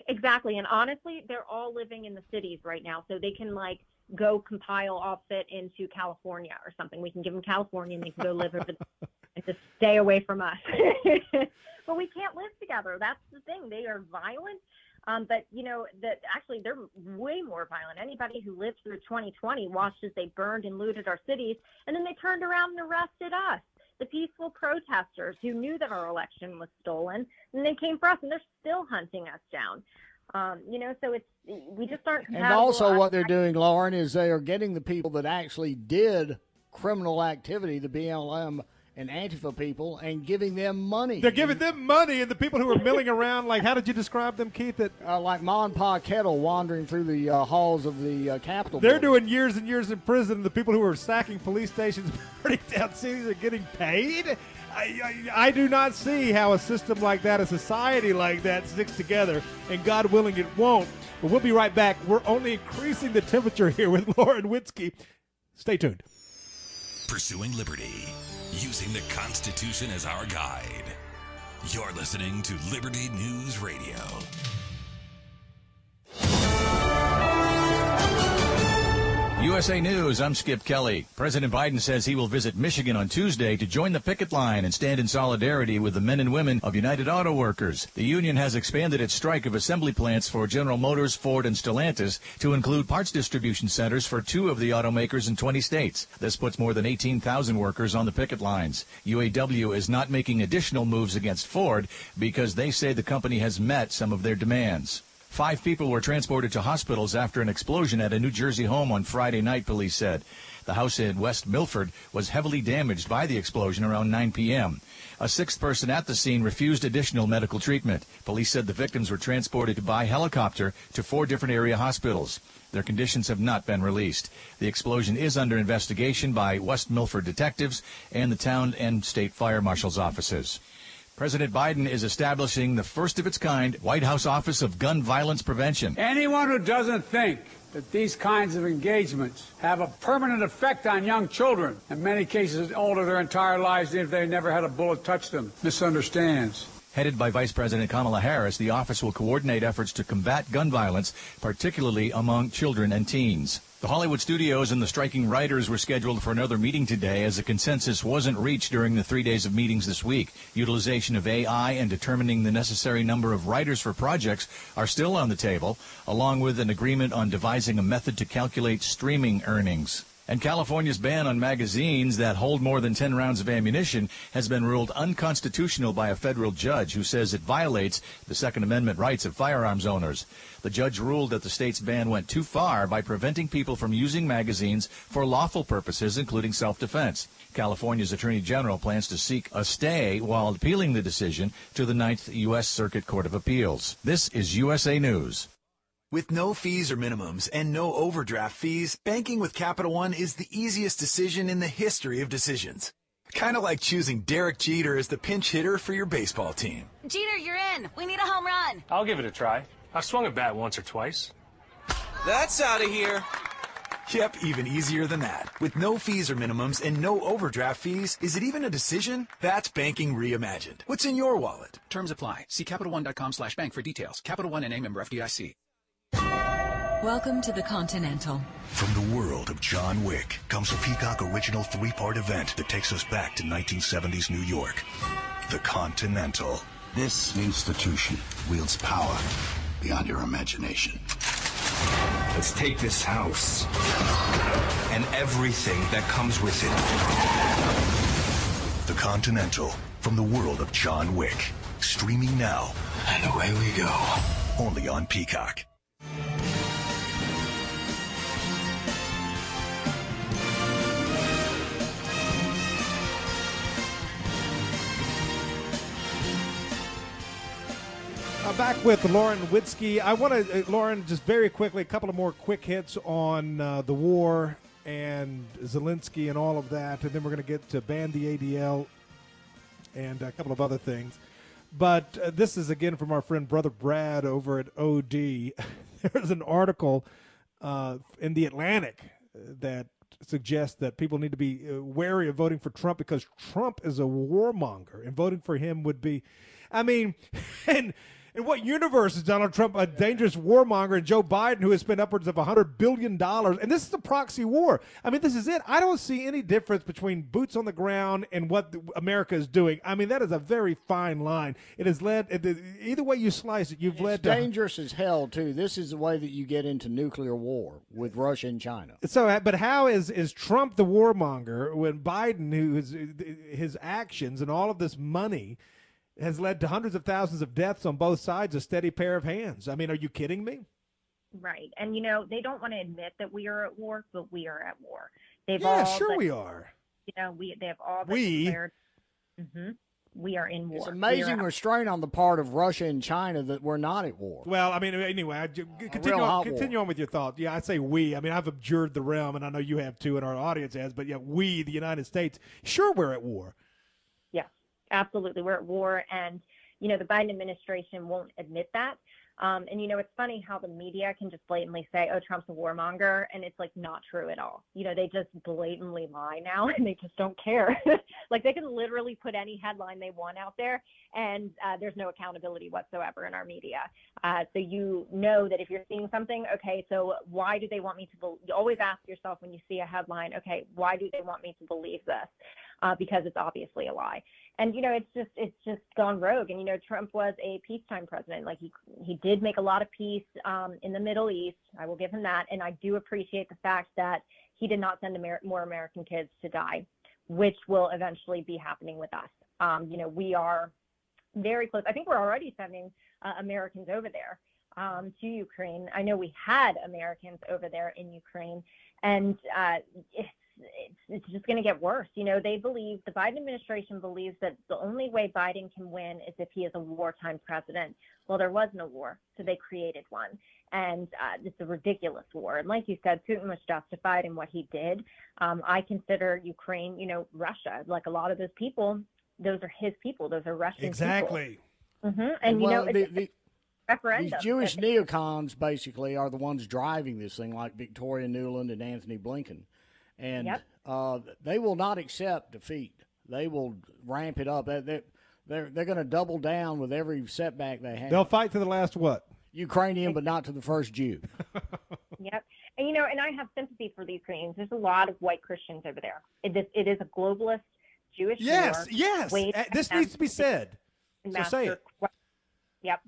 Exactly. And honestly, they're all living in the cities right now, so they can like go compile offset into California or something. We can give them California, and they can go live over there and just stay away from us. but we can't live together. That's the thing. They are violent. Um, but you know that actually they're way more violent. Anybody who lived through 2020 watched as they burned and looted our cities, and then they turned around and arrested us, the peaceful protesters who knew that our election was stolen, and they came for us, and they're still hunting us down. Um, you know, so it's we just aren't. And also, what they're doing, Lauren, is they are getting the people that actually did criminal activity, the BLM and Antifa people, and giving them money. They're giving them money, and the people who are milling around, like, how did you describe them, Keith? That uh, like Ma and Pa Kettle wandering through the uh, halls of the uh, Capitol. they're building. doing years and years in prison. And the people who are sacking police stations, burning down cities, are getting paid. I, I, I do not see how a system like that, a society like that, sticks together. And God willing, it won't. But we'll be right back. We're only increasing the temperature here with Lauren Witzke. Stay tuned. Pursuing liberty, using the Constitution as our guide. You're listening to Liberty News Radio. USA News, I'm Skip Kelly. President Biden says he will visit Michigan on Tuesday to join the picket line and stand in solidarity with the men and women of United Auto Workers. The union has expanded its strike of assembly plants for General Motors, Ford, and Stellantis to include parts distribution centers for two of the automakers in 20 states. This puts more than 18,000 workers on the picket lines. UAW is not making additional moves against Ford because they say the company has met some of their demands. Five people were transported to hospitals after an explosion at a New Jersey home on Friday night, police said. The house in West Milford was heavily damaged by the explosion around 9 p.m. A sixth person at the scene refused additional medical treatment. Police said the victims were transported by helicopter to four different area hospitals. Their conditions have not been released. The explosion is under investigation by West Milford detectives and the town and state fire marshal's offices. President Biden is establishing the first of its kind White House Office of Gun Violence Prevention. Anyone who doesn't think that these kinds of engagements have a permanent effect on young children, in many cases older their entire lives, even if they never had a bullet touch them, misunderstands. Headed by Vice President Kamala Harris, the office will coordinate efforts to combat gun violence, particularly among children and teens. The Hollywood studios and the striking writers were scheduled for another meeting today as a consensus wasn't reached during the three days of meetings this week. Utilization of AI and determining the necessary number of writers for projects are still on the table, along with an agreement on devising a method to calculate streaming earnings. And California's ban on magazines that hold more than 10 rounds of ammunition has been ruled unconstitutional by a federal judge who says it violates the Second Amendment rights of firearms owners. The judge ruled that the state's ban went too far by preventing people from using magazines for lawful purposes, including self-defense. California's Attorney General plans to seek a stay while appealing the decision to the Ninth U.S. Circuit Court of Appeals. This is USA News. With no fees or minimums and no overdraft fees, banking with Capital One is the easiest decision in the history of decisions. Kind of like choosing Derek Jeter as the pinch hitter for your baseball team. Jeter, you're in. We need a home run. I'll give it a try. I've swung a bat once or twice. That's out of here. Yep, even easier than that. With no fees or minimums and no overdraft fees, is it even a decision? That's banking reimagined. What's in your wallet? Terms apply. See CapitalOne.com slash bank for details. Capital One and a member FDIC. Welcome to the Continental. From the world of John Wick comes a Peacock original three-part event that takes us back to 1970s New York. The Continental. This institution wields power beyond your imagination. Let's take this house and everything that comes with it. The Continental. from the world of John Wick. Streaming now. And away we go. Only on Peacock. Uh, back with Lauren Witzke. I want to, uh, Lauren, just very quickly, a couple of more quick hits on uh, the war and Zelensky and all of that, and then we're going to get to ban the ADL and a couple of other things. But uh, this is again from our friend Brother Brad over at OD. There's an article uh, in the Atlantic that suggests that people need to be uh, wary of voting for Trump because Trump is a warmonger, and voting for him would be, I mean, and in what universe is Donald Trump a dangerous warmonger and Joe Biden, who has spent upwards of $100 billion? And this is a proxy war. I mean, this is it. I don't see any difference between boots on the ground and what America is doing. I mean, that is a very fine line. It has led, either way you slice it, you've it's led dangerous as hell, too. This is the way that you get into nuclear war with Russia and China. So, uh, but how is, is Trump the warmonger when Biden, who is his actions and all of this money, has led to hundreds of thousands of deaths on both sides, a steady pair of hands. I mean, are you kidding me? Right. And, you know, they don't want to admit that we are at war, but we are at war. They've yeah, all sure but, we are. You know, we they have all we. declared. Mm-hmm, we are in war. It's amazing we restraint on the part of Russia and China that we're not at war. Well, I mean, anyway, I, continue, on, continue on with your thought. Yeah, I say we. I mean, I've abjured the realm, and I know you have too, and our audience has. But yeah, we, the United States, sure, we're at war. Absolutely, we're at war, and you know, the Biden administration won't admit that. Um, and you know, it's funny how the media can just blatantly say, "Oh, Trump's a warmonger," and it's like not true at all. You know, they just blatantly lie now, and they just don't care. like they can literally put any headline they want out there, and uh, there's no accountability whatsoever in our media. Uh, so you know that if you're seeing something, okay, so why do they want me to? Be- always ask yourself when you see a headline, okay, why do they want me to believe this? Uh, because it's obviously a lie. And you know it's just it's just gone rogue. And you know trump was a peacetime president. Like he he did make a lot of peace um, in the middle east. I will give him that. And i do appreciate the fact that he did not send Amer- more american kids to die which will eventually be happening with us. Um, you know we are very close. I think we're already sending uh, americans over there um, to ukraine. I know we had americans over there in ukraine. And uh, it's, it's just going to get worse. You know, they believe the Biden administration believes that the only way Biden can win is if he is a wartime president. Well, there was no war, so they created one, and uh, it's a ridiculous war. And like you said, Putin was justified in what he did. Um, I consider Ukraine, you know, Russia. Like a lot of those people, those are his people. Those are Russian exactly. people. Mm-hmm. And well, you know, the, the. These Jewish neocons basically are the ones driving this thing, like Victoria Nuland and Antony Blinken and yep. uh, they will not accept defeat. They will ramp it up. They're they're, they're going to double down with every setback they have. They'll fight to the last what? Ukrainian, but not to the first Jew. yep. And you know, and I have sympathy for the Ukrainians. There's a lot of white Christians over there. It is, it is a globalist Jewish yes, war. Yes, yes. Uh, this needs to be said. So say it. Yep.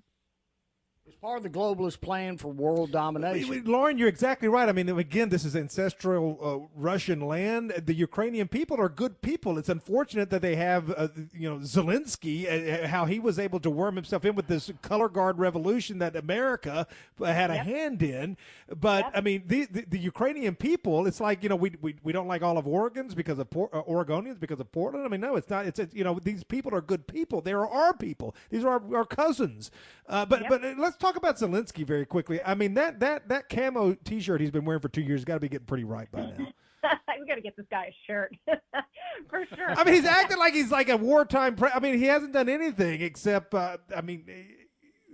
It's part of the globalist plan for world domination. Lauren, you're exactly right. I mean, again, this is ancestral uh, Russian land. The Ukrainian people are good people. It's unfortunate that they have, uh, you know, Zelensky, uh, how he was able to worm himself in with this color guard revolution that America had a Yep. hand in. But I mean, the, the the Ukrainian people, it's like you know, we we, we don't like all of Oregons because of Por- uh, Oregonians because of Portland. I mean, no, it's not. It's, it's you know, these people are good people. They are our people. These are our, our cousins. Uh, but but uh, let's talk about Zelensky very quickly. I mean that that that camo T-shirt he's been wearing for two years got to be getting pretty ripe by now. we got to get this guy a shirt for sure. I mean, he's acting like he's like a wartime. Pre- I mean, he hasn't done anything except, uh, I mean, eh,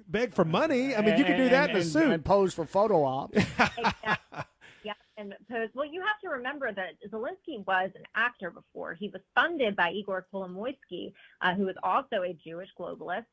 beg for money. I mean, you can do that and, in a suit. and pose for photo ops. Yeah, and pose. Well, you have to remember that Zelensky was an actor before. He was funded by Igor Kolomoisky, uh, who is also a Jewish globalist.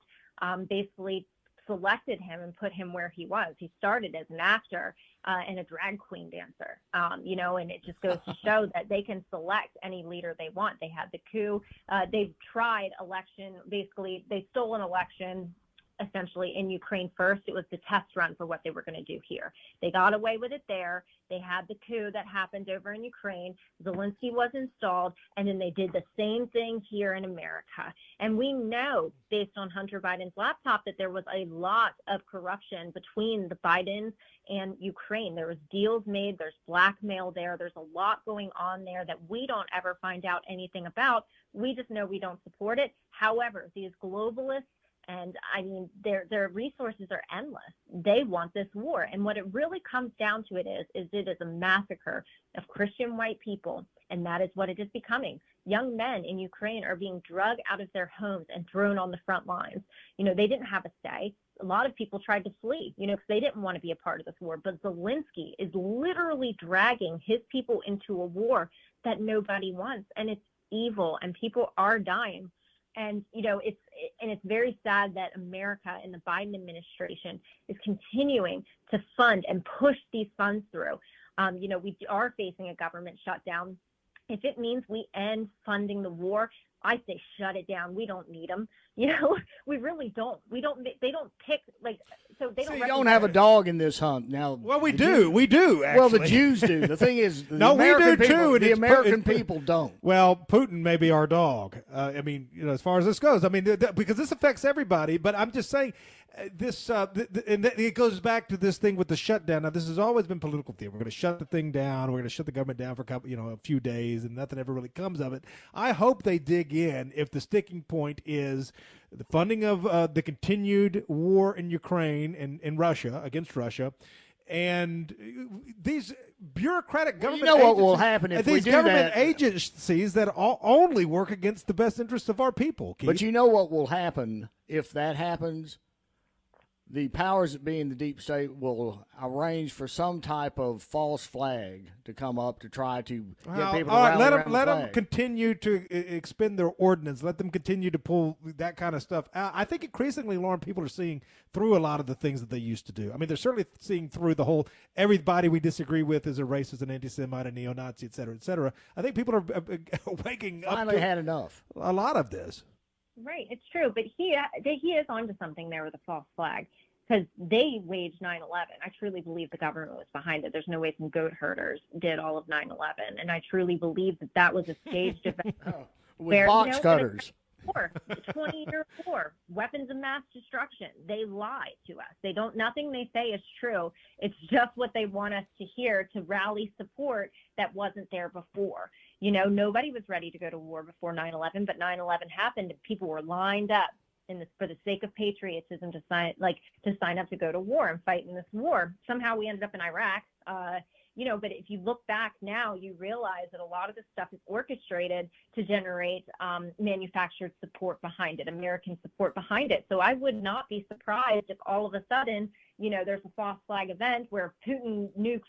Um, basically, selected him and put him where he was. He started as an actor uh, and a drag queen dancer, um, you know, and it just goes to show that they can select any leader they want. They had the coup. Uh, they've tried election. Basically, they stole an election essentially in Ukraine first. It was the test run for what they were going to do here. They got away with it there. They had the coup that happened over in Ukraine. Zelensky was installed, and then they did the same thing here in America. And we know, based on Hunter Biden's laptop, that there was a lot of corruption between the Bidens and Ukraine. There was deals made, there's blackmail there, there's a lot going on there that we don't ever find out anything about. We just know we don't support it. However, these globalists and I mean, their their resources are endless. They want this war, and what it really comes down to it is, is it is a massacre of Christian white people, and that is what it is becoming. Young men in Ukraine are being drugged out of their homes and thrown on the front lines. You know, they didn't have a say. A lot of people tried to flee, you know, because they didn't want to be a part of this war. But Zelensky is literally dragging his people into a war that nobody wants, and it's evil, and people are dying and you know it's and it's very sad that America and the Biden administration is continuing to fund and push these funds through. Um, you know, we are facing a government shutdown. If it means we end funding the war, I say shut it down. We don't need them. You know, we really don't. We don't. They don't pick like so. They don't. you don't have a dog in this hunt now. Well, we do. Jews, we do. Actually. Well, the Jews do. The thing is, the no, American we do people, too. The American people don't. Well, Putin may be our dog. Uh, I mean, you know, as far as this goes, I mean, th- th- because this affects everybody. But I'm just saying, this uh, th- th- and it goes back to this thing with the shutdown. Now, this has always been political theater. We're going to shut the thing down. We're going to shut the government down for a couple, you know, a few days, and nothing ever really comes of it. I hope they dig in if the sticking point is the funding of uh, the continued war in Ukraine and in Russia against Russia, and these bureaucratic government. Well, you know what will agencies- happen if these we do government that? agencies that all, only work against the best interests of our people. Keith. But you know what will happen if that happens? The powers that be in the deep state will arrange for some type of false flag to come up to try to get Well, people all to right, let them the let them continue to expend their ordinance. Let them continue to pull that kind of stuff out. I think increasingly, Lauren, people are seeing through a lot of the things that they used to do. I mean, they're certainly seeing through the whole everybody we disagree with is a racist, an anti-Semite, a neo-Nazi, et cetera, et cetera. I think people are uh, uh, waking up. Finally had enough. A lot of this. Right, it's true, but he uh, he is onto something there with a false flag because they waged 9/11. I truly believe the government was behind it. There's no way some goat herders did all of 9/11, and I truly believe that that was a staged event. Oh, with where, box you know, cutters. War, 20 year war, weapons of mass destruction. They lie to us. They don't. Nothing they say is true. It's just what they want us to hear to rally support that wasn't there before. You know, nobody was ready to go to war before 9/11, but 9/11 happened, and people were lined up in this for the sake of patriotism to sign like to sign up to go to war and fight in this war. Somehow we ended up in Iraq. Uh, you know, but if you look back now, you realize that a lot of this stuff is orchestrated to generate um, manufactured support behind it, American support behind it. So I would not be surprised if all of a sudden, you know, there's a false flag event where Putin nukes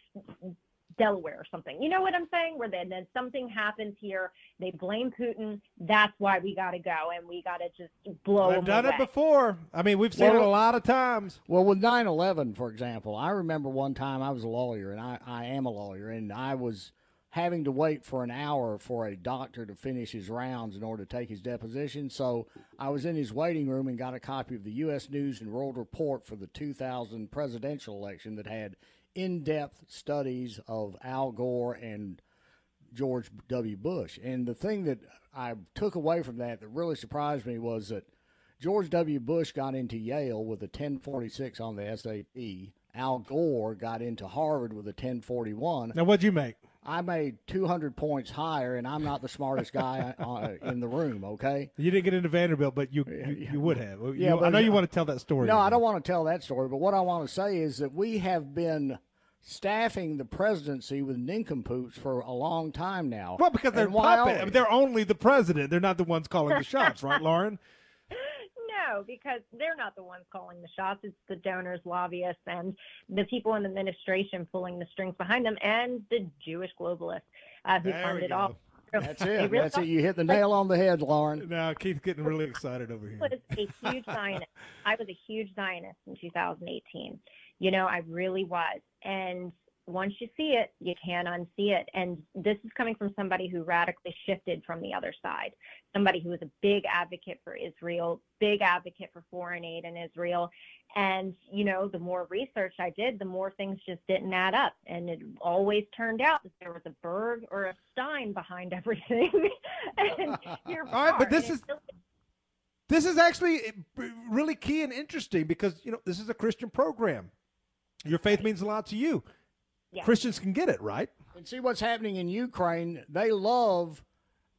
Delaware or something. You know what I'm saying? Where then, then something happens here, they blame Putin. That's why we got to go and we got to just blow I've done away. it before. I mean, we've seen it a lot of times. Well, with 9 11, for example, I remember one time I was a lawyer, and I, I am a lawyer, and I was having to wait for an hour for a doctor to finish his rounds in order to take his deposition. So I was in his waiting room and got a copy of the U.S. News and World Report for the 2000 presidential election that had in depth studies of Al Gore and George W. Bush. And the thing that I took away from that that really surprised me was that George W. Bush got into Yale with a 1046 on the SAT. Al Gore got into Harvard with a 1041. Now, what'd you make? I made 200 points higher, and I'm not the smartest guy uh, in the room, okay? You didn't get into Vanderbilt, but you you, you would have. You- Yeah, I know you want to tell that story. No, I don't want to tell that story, but what I want to say is that we have been staffing the presidency with nincompoops for a long time now. Well, because they're puppet. I mean, they're only the president. They're not the ones calling the shots, right, Lauren? No, because they're not the ones calling the shots. It's the donors, lobbyists, and the people in the administration pulling the strings behind them, and the Jewish globalists uh, who There fund it all. That's it. really That's it. You hit the nail on the head, Lauren. Now Keith's getting really excited over here. I was a huge Zionist. I was a huge Zionist in 2018. You know, I really was. And once you see it, you can't unsee it. And this is coming from somebody who radically shifted from the other side, somebody who was a big advocate for Israel, big advocate for foreign aid in Israel. And, you know, the more research I did, the more things just didn't add up. And it always turned out that there was a Berg or a Stein behind everything. and All right, but this is. This is actually eh, really key and interesting because you know this is a Christian program. Your faith means a lot to you. Yeah. Christians can get it, right? And see what's happening in Ukraine. They love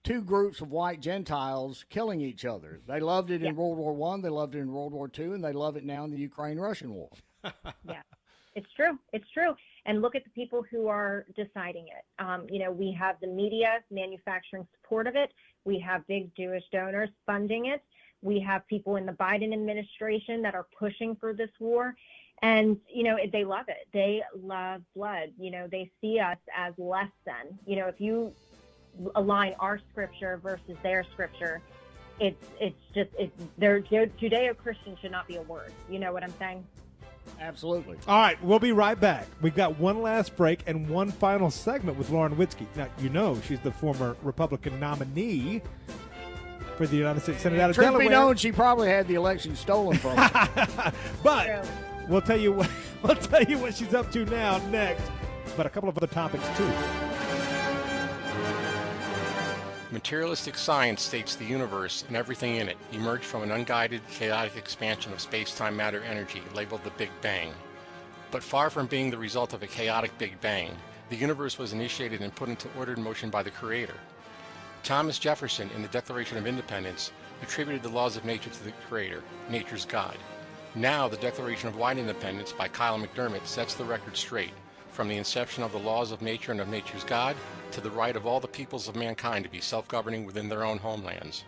two groups of white Gentiles killing each other. They loved it in World War One, they loved it in World War Two, and they love it now in the Ukraine-Russian war. yeah, it's true. It's true. And look at the people who are deciding it. Um, you know, we have the media manufacturing support of it. We have big Jewish donors funding it. We have people in the Biden administration that are pushing for this war. And, you know, they love it. They love blood. You know, they see us as less than. You know, if you align our scripture versus their scripture, it's it's just it's their Judeo-Christian should not be a word. You know what I'm saying? Absolutely. All right, we'll be right back. We've got one last break and one final segment with Lauren Witzke. Now, you know she's the former Republican nominee for the United States Senate out of Truth Delaware. be known, she probably had the election stolen from her. but we'll tell you what we'll tell you what she's up to now next. But a couple of other topics too. Materialistic science states the universe and everything in it emerged from an unguided, chaotic expansion of space-time matter energy labeled the Big Bang. But far from being the result of a chaotic Big Bang, the universe was initiated and put into ordered motion by the Creator. Thomas Jefferson, in the Declaration of Independence, attributed the laws of nature to the Creator, nature's God. Now, the Declaration of White Independence by Kyle McDermott sets the record straight, from the inception of the laws of nature and of nature's God to the right of all the peoples of mankind to be self-governing within their own homelands.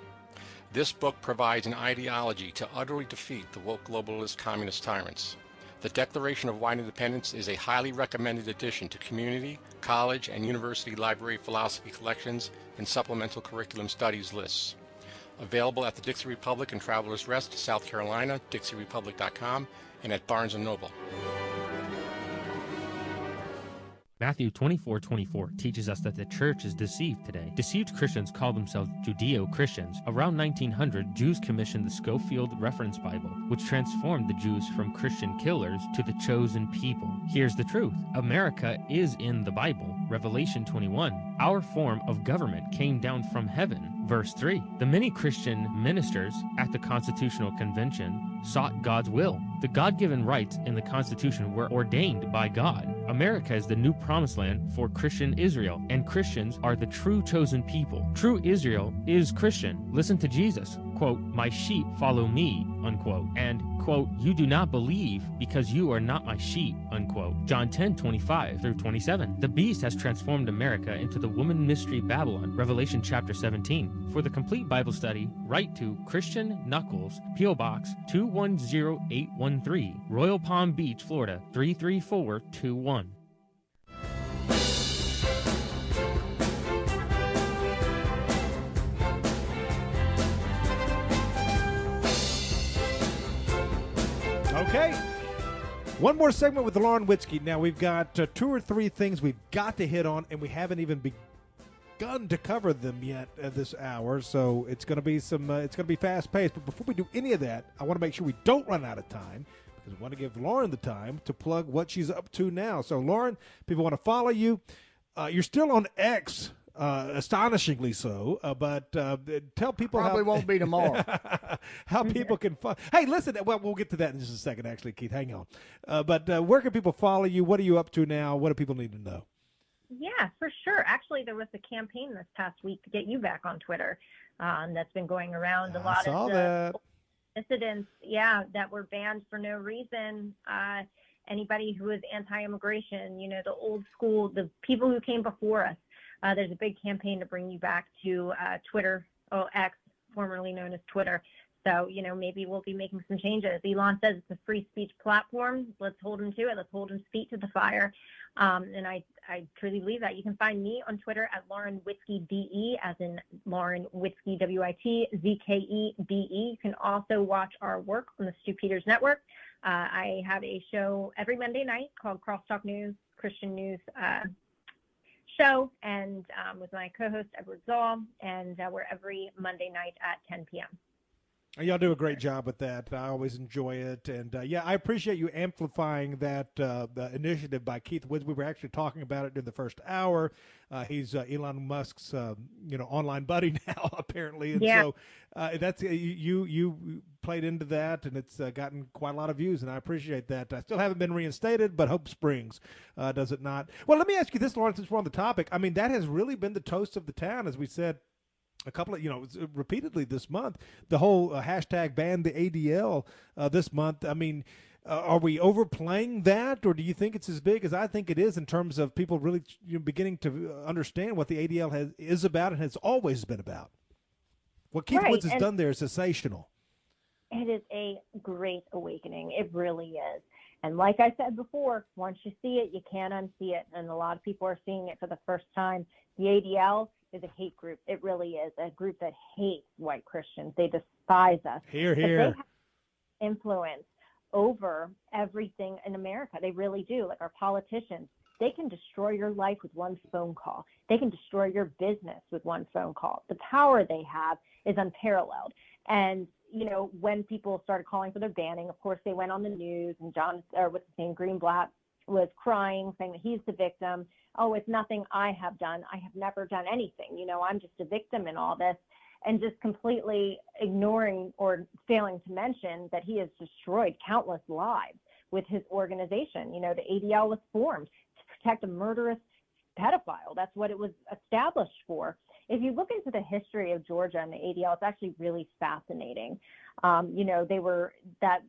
This book provides an ideology to utterly defeat the woke globalist communist tyrants. The Declaration of White Independence is a highly recommended addition to community, college, and university library philosophy collections and supplemental curriculum studies lists. Available at the Dixie Republic and Travelers Rest, South Carolina, dixierepublic.com, and at Barnes & Noble. Matthew 24 24 teaches us that the church is deceived today. Deceived Christians call themselves Judeo Christians. Around 1900, Jews commissioned the Scofield Reference Bible, which transformed the Jews from Christian killers to the chosen people. Here's the truth America is in the Bible. Revelation 21. Our form of government came down from heaven. Verse 3. The many Christian ministers at the Constitutional Convention sought God's will. The God given rights in the Constitution were ordained by God. America is the new promised land for Christian Israel, and Christians are the true chosen people. True Israel is Christian. Listen to Jesus. Quote, My sheep follow me, unquote. And, quote, You do not believe because you are not my sheep, unquote. John 10, 25 through 27. The beast has transformed America into the woman mystery Babylon, Revelation chapter 17. For the complete Bible study, write to Christian Knuckles, P.O. Box 210813, Royal Palm Beach, Florida 33421. Okay. One more segment with Lauren Witzke. Now we've got uh, two or three things we've got to hit on, and we haven't even begun to cover them yet at this hour. So it's going to be some. Uh, it's going to be fast paced. But before we do any of that, I want to make sure we don't run out of time because we want to give Lauren the time to plug what she's up to now. So Lauren, people want to follow you. Uh, you're still on X uh, astonishingly so. Uh, but uh, tell people Probably how, won't be tomorrow. how people can follow. Hey, listen. Well, we'll get to that in just a second. Actually, Keith, hang on. Uh, but uh, where can people follow you? What are you up to now? What do people need to know? Yeah, for sure. Actually, there was a campaign this past week to get you back on Twitter um, that's been going around. A I lot saw of that. the dissidents, yeah, that were banned for no reason. Uh, anybody who was anti-immigration, you know, the old school, the people who came before us. Uh, there's a big campaign to bring you back to uh, Twitter, oh, X, formerly known as Twitter. So, you know, maybe we'll be making some changes. Elon says it's a free speech platform. Let's hold him to it. Let's hold his feet to the fire. Um, and I, I truly believe that. You can find me on Twitter at Lauren DE, as in Lauren Witzke W I T Z K E B E. You can also watch our work on the Stew Peters Network. Uh, I have a show every Monday night called Crosstalk News, Christian News uh, show, and um, with my co-host Edward Szall, and uh, we're every Monday night at 10 p.m. Y'all do a great job with that. I always enjoy it, and uh, yeah, I appreciate you amplifying that uh, initiative by Keith Woods. We were actually talking about it in the first hour. Uh, he's uh, Elon Musk's, uh, you know, online buddy now, apparently, and Yeah. so uh, that's you. You played into that, and it's gotten quite a lot of views, and I appreciate that. I still haven't been reinstated, but hope springs, does it not? Well, let me ask you this, Lawrence, since we're on the topic. I mean, that has really been the toast of the town, as we said a couple of you know repeatedly this month the whole uh, hashtag ban the adl uh, this month i mean uh, are we overplaying that or do you think it's as big as i think it is in terms of people really you know, beginning to understand what the adl has, is about and has always been about what keith Right, woods has and- done there is sensational It is a great awakening. It really is. And like I said before, once you see it, you can't unsee it. And a lot of people are seeing it for the first time. The ADL is a hate group. It really is a group that hates white Christians. They despise us. Here, here. They have influence over everything in America. They really do. Like our politicians, they can destroy your life with one phone call. They can destroy your business with one phone call. The power they have is unparalleled. And you know, when people started calling for their banning, of course they went on the news and John or what's his name, Greenblatt was crying, saying that he's the victim. Oh, it's nothing I have done. I have never done anything. You know, I'm just a victim in all this. And just completely ignoring or failing to mention that he has destroyed countless lives with his organization. You know, the ADL was formed to protect a murderous pedophile. That's what it was established for. If you look into the history of Georgia and the ADL, it's actually really fascinating. Um, you know, they were that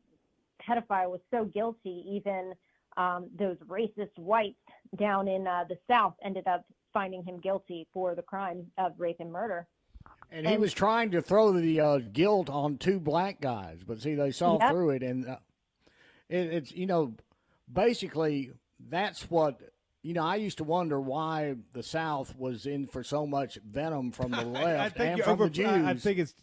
pedophile was so guilty, even um, those racist whites down in uh, the South ended up finding him guilty for the crime of rape and murder. And he was trying to throw the uh, guilt on two black guys, but see, they saw Yep. through it, and uh, it, it's you know, basically that's what you know. I used to wonder why the South was in for so much venom from the left I, I think and from over, the Jews. I, I think it's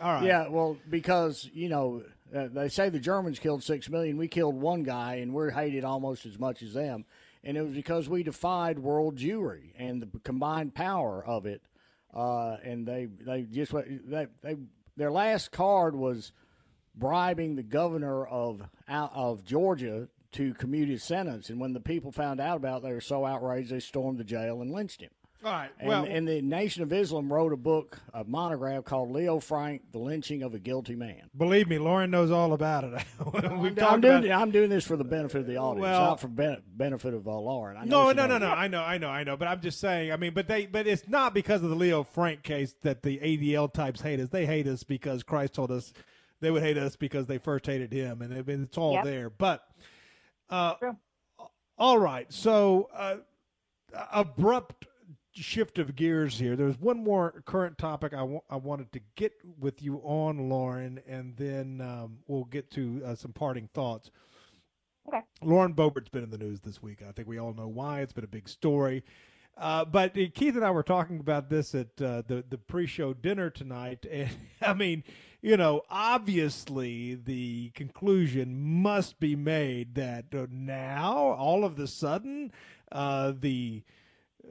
all right Yeah, well, because you know uh, they say the Germans killed six million. We killed one guy, and we're hated almost as much as them. And it was because we defied world Jewry and the combined power of it. Uh, and they they just they, they their last card was bribing the governor of of Georgia to commute his sentence. And when the people found out about it, they were so outraged they stormed the jail and lynched him. All right And, well and the Nation of Islam wrote a book, a monograph called Leo Frank, The Lynching of a Guilty Man. believe me lauren knows all about it We've I'm, talked I'm doing, about- I'm doing this for the benefit of the audience, Well- not for ben- benefit of uh, Lauren. I No, know she no, no, no. I know, I know, I know. But I'm just saying. I mean, but they, but it's not because of the Leo Frank case that the ADL types hate us. They hate us because Christ told us they would hate us because they first hated Him, and it, it's all Yep. there. But, uh, all right. So, uh, abrupt shift of gears here. There's one more current topic I wa- I wanted to get with you on, Lauren, and then um, we'll get to uh, some parting thoughts. Okay. Lauren Boebert's been in the news this week. I think we all know why. It's been a big story. Uh, but uh, Keith and I were talking about this at uh, the the pre-show dinner tonight, and I mean, you know, obviously the conclusion must be made that uh, now all of the sudden uh, the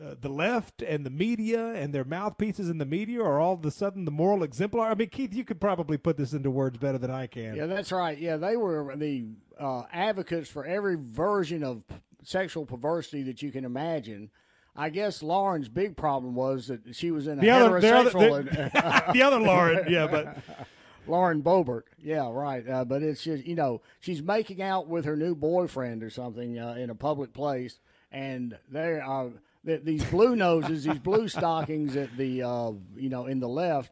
uh, the left and the media and their mouthpieces in the media are all of a sudden the moral exemplar. I mean, Keith, you could probably put this into words better than I can. Yeah, that's right. Yeah, they were the uh, advocates for every version of sexual perversity that you can imagine. I guess Lauren's big problem was that she was in a The other- the other- heterosexual. the- the other Lauren, yeah, but- Lauren Boebert, yeah, right. Uh, but it's just you know she's making out with her new boyfriend or something uh, in a public place, and they are th- these blue noses, these blue stockings at the uh, you know in the left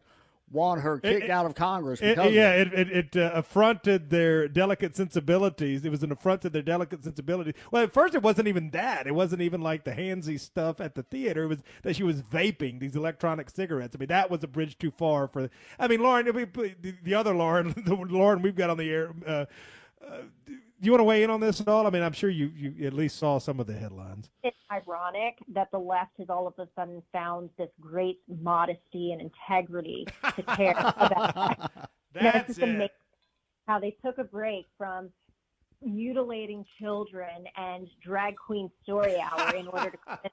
want her kicked it- out of Congress It- because of yeah, it. it, it, uh, affronted their delicate sensibilities. It was an affront to their delicate sensibilities. Well, at first, it wasn't even that. It wasn't even like the handsy stuff at the theater. It was that she was vaping these electronic cigarettes. I mean, that was a bridge too far for. I mean, Lauren, the, the other Lauren, the Lauren we've got on the air. Uh, uh, you want to weigh in on this at all? I mean, I'm sure you, you at least saw some of the headlines. It's ironic that the left has all of a sudden found this great modesty and integrity to care about. You know, That's just it. amazing how they took a break from mutilating children and drag queen story hour in order to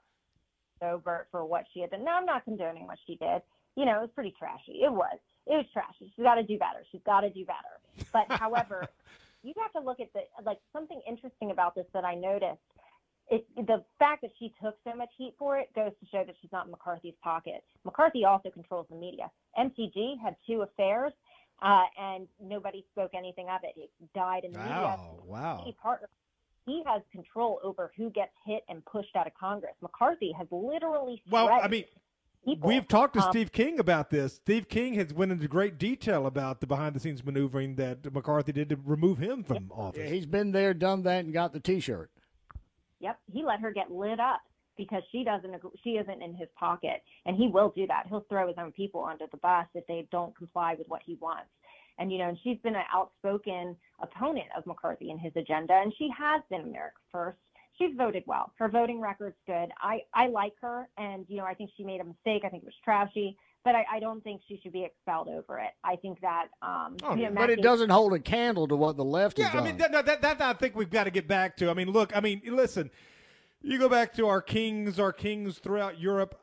Boebert for what she had done. No, I'm not condoning what she did. You know, it was pretty trashy. It was. It was trashy. She's got to do better. She's got to do better. But however, you have to look at the like something interesting about this that I noticed. It, the fact that she took so much heat for it goes to show that she's not in McCarthy's pocket. McCarthy also controls the media. MCG had two affairs, uh, and nobody spoke anything of it. It died in the media. Wow, wow. He partner. He has control over who gets hit and pushed out of Congress. McCarthy has literally. Well, I mean, people. We've talked to Um, Steve King about this. Steve King has went into great detail about the behind the scenes maneuvering that McCarthy did to remove him from office. He's been there, done that, and got the T-shirt. Yep, he let her get lit up because she doesn't she isn't in his pocket, and he will do that. He'll throw his own people under the bus if they don't comply with what he wants. And you know, and she's been an outspoken opponent of McCarthy and his agenda, and she has been America First. She's voted well. Her voting record's good. I I like her, and you know, I think she made a mistake. I think it was trashy, but I, I don't think she should be expelled over it. I think that um, you know, but Matt it doesn't hold a candle to what the left is. Yeah, has I done. mean that, that, that, that I think we've got to get back to. I mean, look, I mean, listen, you go back to our kings, our kings throughout Europe.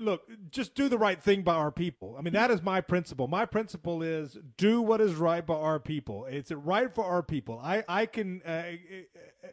Look, just do the right thing by our people. I mean, that is my principle. My principle is do what is right by our people. It's right for our people. I I can uh,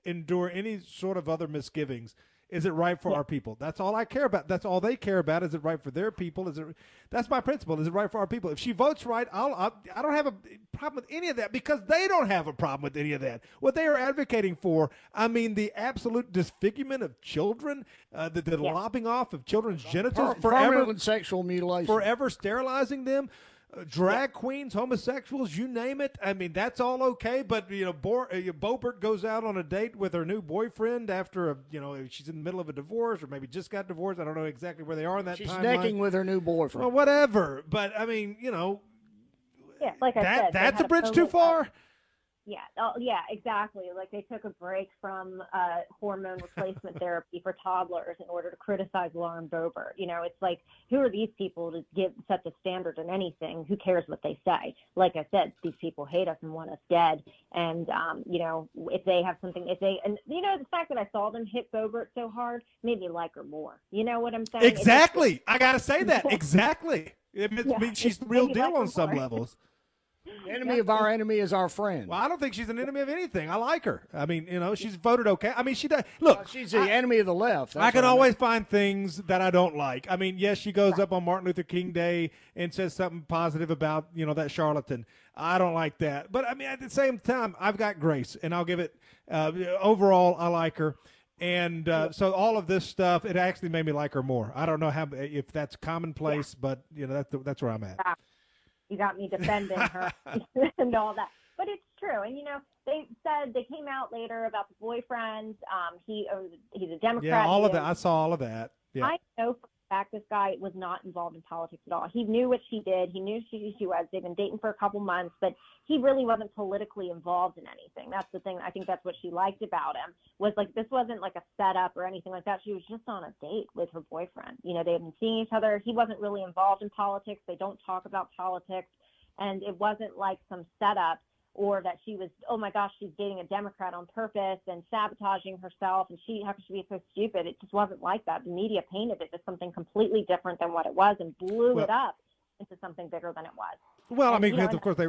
endure any sort of other misgivings. Is it right for our people? That's all I care about. That's all they care about. Is it right for their people? Is it? That's my principle. Is it right for our people? If she votes right, I'll, I'll I don't have a problem with any of that because they don't have a problem with any of that. What they are advocating for, I mean, the absolute disfigurement of children, uh, the, the lopping off of children's genitals, Per- forever sexual mutilation. forever sterilizing them. Drag queens, homosexuals, you name it. I mean, that's all okay. But you know, Bor- uh, Boebert goes out on a date with her new boyfriend after a, you know she's in the middle of a divorce or maybe just got divorced. I don't know exactly where they are in that She's timeline. necking with her new boyfriend. Well, whatever. But I mean, you know, yeah, like I that said, they that's a bridge COVID, too far. Yeah, oh, yeah, exactly. Like they took a break from uh, hormone replacement therapy for toddlers in order to criticize Lauren Boebert. You know, it's like who are these people to give such a standard in anything? Who cares what they say? Like I said, these people hate us and want us dead. And um, you know, if they have something, if they and you know, the fact that I saw them hit Boebert so hard made me like her more. You know what I'm saying? It just- Exactly. I got to say that. Exactly. It means Yeah, she's the real deal like on some more. levels. Enemy of our enemy is our friend. Well, I don't think she's an enemy of anything. I like her. I mean, you know, she's voted okay. I mean, she does. Look, she's the enemy of the left. I That's can what always find things that I don't like. I mean, yes, she goes up on Martin Luther King Day and says something positive about you know that charlatan. I don't like that, but I mean at the same time, I've got grace, and I'll give it. Uh, overall, I like her, and uh, so all of this stuff, it actually made me like her more. I don't know how if that's commonplace, but you know that's that's where I'm at. You got me defending her and all that. But it's true. And you know, they said they came out later about the boyfriend. Um, he uh, he's a Democrat. Yeah, all of that. I saw all of that. Yeah. I know fact this guy was not involved in politics at all. He knew what she did. He knew who she was. They've been dating for a couple months, but he really wasn't politically involved in anything. That's the thing. I think that's what she liked about him was like this wasn't like a setup or anything like that. She was just on a date with her boyfriend. You know, they had been seeing each other. He wasn't really involved in politics. They don't talk about politics, and it wasn't like some setup or that she was, oh my gosh, she's dating a Democrat on purpose and sabotaging herself, and she how could she be so stupid? It just wasn't like that. The media painted it as something completely different than what it was and blew it up into something bigger than it was. Well, I mean, you know, of course they.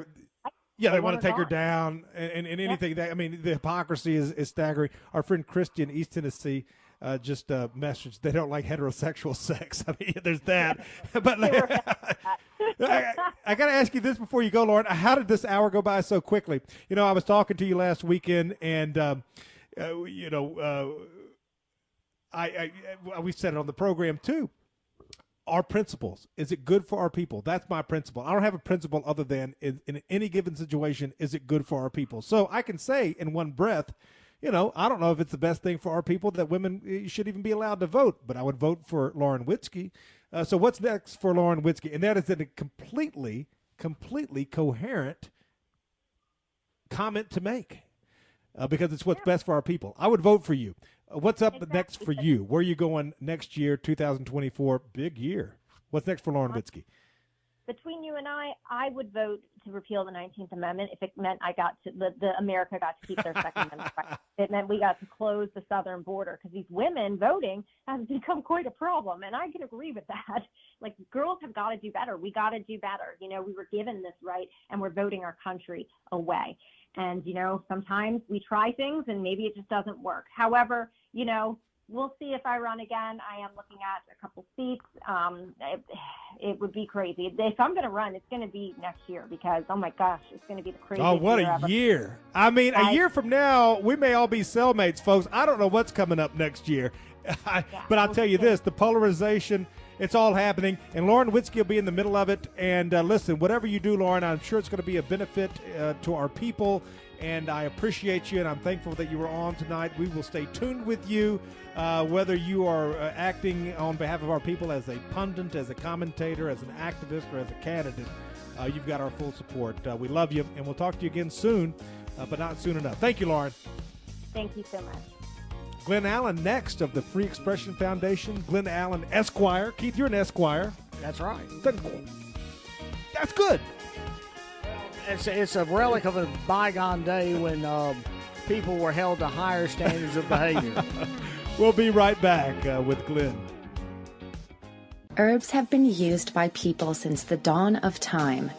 Yeah, they they want to take her down, and, and, and anything that I mean, the hypocrisy is, is staggering. Our friend Christian East Tennessee uh, just a message. they don't like heterosexual sex. I mean, there's that. but I, I got to ask you this before you go, Lauren. How did this hour go by so quickly? You know, I was talking to you last weekend, and um, uh, you know, uh, I, I, I we said it on the program too our principles. Is it good for our people? That's my principle. I don't have a principle other than in, in any given situation, is it good for our people? So I can say in one breath, you know, I don't know if it's the best thing for our people that women eh, should even be allowed to vote, but I would vote for Lauren Witzke. Uh, so what's next for Lauren Witzke? And that is a completely, completely coherent comment to make uh, because it's what's best for our people. I would vote for you. Uh, what's up next for you? Where are you going next year, 2024? Big year. What's next for Lauren Witzke? Between you and I, I would vote to repeal the 19th Amendment if it meant I got to the, the America got to keep their Second Amendment right. It meant we got to close the southern border because these women voting has become quite a problem, and I can agree with that. Like girls have got to do better. We got to do better. You know, we were given this right, and we're voting our country away. And you know, sometimes we try things and maybe it just doesn't work. However, you know, we'll see if I run again. I am looking at a couple seats. Um, it, it would be crazy. If I'm going to run, it's going to be next year because, oh my gosh, it's going to be the craziest Oh, what year a ever. year! I mean, a I- year from now, we may all be cellmates, folks. I don't know what's coming up next year, but I'll tell you this: the polarization. It's all happening, and Lauren Witzke will be in the middle of it. And uh, listen, whatever you do, Lauren, I'm sure it's going to be a benefit uh, to our people. And I appreciate you, and I'm thankful that you were on tonight. We will stay tuned with you, uh, whether you are uh, acting on behalf of our people as a pundit, as a commentator, as an activist, or as a candidate. Uh, you've got our full support. Uh, we love you, and we'll talk to you again soon, but not soon enough. Thank you, Lauren. Thank you so much. Glen Allen next of the Free Expression Foundation. Glen Allen Esquire. Keith, you're an Esquire. That's right. That's good. It's a, it's a relic of a bygone day when um, people were held to higher standards of behavior. We'll be right back uh, with Glen. Herbs have been used by people since the dawn of time.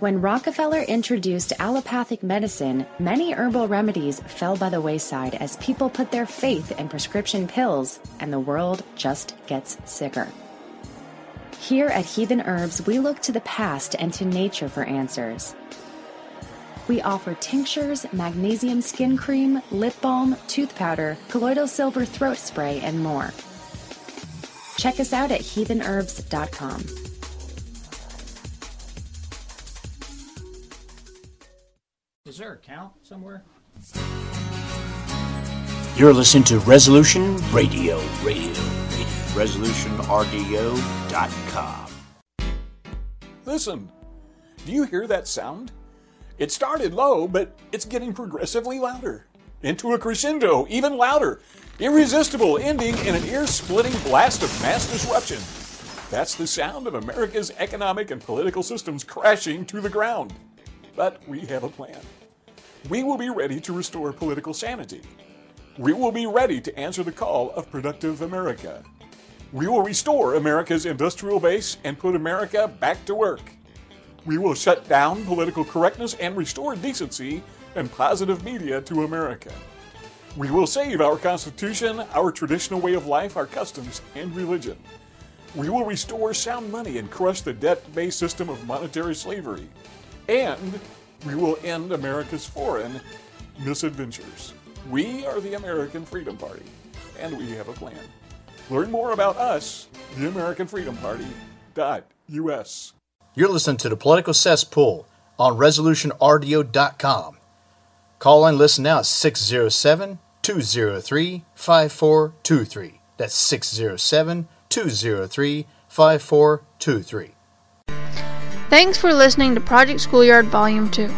When Rockefeller introduced allopathic medicine, many herbal remedies fell by the wayside as people put their faith in prescription pills, and the world just gets sicker. Here at Heathen Herbs, we look to the past and to nature for answers. We offer tinctures, magnesium skin cream, lip balm, tooth powder, colloidal silver throat spray, and more. Check us out at heathenherbs.com. Is there a count somewhere? You're listening to Resolution Radio, Radio, Radio. ResolutionRDO.com. Listen, do you hear that sound? It started low, but it's getting progressively louder. Into a crescendo, even louder. Irresistible, ending in an ear splitting blast of mass disruption. That's the sound of America's economic and political systems crashing to the ground. But we have a plan. We will be ready to restore political sanity. We will be ready to answer the call of productive America. We will restore America's industrial base and put America back to work. We will shut down political correctness and restore decency and positive media to America. We will save our Constitution, our traditional way of life, our customs, and religion. We will restore sound money and crush the debt based system of monetary slavery. And we will end America's foreign misadventures. We are the American Freedom Party, and we have a plan. Learn more about us, the American Freedom. You're listening to the Political Cesspool on ResolutionRDO.com. Call and listen now at 607 203 5423. That's 607 203 5423. Thanks for listening to Project Schoolyard Volume 2.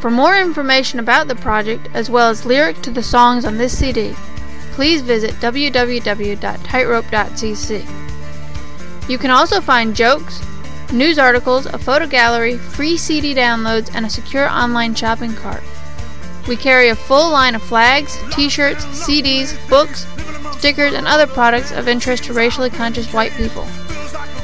For more information about the project, as well as lyrics to the songs on this CD, please visit www.tightrope.cc. You can also find jokes, news articles, a photo gallery, free CD downloads, and a secure online shopping cart. We carry a full line of flags, t shirts, CDs, books, stickers, and other products of interest to racially conscious white people.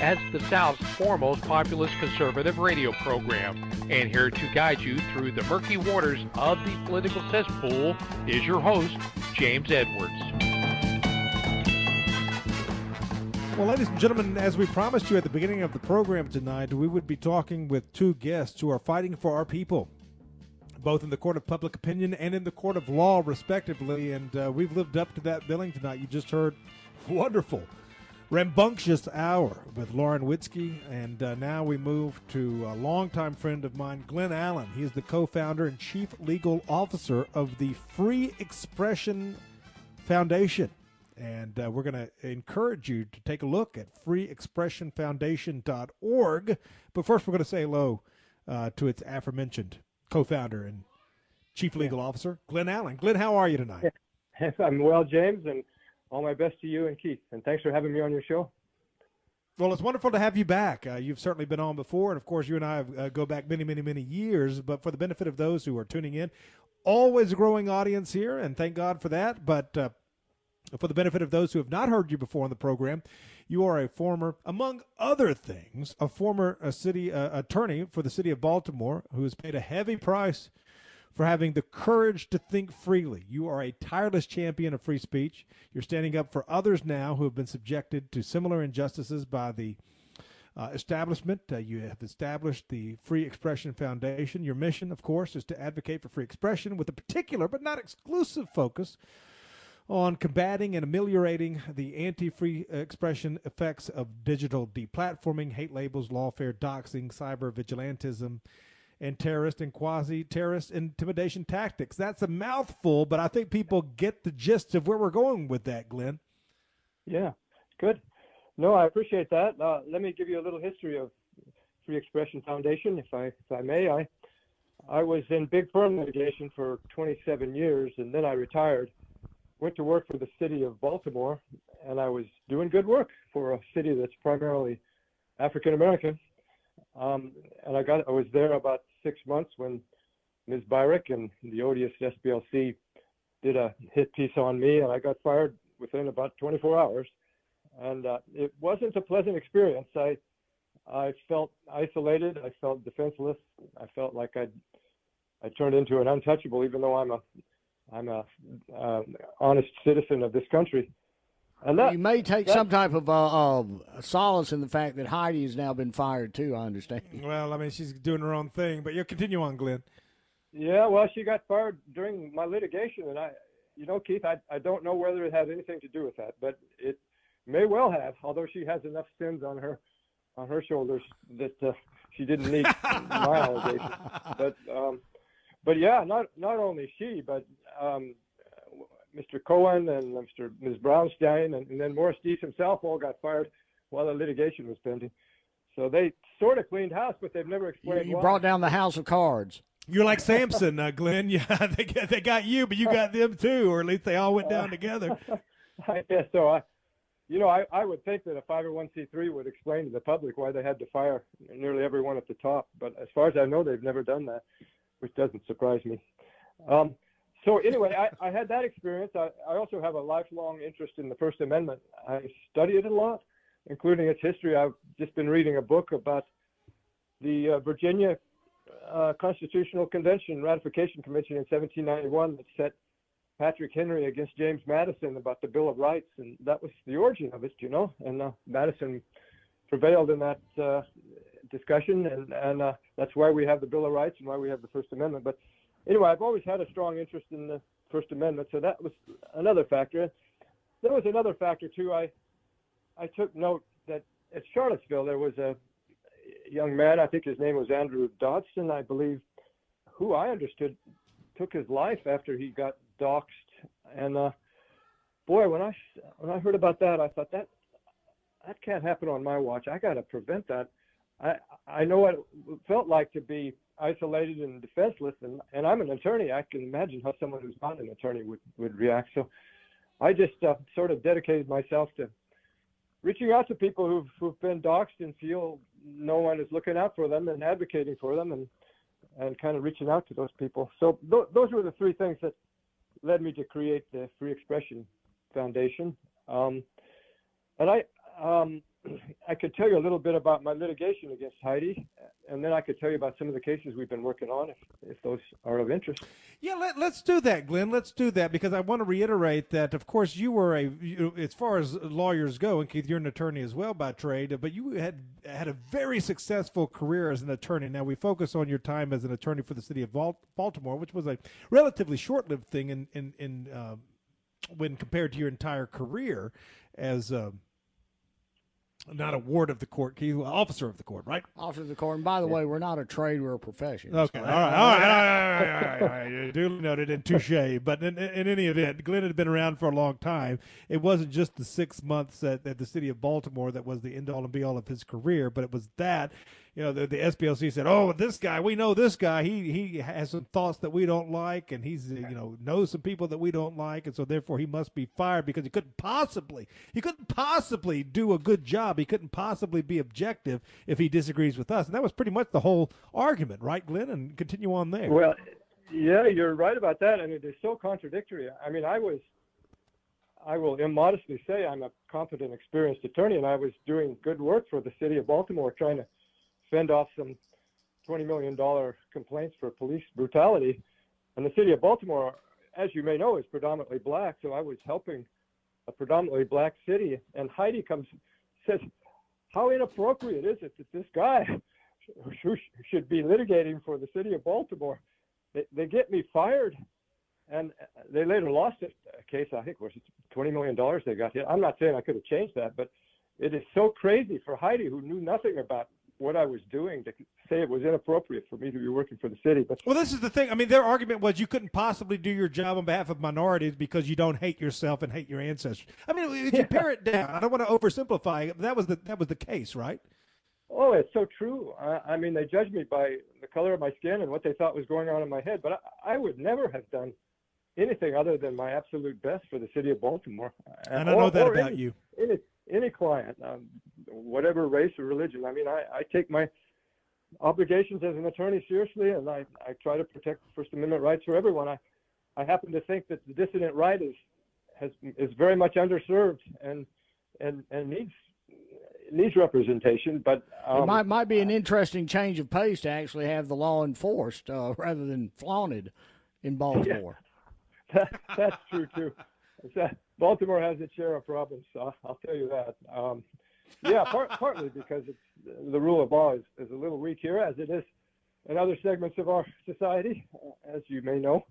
as the South's foremost populist conservative radio program. And here to guide you through the murky waters of the political cesspool is your host, James Edwards. Well, ladies and gentlemen, as we promised you at the beginning of the program tonight, we would be talking with two guests who are fighting for our people, both in the court of public opinion and in the court of law, respectively. And uh, we've lived up to that billing tonight. You just heard wonderful rambunctious hour with Lauren Witzke. And uh, now we move to a longtime friend of mine, Glen Allen. He is the co founder and chief legal officer of the Free Expression Foundation. And uh, we're going to encourage you to take a look at freeexpressionfoundation.org. But first, we're going to say hello uh, to its aforementioned co founder and chief legal officer, Glen Allen. Glen, how are you tonight? I'm well, James, and all my best to you and Keith. And thanks for having me on your show. Well, it's wonderful to have you back. Uh, you've certainly been on before, and of course, you and I have, uh, go back many, many, many years. But for the benefit of those who are tuning in, always a growing audience here, and thank God for that. But uh, for the benefit of those who have not heard you before on the program, you are a former, among other things, a former uh, city uh, attorney for the city of Baltimore who has paid a heavy price for having the courage to think freely. You are a tireless champion of free speech. You're standing up for others now who have been subjected to similar injustices by the uh, establishment. Uh, you have established the Free Expression Foundation. Your mission, of course, is to advocate for free expression with a particular but not exclusive focus on combating and ameliorating the anti free expression effects of digital deplatforming, hate labels, lawfare, doxing, cyber vigilantism, and terrorist and quasi terrorist intimidation tactics. That's a mouthful, but I think people get the gist of where we're going with that, Glen. Yeah, good. No, I appreciate that. Uh, let me give you a little history of Free Expression Foundation, if I if I may. I I was in big firm litigation for 27 years, and then I retired. Went to work for the city of Baltimore, and I was doing good work for a city that's primarily African American. Um, and I got I was there about six months when Ms. Beirich and the odious SPLC did a hit piece on me, and I got fired within about 24 hours. And uh, it wasn't a pleasant experience. I I felt isolated. I felt defenseless. I felt like I I turned into an untouchable, even though I'm a I'm a uh, honest citizen of this country. And you may take some type of uh, uh, solace in the fact that Heidi has now been fired too. I understand. Well, I mean, she's doing her own thing, but you'll continue on, Glen. Yeah, well, she got fired during my litigation, and I, you know, Keith, I, I don't know whether it had anything to do with that, but it may well have. Although she has enough sins on her, on her shoulders that uh, she didn't need my allegation. But, um, but yeah, not not only she, but um, Mr. Cohen and Mr. Ms. Brownstein, and, and then Morris Dees himself all got fired while the litigation was pending. So they sort of cleaned house, but they've never explained You, you why. brought down the house of cards. You're like Samson, uh, Glen. Yeah, they got, they got you, but you got them too, or at least they all went down together. yeah, so I, you know, I, I would think that a 501c3 would explain to the public why they had to fire nearly everyone at the top. But as far as I know, they've never done that, which doesn't surprise me. Um, so anyway, I, I had that experience. I, I also have a lifelong interest in the First Amendment. I study it a lot, including its history. I've just been reading a book about the uh, Virginia uh, Constitutional Convention Ratification Convention in 1791 that set Patrick Henry against James Madison about the Bill of Rights, and that was the origin of it, you know. And uh, Madison prevailed in that uh, discussion, and and uh, that's why we have the Bill of Rights and why we have the First Amendment. But anyway, I've always had a strong interest in the First Amendment, so that was another factor. There was another factor too. I I took note that at Charlottesville there was a young man. I think his name was Andrew Dodson, I believe, who I understood took his life after he got doxxed. And uh, boy, when I when I heard about that, I thought that that can't happen on my watch. I got to prevent that. I I know what it felt like to be isolated and defenseless, and and I'm an attorney. I can imagine how someone who's not an attorney would would react. So I just uh, sort of dedicated myself to reaching out to people who've who've been doxxed and feel no one is looking out for them and advocating for them and and kind of reaching out to those people. So th- those were the three things that led me to create the Free Expression Foundation. Um, and I um, I could tell you a little bit about my litigation against Heidi, and then I could tell you about some of the cases we've been working on, if, if those are of interest. Yeah, let, us do that, Glen. Let's do that because I want to reiterate that, of course, you were a, you, as far as lawyers go, and Keith, you're an attorney as well by trade, but you had had a very successful career as an attorney. Now we focus on your time as an attorney for the city of Baltimore, which was a relatively short-lived thing in in, in uh, when compared to your entire career as. Uh, Not a ward of the court, officer of the court, right? Officer of the court. And by the way, we're not a trade; we're a profession. Okay, all right, all right, all right, all right, all right, all right. Duly noted and touche. But in, in any event, Glen had been around for a long time. It wasn't just the six months at, at the city of Baltimore that was the end all and be all of his career, but it was that. You know, the, the SPLC said, "Oh, this guy, we know this guy. He he has some thoughts that we don't like, and he's you know knows some people that we don't like, and so therefore he must be fired because he couldn't possibly he couldn't possibly do a good job. He couldn't possibly be objective if he disagrees with us." And that was pretty much the whole argument, right, Glen? And continue on there. Well, yeah, you're right about that. I mean, they're so contradictory. I mean, I was, I will immodestly say I'm a competent, experienced attorney, and I was doing good work for the city of Baltimore, trying to fend off some $20 million complaints for police brutality. And the city of Baltimore, as you may know, is predominantly black, so I was helping a predominantly black city. And Heidi comes, says, "How inappropriate is it that this guy who should be litigating for the city of Baltimore, they, they get me fired?" And they later lost a case. I think was twenty million dollars they got hit. I'm not saying I could have changed that, but it is so crazy for Heidi, who knew nothing about what I was doing, to say it was inappropriate for me to be working for the city. But Well, this is the thing. I mean, their argument was you couldn't possibly do your job on behalf of minorities because you don't hate yourself and hate your ancestors. I mean, if you pare it down, I don't want to oversimplify. it, but That was the that was the case, right? Oh, it's so true. I, I mean, they judged me by the color of my skin and what they thought was going on in my head, but I, I would never have done anything other than my absolute best for the city of Baltimore. And I know that about any, you. Any, any client, um, whatever race or religion. I mean, I, I take my obligations as an attorney seriously, and I, I try to protect First Amendment rights for everyone. I, I happen to think that the dissident right is has is very much underserved and and and needs needs representation. But um, it might might be an interesting change of pace to actually have the law enforced uh, rather than flaunted in Baltimore. that, that's true too. Uh, Baltimore has its share of problems. So I'll tell you that. Um, yeah, part, partly because it's, the rule of law is, is a little weak here, as it is in other segments of our society, as you may know.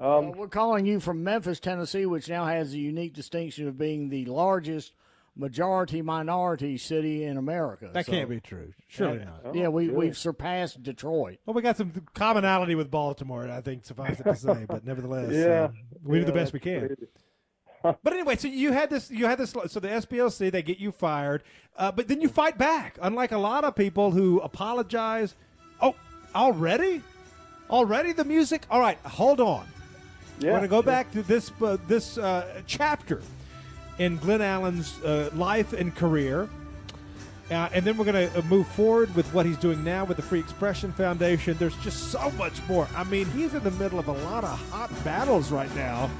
Um, Well, we're calling you from Memphis, Tennessee, which now has the unique distinction of being the largest majority minority city in America. That So- can't be true. Surely Yeah, not. Yeah, we, Oh, we've surpassed Detroit. Well, we got some commonality with Baltimore, I think, suffice it to say. But nevertheless, Yeah, uh, we do the best we that's can. but anyway, so you had this, you had this. So the SPLC, they get you fired, uh, but then you fight back. Unlike a lot of people who apologize. Oh, already, already the music. All right, hold on. Yeah, We're to go back to this uh, this uh, chapter in Glen Allen's uh, life and career. Uh, and then we're going to move forward with what he's doing now with the Free Expression Foundation. There's just so much more. I mean, he's in the middle of a lot of hot battles right now,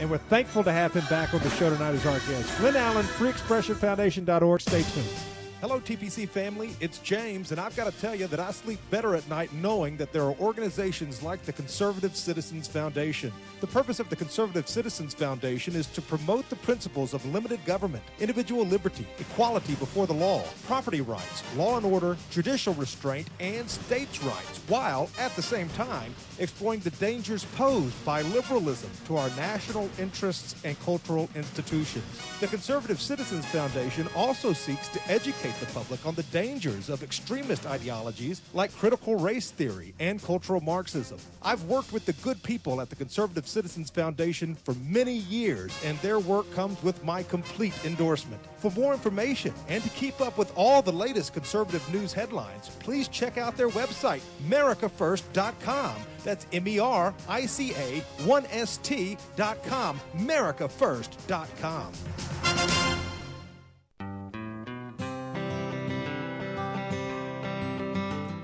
and we're thankful to have him back on the show tonight as our guest. Glen Allen, freeexpressionfoundation.org. Stay tuned. Hello, TPC family. It's James, and I've got to tell you that I sleep better at night knowing that there are organizations like the Conservative Citizens Foundation. The purpose of the Conservative Citizens Foundation is to promote the principles of limited government, individual liberty, equality before the law, property rights, law and order, judicial restraint, and states' rights, while at the same time exploring the dangers posed by liberalism to our national interests and cultural institutions. The Conservative Citizens Foundation also seeks to educate the public on the dangers of extremist ideologies like critical race theory and cultural Marxism. I've worked with the good people at the Conservative Citizens Foundation for many years, and their work comes with my complete endorsement. For more information and to keep up with all the latest conservative news headlines, please check out their website, mericafirst.com. That's M E R I C A 1 S T.com. mericafirst.com.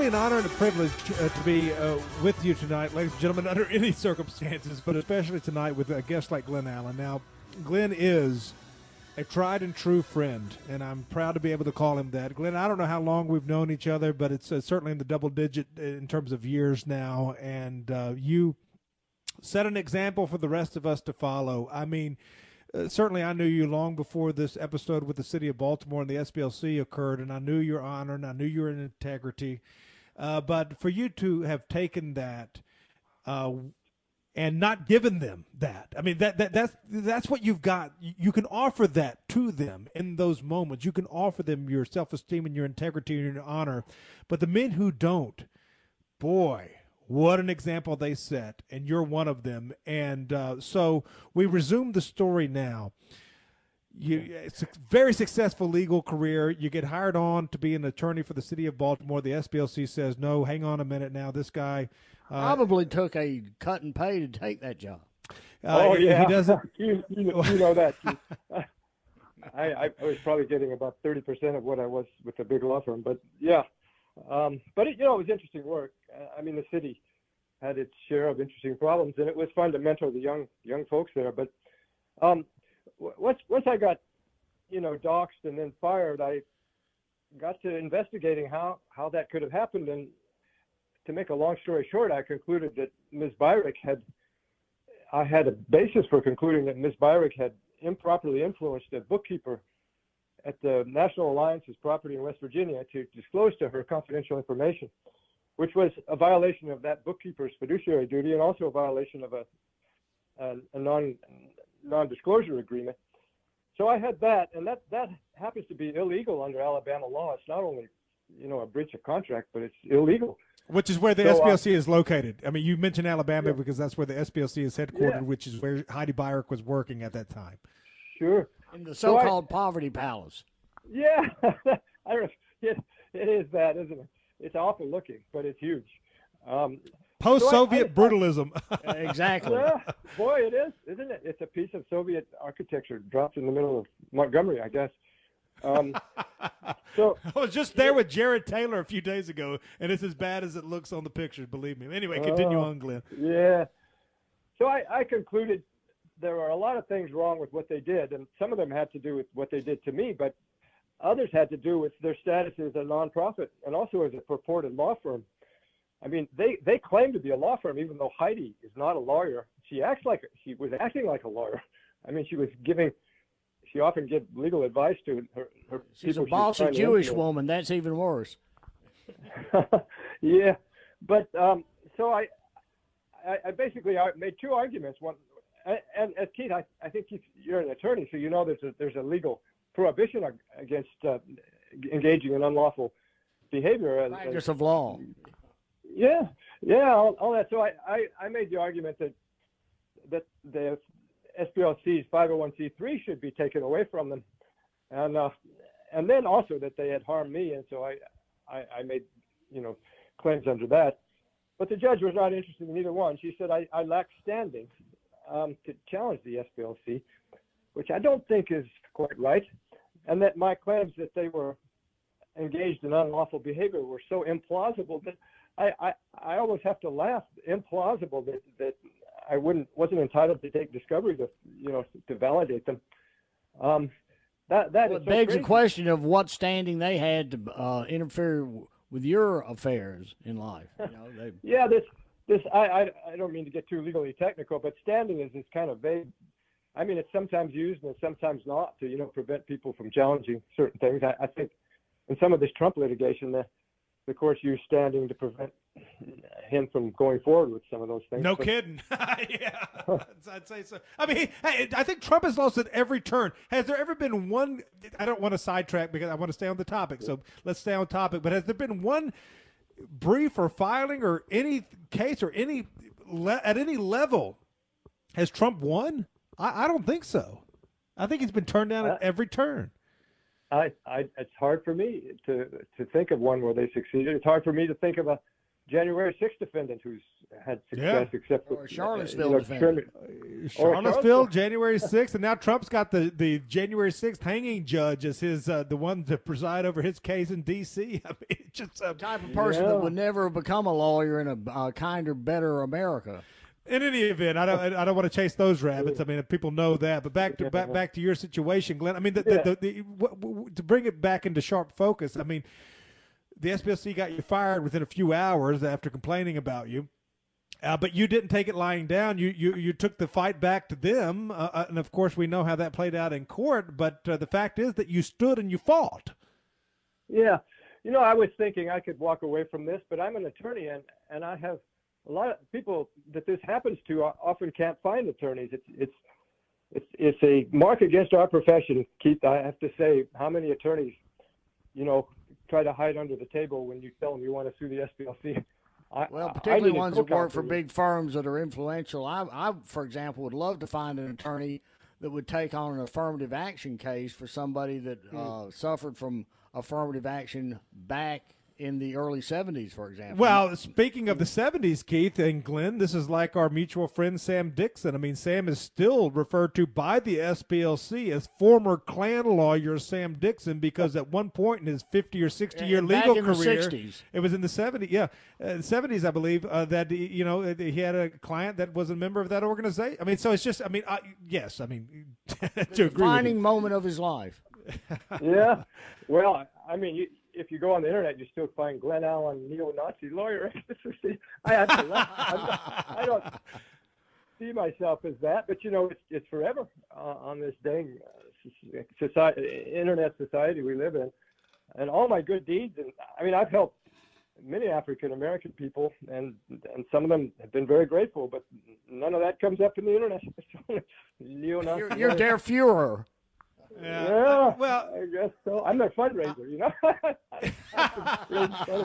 Really an honor and a privilege uh, to be uh, with you tonight, ladies and gentlemen, under any circumstances, but especially tonight with a guest like Glen Allen. Now, Glen is a tried and true friend, and I'm proud to be able to call him that. Glen, I don't know how long we've known each other, but it's uh, certainly in the double digit in terms of years now, and uh, you set an example for the rest of us to follow. I mean, uh, certainly I knew you long before this episode with the city of Baltimore and the SPLC occurred, and I knew your honor and I knew your integrity. Uh, but for you to have taken that uh, and not given them that, I mean that, that that's that's what you've got. You can offer that to them in those moments. You can offer them your self esteem and your integrity and your honor. But the men who don't, boy, what an example they set, and you're one of them. And uh, so we resume the story now. You, it's a very successful legal career. You get hired on to be an attorney for the city of Baltimore. The SPLC says, "No, hang on a minute now. This guy uh, Probably took a cut and pay to take that job. uh, oh he- yeah, he doesn't. you, you, know, you know that. I, I I was probably getting about thirty percent of what I was with the big law firm, but yeah. Um, but it, you know, it was interesting work. Uh, I mean, the city had its share of interesting problems, and it was fun to mentor the young young folks there. But um, w- once once I got you know doxxed and then fired, I got to investigating how how that could have happened. And to make a long story short, I concluded that Ms. Beirich had I had a basis for concluding that Ms. Beirich had improperly influenced a bookkeeper at the National Alliance's property in West Virginia to disclose to her confidential information, which was a violation of that bookkeeper's fiduciary duty and also a violation of a, a, a non non-disclosure agreement. So I had that, and that that happens to be illegal under Alabama law. It's not only you know a breach of contract, but it's illegal. Which is where the So, uh, SPLC is located. I mean, you mentioned Alabama because that's where the SPLC is headquartered, Yeah. which is where Heidi Beirich was working at that time. Sure. In the So I- so-called poverty palace. Yeah, I don't, it, it is that, isn't it? It's awful looking, but it's huge. Um, Post-Soviet so I- I- brutalism. exactly. Yeah, boy, it is, isn't it? It's a piece of Soviet architecture dropped in the middle of Montgomery, I guess. Um, so I was just there with Jared Taylor a few days ago, and it's as bad as it looks on the pictures. Believe me. Anyway, continue Oh, on, Glen. Yeah. So I, I concluded there were a lot of things wrong with what they did, and some of them had to do with what they did to me, but others had to do with their status as a nonprofit and also as a purported law firm. I mean, they they claim to be a law firm, even though Heidi is not a lawyer. She acts like she was acting like a lawyer. I mean, she was giving. She often gave legal advice to her. her She's a people she bossy Jewish woman. That's even worse. yeah, but um, so I, I, I basically I made two arguments. One, and, as Keith, I, I think you're an attorney, so you know there's a, there's a legal prohibition against uh, engaging in unlawful behavior. as- as- Practice of law. Yeah, yeah, all, all that. So I, I, I made the argument that that the SPLC's 501c3 should be taken away from them, and uh, and then also that they had harmed me, and so I, I, I made you know claims under that. But the judge was not interested in either one. She said I, I lack standing um, to challenge the SPLC, which I don't think is quite right, and that my claims that they were engaged in unlawful behavior were so implausible that I, I, I almost have to laugh. Implausible that, that I wouldn't wasn't entitled to take discovery to you know to validate them. Um, that that Well, so begs the question of what standing they had to uh, interfere w- with your affairs in life. You know, they, Yeah, this this I, I I don't mean to get too legally technical, but standing is is kind of vague. I mean, it's sometimes used and it's sometimes not to you know prevent people from challenging certain things. I, I think in some of this Trump litigation, the the you're standing to prevent him from going forward with some of those things. No But- kidding. yeah, I'd say so. I mean, hey, I think Trump has lost at every turn. Has there ever been one? I don't want to sidetrack because I want to stay on the topic. So let's stay on topic. But has there been one brief or filing or any case or any at any level has Trump won? I, I don't think so. I think he's been turned down at every turn. I, I, it's hard for me to to think of one where they succeeded. It's hard for me to think of a January 6th defendant who's had success, Yeah. except for Or Charlottesville you know, defendant. Charlottesville, January 6th, and now Trump's got the, the January 6th hanging judge as his uh, the one to preside over his case in D.C. I mean, it's just a type of person that would never have become a lawyer in a uh, kinder, better America. In any event, I don't. I don't want to chase those rabbits. I mean, people know that. But back to back back to your situation, Glen. I mean, the, the, the, the, w- w- to bring it back into sharp focus. I mean, the SPLC got you fired within a few hours after complaining about you. Uh, but you didn't take it lying down. You you, you took the fight back to them, uh, uh, and of course we know how that played out in court. But uh, the fact is that you stood and you fought. Yeah, you know, I was thinking I could walk away from this, but I'm an attorney, and and I have a lot of people that this happens to often can't find attorneys. It's it's it's it's a mark against our profession, Keith. I have to say, how many attorneys, you know, try to hide under the table when you tell them you want to sue the SPLC. I, Well, particularly ones that work for big firms that are influential. I, I, for example, would love to find an attorney that would take on an affirmative action case for somebody that Hmm. uh, suffered from affirmative action back in the early 70s, for example. Well, speaking of the 70s, Keith and Glen, this is like our mutual friend Sam Dixon. I mean, Sam is still referred to by the SPLC as former Klan lawyer Sam Dixon because at one point in his 50 or 60 year And back legal in the career, 60s. it was in the 70s, yeah, uh, 70s, I believe, uh, that he- you know he had a client that was a member of that organization. I mean, so it's just, I mean, I, yes, I mean, to agree with defining moment of his life. yeah. Well, I mean, you, if you go on the internet, you still find Glen Allen, neo-Nazi lawyer. I have to laugh. Not- I don't see myself as that, but you know, it's it's forever uh, on this dang uh, society, internet society we live in, and all my good deeds. And I mean, I've helped many African American people, and and some of them have been very grateful, but none of that comes up in the internet. Neo-Nazi You're, you're. Der Fuhrer. Yeah, uh, well, I guess so. I'm their fundraiser, you know.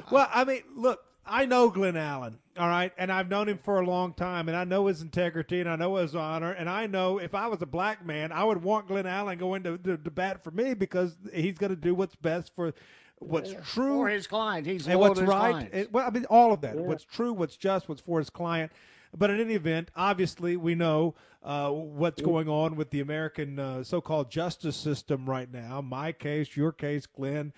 well, I mean, look, I know Glen Allen, all right, and I've known him for a long time, and I know his integrity, and I know his honor, and I know if I was a black man, I would want Glen Allen going to, to, to bat for me because he's going to do what's best for what's true For his client. He's and what's his right. It- well, I mean, all of that. What's true, what's just, what's for his client. But in any event, obviously, we know uh, what's going on with the American uh, so-called justice system right now. My case, your case, Glen,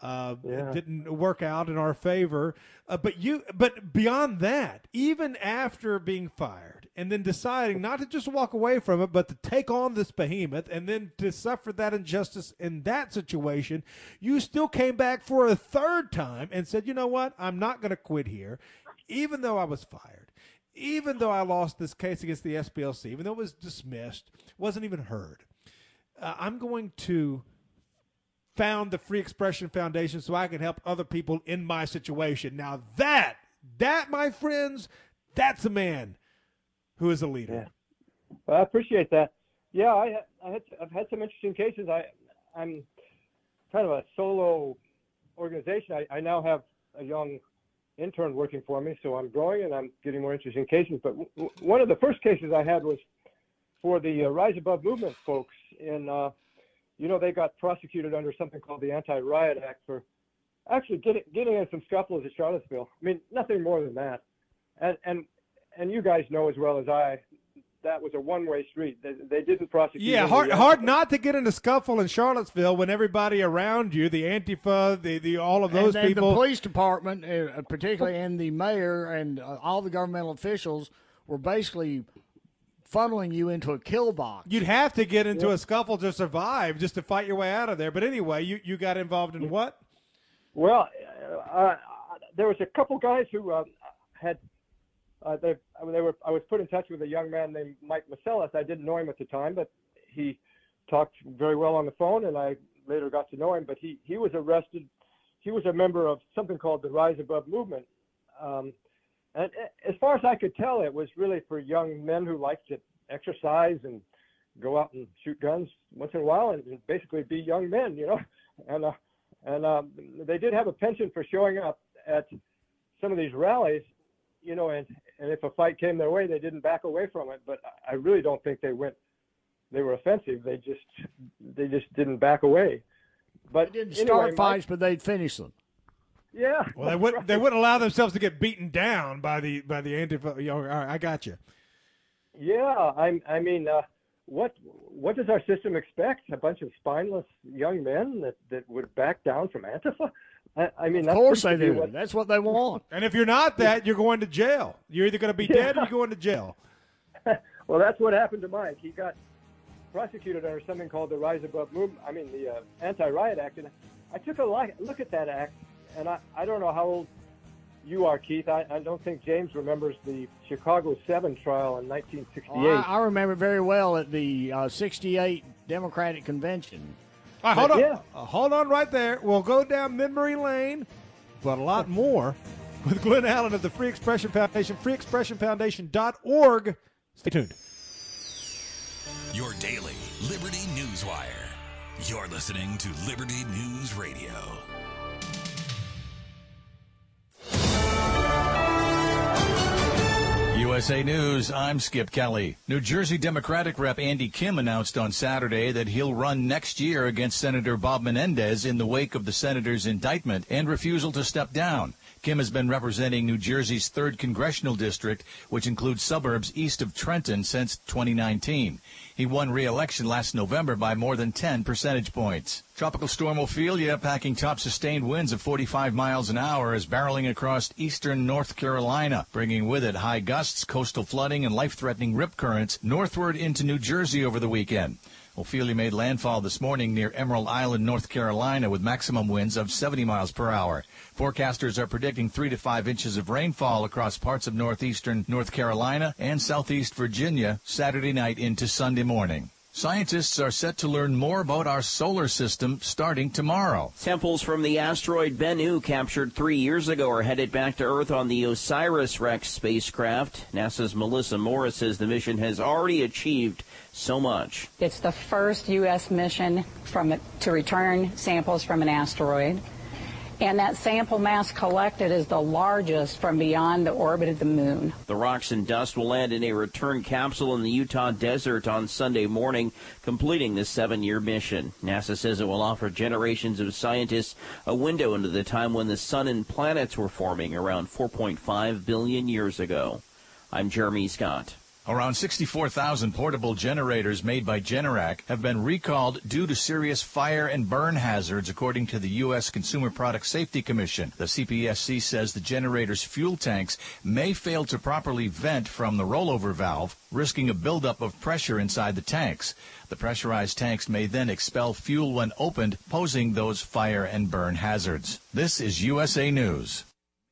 uh, it didn't work out in our favor. Uh, but you, but beyond that, even after being fired and then deciding not to just walk away from it, but to take on this behemoth and then to suffer that injustice in that situation, you still came back for a third time and said, you know what, I'm not going to quit here, even though I was fired even though I lost this case against the SPLC, even though it was dismissed, wasn't even heard, uh, I'm going to found the Free Expression Foundation so I can help other people in my situation. Now that, that, my friends, that's a man who is a leader. Well, I appreciate that. Yeah, I, I had, I've had some interesting cases. I, I'm kind of a solo organization. I, I now have a young intern working for me, so I'm growing and I'm getting more interesting cases. But w- one of the first cases I had was for the uh, Rise Above Movement folks. And, uh, you know, they got prosecuted under something called the Anti-Riot Act for actually getting getting in some scuffles at Charlottesville. I mean, nothing more than that. And and and you guys know as well as I, that was a one-way street. They, they didn't prosecute. Yeah, hard hard not to get in a scuffle in Charlottesville when everybody around you, the Antifa, the, the all of those and people, the police department, uh, particularly and the mayor and uh, all the governmental officials, were basically funneling you into a kill box. you'd have to get into Yeah. a scuffle to survive, just to fight your way out of there. But anyway, you, you got involved in what? Well, uh, uh, there was a couple guys who uh, had uh, they they were I was put in touch with a young man named Mike Miselis. I didn't know him at the time, but he talked very well on the phone, and I later got to know him. But he he was arrested. He was a member of something called the Rise Above movement. Um, and as far as I could tell, it was really for young men who like to exercise and go out and shoot guns once in a while and and basically be young men, you know. And uh, and um, they did have a penchant for showing up at some of these rallies, you know, and and if a fight came their way, they didn't back away from it. But I really don't think they went. They were offensive. They just they just didn't back away. But They didn't anyway, start fights, but they'd finish them. yeah. Well, they wouldn't. They wouldn't allow themselves to get beaten down by the by the antifa. You know, all right, I got you. Yeah, I I mean, uh, what what does our system expect? A bunch of spineless young men that, that would back down from Antifa? I, I mean, Of that's course they seems to be do. what- That's what they want. And if you're not that, you're going to jail. You're either going to be dead or you're going to jail. well, that's what happened to Mike. He got prosecuted under something called the Rise Above Movement. I mean, the uh, Anti-Riot Act. And I took a look at that act, and I, I don't know how old you are, Keith. I, I don't think James remembers the Chicago Seven trial in 1968. Oh, I, I remember very well at the uh, 68 Democratic Convention. All right, hold on. Yeah. Uh, hold on right there. We'll go down memory lane, but a lot more with Glen Allen of the Free Expression Foundation, freeexpressionfoundation.org. Stay tuned. Your daily Liberty News Wire. You're listening to Liberty News Radio. USA News, I'm Skip Kelly. New Jersey Democratic Rep Andy Kim announced on Saturday that he'll run next year against Senator Bob Menendez in the wake of the senator's indictment and refusal to step down. Kim has been representing New Jersey's 3rd congressional district, which includes suburbs east of Trenton since 2019. He won re-election last November by more than 10 percentage points. Tropical storm Ophelia, packing top sustained winds of 45 miles an hour, is barreling across eastern North Carolina, bringing with it high gusts, coastal flooding, and life-threatening rip currents northward into New Jersey over the weekend. Ophelia made landfall this morning near Emerald Island, North Carolina, with maximum winds of 70 miles per hour. Forecasters are predicting 3 to 5 inches of rainfall across parts of northeastern North Carolina and southeast Virginia Saturday night into Sunday morning. Scientists are set to learn more about our solar system starting tomorrow. Samples from the asteroid Bennu captured three years ago are headed back to Earth on the OSIRIS-REx spacecraft. NASA's Melissa Morris says the mission has already achieved so much. It's the first U.S. mission from to return samples from an asteroid. And that sample mass collected is the largest from beyond the orbit of the moon. The rocks and dust will land in a return capsule in the Utah desert on Sunday morning, completing the seven-year mission. NASA says it will offer generations of scientists a window into the time when the sun and planets were forming around 4.5 billion years ago. I'm Jeremy Scott. Around 64,000 portable generators made by Generac have been recalled due to serious fire and burn hazards, according to the U.S. Consumer Product Safety Commission. The CPSC says the generators' fuel tanks may fail to properly vent from the rollover valve, risking a buildup of pressure inside the tanks. The pressurized tanks may then expel fuel when opened, posing those fire and burn hazards. This is USA News.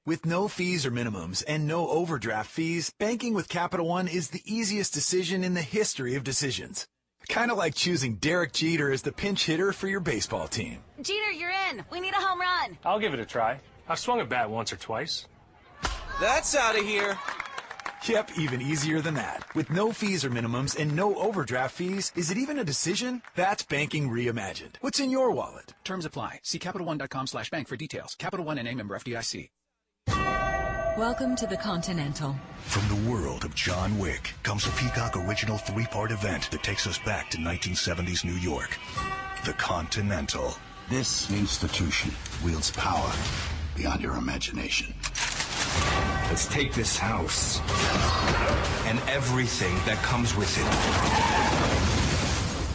With no fees or minimums and no overdraft fees, banking with Capital One is the easiest decision in the history of decisions. Kind of like choosing Derek Jeter as the pinch hitter for your baseball team. Jeter, you're in. We need a home run. I'll give it a try. I've swung a bat once or twice. That's out of here. Yep, even easier than that. With no fees or minimums and no overdraft fees, is it even a decision? That's banking reimagined. What's in your wallet? Terms apply. See CapitalOne.com slash bank for details. Capital One and a member FDIC. Welcome to the Continental. From the world of John Wick comes a Peacock original three-part event that takes us back to 1970s New York. The Continental. This institution wields power beyond your imagination. Let's take this house and everything that comes with it.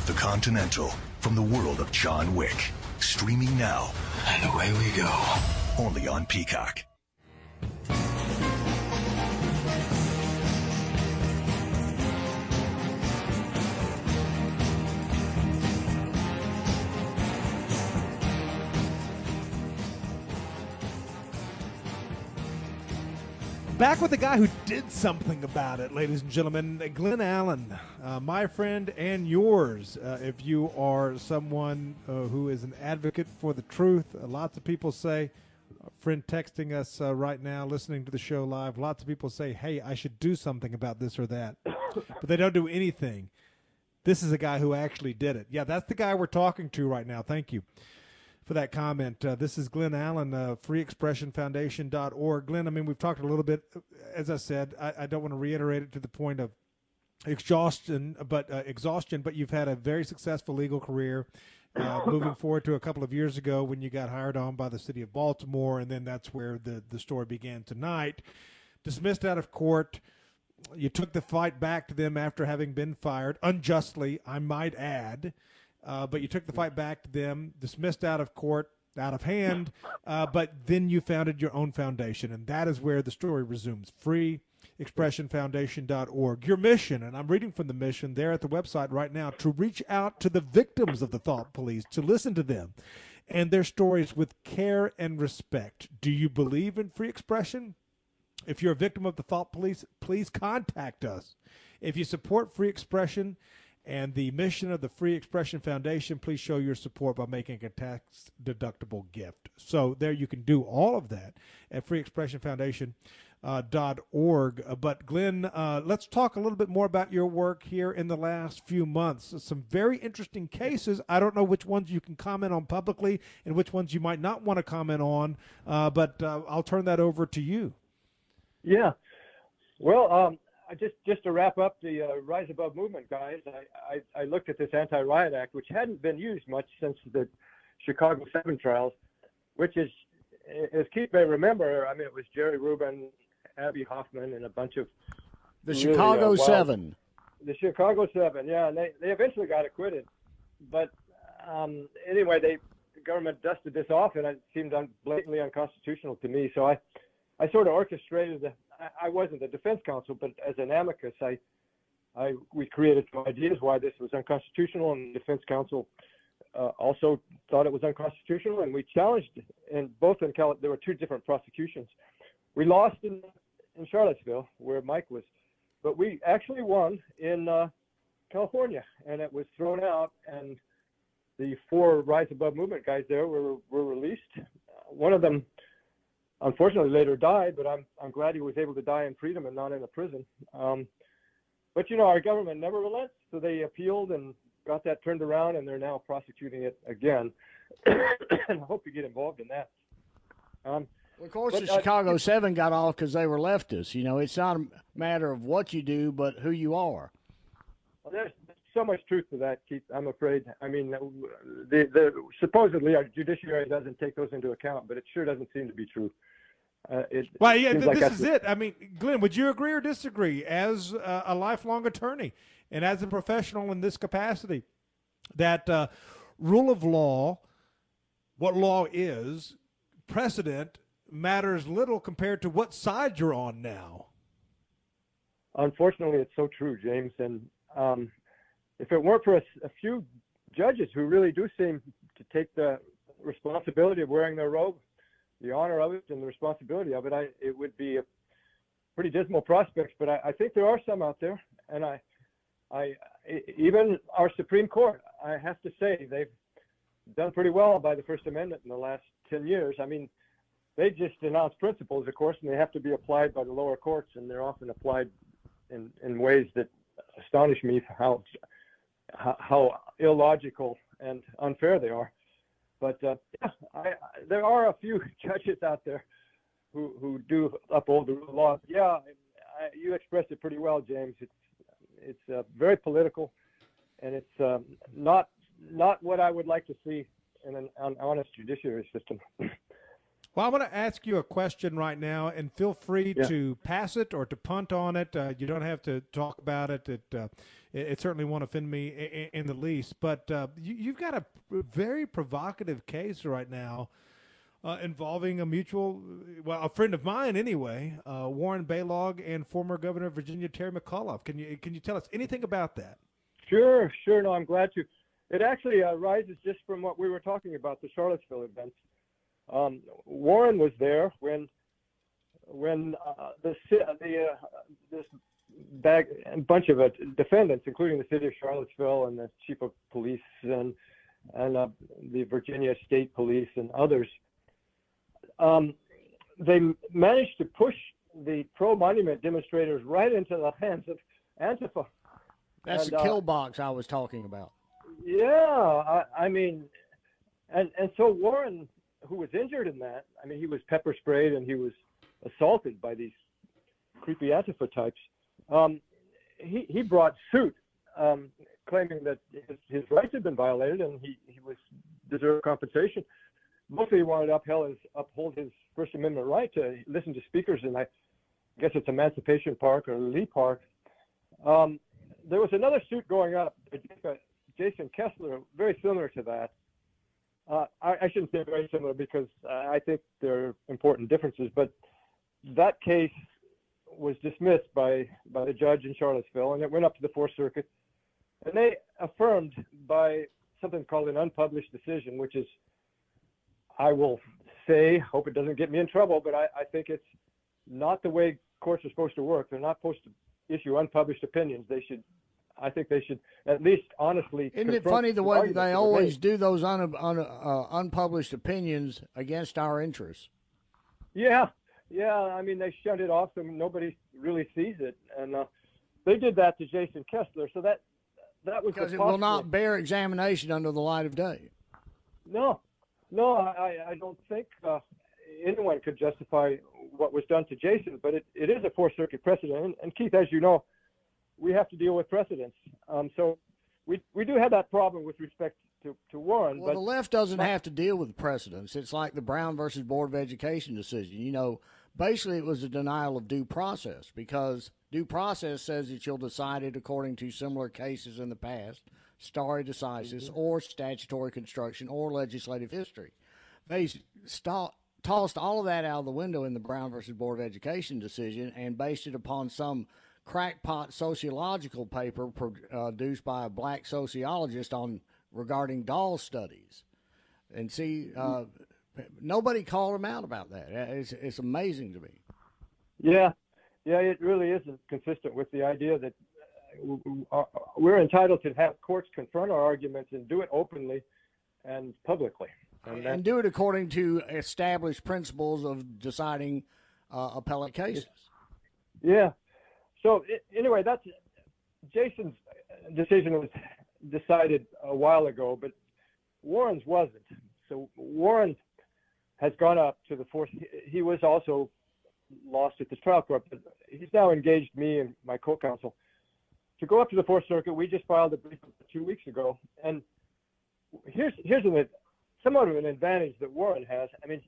The Continental from the world of John Wick. Streaming now. And away we go. Only on Peacock. Back with the guy who did something about it, ladies and gentlemen, Glen Allen, uh, my friend and yours. Uh, if you are someone uh, who is an advocate for the truth, uh, lots of people say, friend texting us uh, right now, listening to the show live, lots of people say, hey, I should do something about this or that, but they don't do anything. This is a guy who actually did it. Yeah, that's the guy we're talking to right now. Thank you. For that comment. Uh, this is Glen Allen, uh, freeexpressionfoundation.org. Glen, I mean, we've talked a little bit, as I said, I, I don't want to reiterate it to the point of exhaustion, but uh, exhaustion. But you've had a very successful legal career. Uh, moving forward to a couple of years ago when you got hired on by the city of Baltimore, and then that's where the the story began tonight. Dismissed out of court, you took the fight back to them after having been fired unjustly, I might add. Uh, but you took the fight back to them, dismissed out of court, out of hand. Uh, but then you founded your own foundation, and that is where the story resumes. Free expressionfoundation.org. Your mission, and I'm reading from the mission there at the website right now, to reach out to the victims of the thought police, to listen to them and their stories with care and respect. Do you believe in free expression? If you're a victim of the thought police, please contact us. If you support free expression, and the mission of the Free Expression Foundation, please show your support by making a tax deductible gift. So there you can do all of that at Free Expression Foundation. Uh, dot org. Uh, but Glen, uh, let's talk a little bit more about your work here in the last few months. Some very interesting cases. I don't know which ones you can comment on publicly and which ones you might not want to comment on, uh, but uh, I'll turn that over to you. Yeah. Well, um, I just just to wrap up the uh, Rise Above movement, guys. I, I, I looked at this Anti-Riot Act, which hadn't been used much since the Chicago Seven trials, which is, as Keith may remember, I mean, it was Jerry Rubin, Abbie Hoffman, and a bunch of the really, Chicago uh, Seven. The Chicago Seven, yeah, and they they eventually got acquitted, but um, anyway, they the government dusted this off, and it seemed un, blatantly unconstitutional to me. So I I sort of orchestrated the. I, wasn't the defense counsel, but as an amicus, I, I we created some ideas why this was unconstitutional, and the defense counsel uh, also thought it was unconstitutional, and we challenged. And both in Cal, there were two different prosecutions. We lost in in Charlottesville, where Mike was, but we actually won in uh, California, and it was thrown out, and the four Rise Above movement guys there were were released. One of them unfortunately later died, but I'm I'm glad he was able to die in freedom and not in a prison. Um, but you know, our government never relents, so they appealed and got that turned around, and they're now prosecuting it again. and I hope you get involved in that. Um, Of course, but, the uh, Chicago Seven got off because they were leftists. You know, it's not a matter of what you do, but who you are. Well, there's so much truth to that, Keith. I'm afraid. I mean, the, the supposedly our judiciary doesn't take those into account, but it sure doesn't seem to be true. Uh, it Well, yeah, th- like this is it. I mean, Glen, would you agree or disagree as uh, a lifelong attorney and as a professional in this capacity that uh, rule of law, what law is, precedent matters little compared to what side you're on now? Unfortunately, it's so true, James. And um, if it weren't for a, a few judges who really do seem to take the responsibility of wearing their robe, the honor of it, and the responsibility of it, I, it would be a pretty dismal prospects. But I, I think there are some out there, and I even our Supreme Court, I have to say, they've done pretty well by the First Amendment in the last 10 years. I mean, they just announce principles, of course, and they have to be applied by the lower courts, and they're often applied in, in ways that astonish me how how, how illogical and unfair they are. But uh, yeah, I, I, there are a few judges out there who who do uphold the law. Yeah, I, you expressed it pretty well, James. It's it's uh, very political, and it's um, not not what I would like to see in an, an honest judiciary system. Well, I want to ask you a question right now, and feel free Yeah. to pass it or to punt on it. Uh, you don't have to talk about it. It, uh, it, it certainly won't offend me in, in the least. But uh, you, you've got a very provocative case right now uh, involving a mutual, well, a friend of mine anyway, uh, Warren Balogh and former Governor of Virginia Terry McAuliffe. Can you can you tell us anything about that? Sure, sure. No, I'm glad to. It actually uh, rises just from what we were talking about, the Charlottesville events. Um, Warren was there when when uh, the ci- the uh, this bag bunch of uh, defendants, including the city of Charlottesville and the chief of police and and uh, the Virginia State Police and others, um, they managed to push the pro monument demonstrators right into the hands of Antifa. That's And, the uh, kill box I was talking about. yeah, I, I mean, and and so Warren, who was injured in that, I mean, he was pepper sprayed and he was assaulted by these creepy Antifa types. Um, he he brought suit, um, claiming that his, his rights had been violated and he he was deserved compensation. Mostly, he wanted to uphold his uphold his First Amendment right to listen to speakers, and I guess it's Emancipation Park or Lee Park. Um, there was another suit going up, Jason Kessler, very similar to that. Uh, I, I, shouldn't say very similar because I think there are important differences, but that case was dismissed by, by the judge in Charlottesville, and it went up to the Fourth Circuit, and they affirmed by something called an unpublished decision, which is, I will say, hope it doesn't get me in trouble, but I, I think it's not the way courts are supposed to work. They're not supposed to issue unpublished opinions. They should, I think they should at least honestly. Isn't it funny the way they always do those un, un, uh, unpublished opinions against our interests? Yeah, yeah. I mean, they shut it off so nobody really sees it, and uh, they did that to Jason Kessler. So that that was because it will not bear examination under the light of day. No, no, I, I don't think uh, anyone could justify what was done to Jason, but it, it is a Fourth Circuit precedent. And, and Keith, as you know, we have to deal with precedents. Um, so we, we do have that problem with respect to, to Warren. Well, but, the left doesn't have to deal with precedents. It's like the Brown versus Board of Education decision. You know, basically it was a denial of due process because due process says that you'll decide it according to similar cases in the past, stare decisis, mm-hmm. or statutory construction, or legislative history. They tossed all of that out of the window in the Brown versus Board of Education decision and based it upon some crackpot sociological paper produced by a black sociologist on regarding doll studies. And see, uh, nobody called him out about that. It's, it's amazing to me. Yeah, yeah, it really isn't consistent with the idea that uh, we're entitled to have courts confront our arguments and do it openly and publicly and, and do it according to established principles of deciding uh, appellate cases. Yeah. So anyway, that's Jason's decision was decided a while ago, but Warren's wasn't. So Warren has gone up to the fourth. He was also lost at the trial court, but he's now engaged me and my co-counsel to go up to the Fourth Circuit. We just filed a brief two weeks ago, and here's here's an somewhat of an advantage that Warren has. I mean,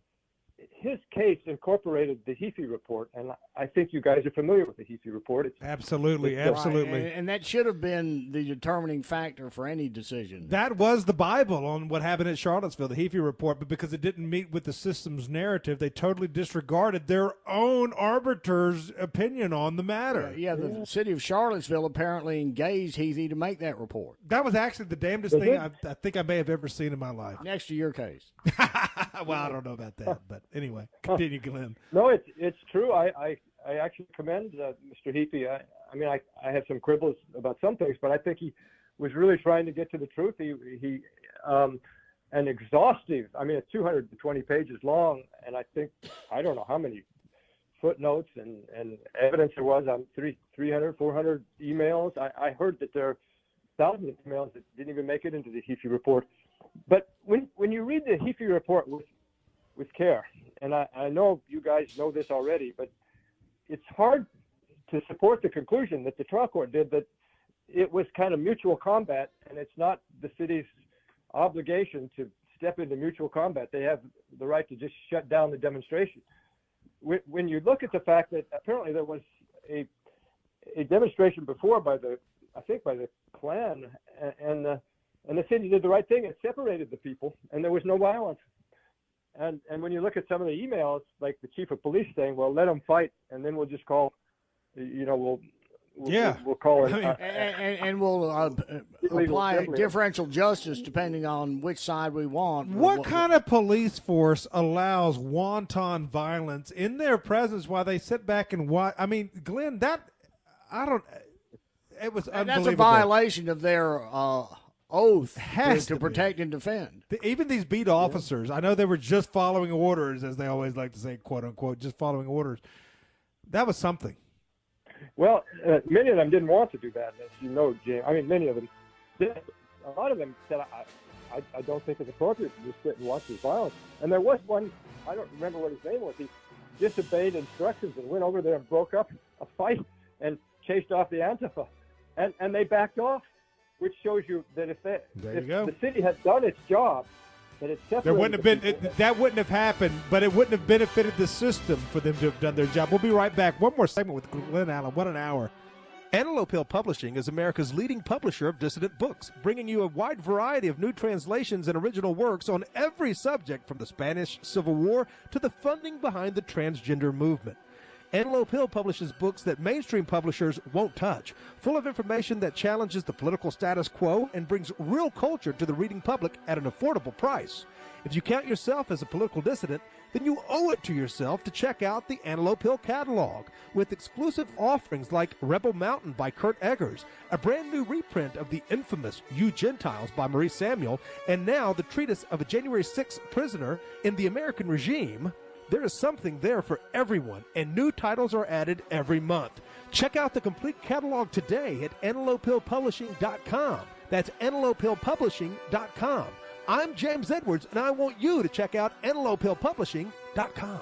his case incorporated the Heaphy report, and I think you guys are familiar with the Heaphy report. It's, absolutely, it's uh, absolutely, and, and, that should have been the determining factor for any decision. That was the Bible on what happened at Charlottesville, the Heaphy report, but because it didn't meet with the system's narrative, they totally disregarded their own arbiter's opinion on the matter. Yeah, yeah the yeah. city of Charlottesville apparently engaged Heaphy to make that report. That was actually the damnedest thing I, I think I may have ever seen in my life. Next to your case. well, I don't know about that, but anyway, continue, Glen. No, it's it's true. I I, I actually commend uh, Mr. Heaphy. I, I mean, I I have some quibbles about some things, but I think he was really trying to get to the truth. He he um, an exhaustive. I mean, it's 220 pages long, and I think I don't know how many footnotes and, and evidence there was on three, 300, 400 emails. I, I heard that there are thousands of emails that didn't even make it into the Heaphy report. But when when you read the Heaphy report with with care. And I, I know you guys know this already, but it's hard to support the conclusion that the trial court did that it was kind of mutual combat, and it's not the city's obligation to step into mutual combat. They have the right to just shut down the demonstration. When you look at the fact that apparently there was a a demonstration before by the I think by the Klan and the and the city did the right thing It separated the people and there was no violence and and when you look at some of the emails, like the chief of police saying, "Well, let them fight, and then we'll just call, you know, we'll." We'll, yeah, we'll, we'll call it, I mean, uh, and, and, we'll uh, apply differential justice depending on which side we want. What kind of police force allows wanton violence in their presence while they sit back and watch? I mean, Glen, that I don't. It was unbelievable. That's a violation of their. Uh, oath has to, to, to protect and defend. Even these beat officers, yeah. I know they were just following orders, as they always like to say, quote unquote, just following orders. That was something. Well, uh, many of them didn't want to do that, as you know, James. I mean, many of them. Did. A lot of them said, I, I don't think it's appropriate to just sit and watch this violence. And there was one, I don't remember what his name was. He disobeyed instructions and went over there and broke up a fight and chased off the Antifa, and and they backed off, which shows you that if they, There if go. the city had done its job, that it separated There wouldn't have been it, that wouldn't have happened, but it wouldn't have benefited the system for them to have done their job. We'll be right back. One more segment with Glen Allen. What an hour! Antelope Hill Publishing is America's leading publisher of dissident books, bringing you a wide variety of new translations and original works on every subject from the Spanish Civil War to the funding behind the transgender movement. Antelope Hill publishes books that mainstream publishers won't touch, full of information that challenges the political status quo and brings real culture to the reading public at an affordable price. If you count yourself as a political dissident, then you owe it to yourself to check out the Antelope Hill catalog with exclusive offerings like Rebel Mountain by Kurt Eggers, a brand new reprint of the infamous You Gentiles by Maurice Samuel, and now the treatise of a January 6th prisoner in the American regime. There is something there for everyone, and new titles are added every month. Check out the complete catalog today at antelopehillpublishing.com. That's antelopehillpublishing.com. I'm James Edwards, and I want you to check out antelopehillpublishing.com.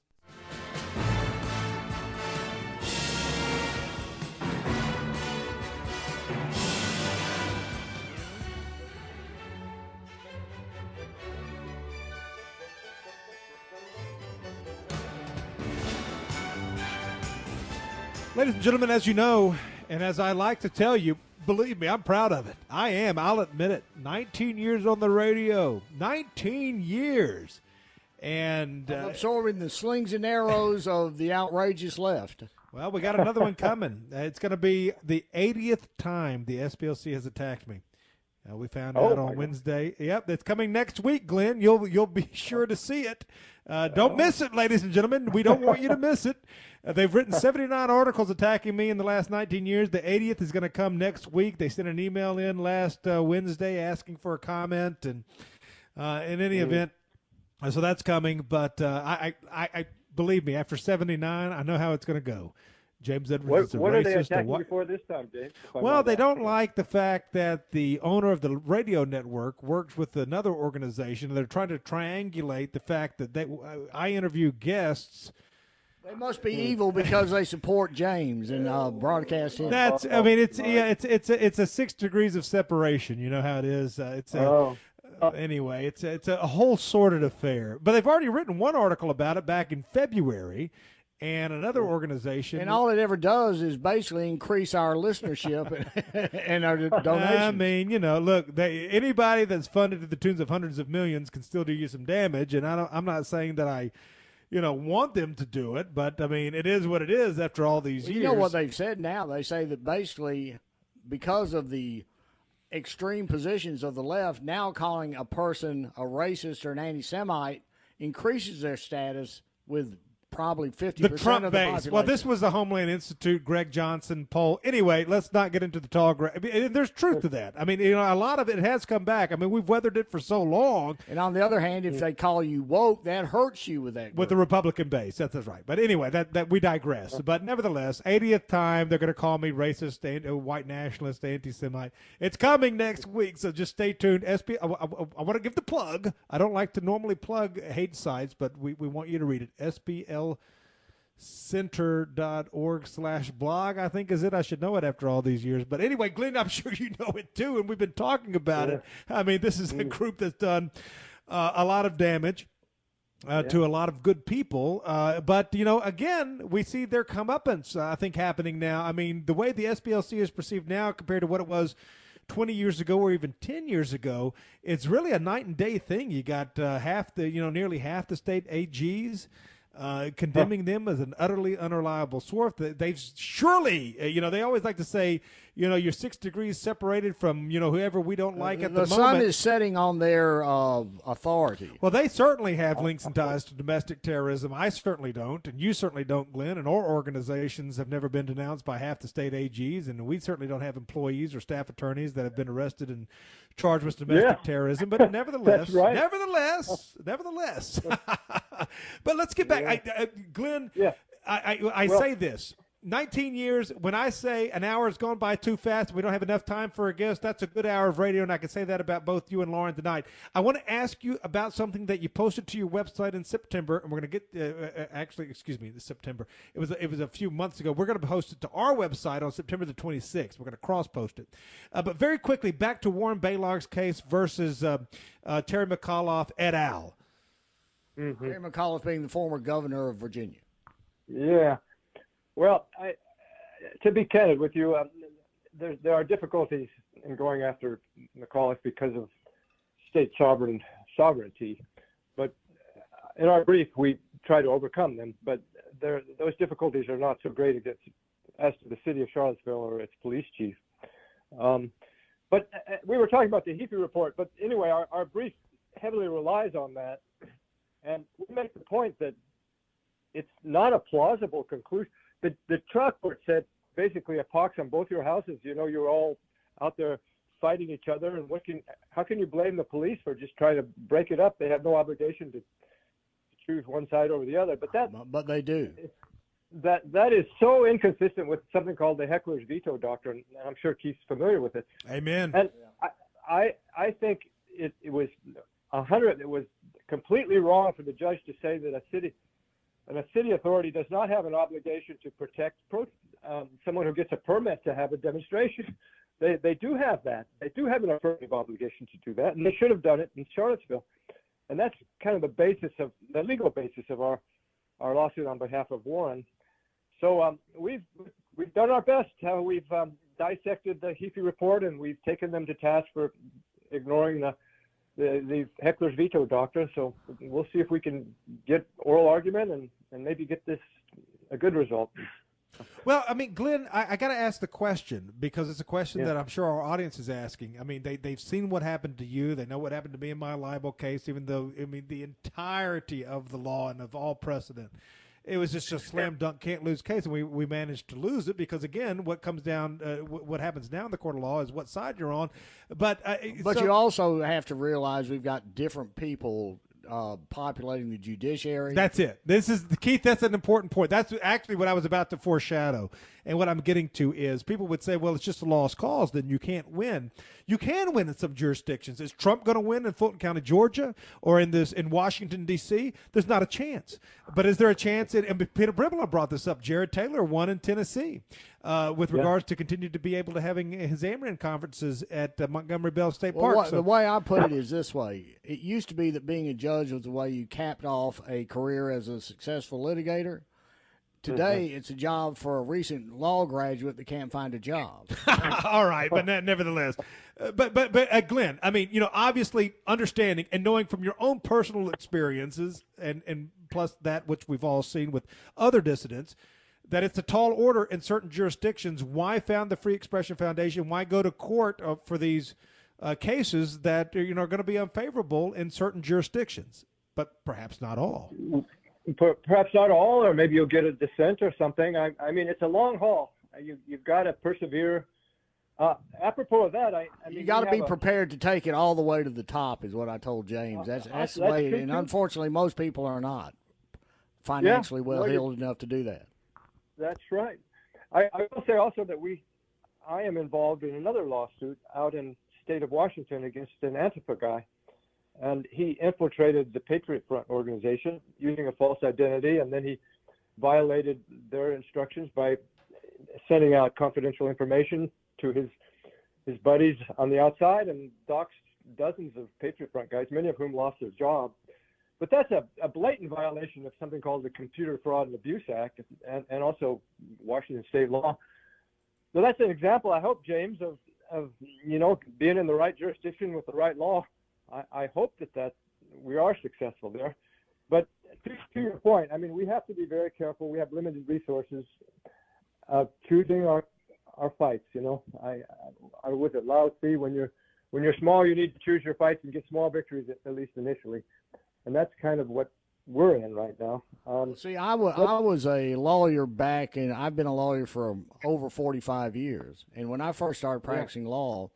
Ladies and gentlemen, as you know, and as I like to tell you, believe me, I'm proud of it. I am. I'll admit it. 19 years on the radio. 19 years. And uh, absorbing the slings and arrows of the outrageous left. well, we got another one coming. Uh, it's going to be the 80th time the SPLC has attacked me. Uh, we found Oh, out on God. Wednesday. Yep, it's coming next week, Glen. You'll you'll be sure to see it. Uh, don't miss it, ladies and gentlemen. We don't want you to miss it. Uh, they've written 79 articles attacking me in the last 19 years. The 80th is going to come next week. They sent an email in last uh, Wednesday asking for a comment, and uh, in any Mm. event, uh, so that's coming. But uh, I, I, I believe me, after 79, I know how it's going to go. James Edwards What, is a what are they attacking you for this time, James? well, they ask? don't like the fact that the owner of the radio network works with another organization. They're trying to triangulate the fact that they I interview guests. They must be evil because they support James and uh, broadcast him. That's I mean it's yeah it's it's a, it's a six degrees of separation. You know how it is. Uh, it's a, Oh. uh, anyway. It's a, it's a whole sordid affair. But they've already written one article about it back in February, and another organization. And all it ever does is basically increase our listenership and our donations. I mean, you know, look, they, anybody that's funded to the tunes of hundreds of millions can still do you some damage, and I don't. I'm not saying that I, you know, want them to do it, but I mean, it is what it is after all these Well, years. you know what they've said now? They say that basically, because of the extreme positions of the left, now calling a person a racist or an anti-Semite increases their status with probably fifty the Trump of the base. population. Well, this was the Homeland Institute, Greg Johnson poll. Anyway, let's not get into the tall. Gra- I mean, there's truth to that. I mean, you know, a lot of it has come back. I mean, we've weathered it for so long. And on the other hand, if they call you woke, that hurts you with that. with the Republican base. That's, that's right. But anyway, that, that we digress. But nevertheless, 80th time they're going to call me racist, uh, white nationalist, anti-Semite. It's coming next week, so just stay tuned. SP, I, want to give the plug. I don't like to normally plug hate sites, but we, we want you to read it. SPL center.org slash blog i think is it i should know it after all these years but anyway glen i'm sure you know it too and we've been talking about Yeah. it i mean this is a Mm. group that's done uh, a lot of damage uh, Yeah. to a lot of good people. Uh, but, you know, again, we see their comeuppance, uh, I think, happening now. I mean, the way the SPLC is perceived now compared to what it was 20 years ago or even 10 years ago, it's really a night and day thing. You got uh, half the, you know, nearly half the state AGs. Uh, condemning them as an utterly unreliable source. They- They've surely, uh, you know, they always like to say, you know, you're six degrees separated from, you know, whoever we don't like at the, the sun is setting on their uh, authority. Well, they certainly have links and ties to domestic terrorism. I certainly don't, and you certainly don't, Glen. And our organizations have never been denounced by half the state AGs, and we certainly don't have employees or staff attorneys that have been arrested and charged with domestic Yeah. terrorism. But nevertheless, right. nevertheless, nevertheless. but let's get back, I, I, Glen. Yeah. I, I, I Well- say this. 19 years, when I say an hour has gone by too fast, we don't have enough time for a guest, that's a good hour of radio, and I can say that about both you and Lauren tonight. I want to ask you about something that you posted to your website in September, and we're going to get, uh, uh, actually, excuse me, this September. It was, it was a few months ago. We're going to post it to our website on September the 26th. We're going to cross post it. Uh, but very quickly, back to Warren Balogh's case versus uh, uh, Terry McAuliffe et al. Mm-hmm. Terry McAuliffe being the former governor of Virginia. Yeah. Well, I, to be candid with you, um, there there are difficulties in going after McAuliffe because of state sovereign sovereignty, but in our brief we try to overcome them. But there, those difficulties are not so great against as to the city of Charlottesville or its police chief. Um, but uh, we were talking about the Heaphy report. But anyway, our, our brief heavily relies on that, and we make the point that it's not a plausible conclusion. The the trial court said basically a pox on both your houses. You know, you're all out there fighting each other, and what can how can you blame the police for just trying to break it up? They have no obligation to, to choose one side over the other. But that But they do. that that is so inconsistent with something called the heckler's veto doctrine. and I'm sure Keith's familiar with it. Amen. And I I, I think it, it was a hundred. It was completely wrong for the judge to say that a city and a city authority does not have an obligation to protect pro, um, someone who gets a permit to have a demonstration. They they do have that. They do have an affirmative obligation to do that, and they should have done it in Charlottesville. And that's kind of the basis of the legal basis of our our lawsuit on behalf of Warren. So um, we've we've done our best. How we've um, dissected the Heaphy report, and we've taken them to task for ignoring the the, the heckler's veto doctrine. So we'll see if we can get oral argument and, and maybe get this a good result. Well, I mean, Glen, I, I got to ask the question because it's a question Yeah. that I'm sure our audience is asking. I mean, they they've seen what happened to you. They know what happened to me in my libel case. Even though I mean, the entirety of the law and of all precedent, it was just a slam dunk, can't lose case, and we we managed to lose it because again, what comes down, uh, w- what happens now in the court of law is what side you're on. But uh, But so- you also have to realize we've got different people uh, populating the judiciary. That's it. This is Keith. That's an important point. That's actually what I was about to foreshadow, and what I'm getting to is people would say, "Well, it's just a lost cause. Then you can't win. You can win in some jurisdictions. Is Trump going to win in Fulton County, Georgia, or in this in Washington D.C.? There's not a chance. But is there a chance? In, and Peter Brimelow brought this up. Jared Taylor won in Tennessee, uh, with Yeah. regards to continue to be able to having his Amren conferences at uh, Montgomery Bell State Well, Park. what- So- the way I put it is this way: it used to be that being a judge was the way you capped off a career as a successful litigator. Today, Mm-hmm. it's a job for a recent law graduate that can't find a job. All right, but nevertheless, uh, but but but uh, Glen, I mean, you know, obviously understanding and knowing from your own personal experiences, and and plus that which we've all seen with other dissidents, that it's a tall order in certain jurisdictions. Why found the Free Expression Foundation? Why go to court uh, for these uh, cases that you know are going to be unfavorable in certain jurisdictions, but perhaps not all. Per- Perhaps not all, or maybe you'll get a dissent or something. I, I mean, it's a long haul. You, you've got to persevere. Uh, apropos of that, I, I mean, You got to be have a- prepared to take it all the way to the top, is what I told James. That's Uh, that's the way, and unfortunately, most people are not financially no, well you're- heeled enough to do that. That's right. I, I will say also that we, I am involved in another lawsuit out in state of Washington against an Antifa guy, and he infiltrated the Patriot Front organization using a false identity, and then he violated their instructions by sending out confidential information to his his buddies on the outside and doxed dozens of Patriot Front guys, many of whom lost their job. But that's a, a blatant violation of something called the Computer Fraud and Abuse Act and, and also Washington state law. So that's an example, I hope, James, of, of you know being in the right jurisdiction with the right law. I, I hope that that we are successful there. But to, to your point, I mean, we have to be very careful. We have limited resources. Uh, choosing our our fights, you know, I, I, was it Lao Tzu when you're when you're small, you need to choose your fights and get small victories at, at least initially, and that's kind of what we're in right now. Um, See, I was I was a lawyer back, and I've been a lawyer for over forty five years. And when I first started practicing yeah. law,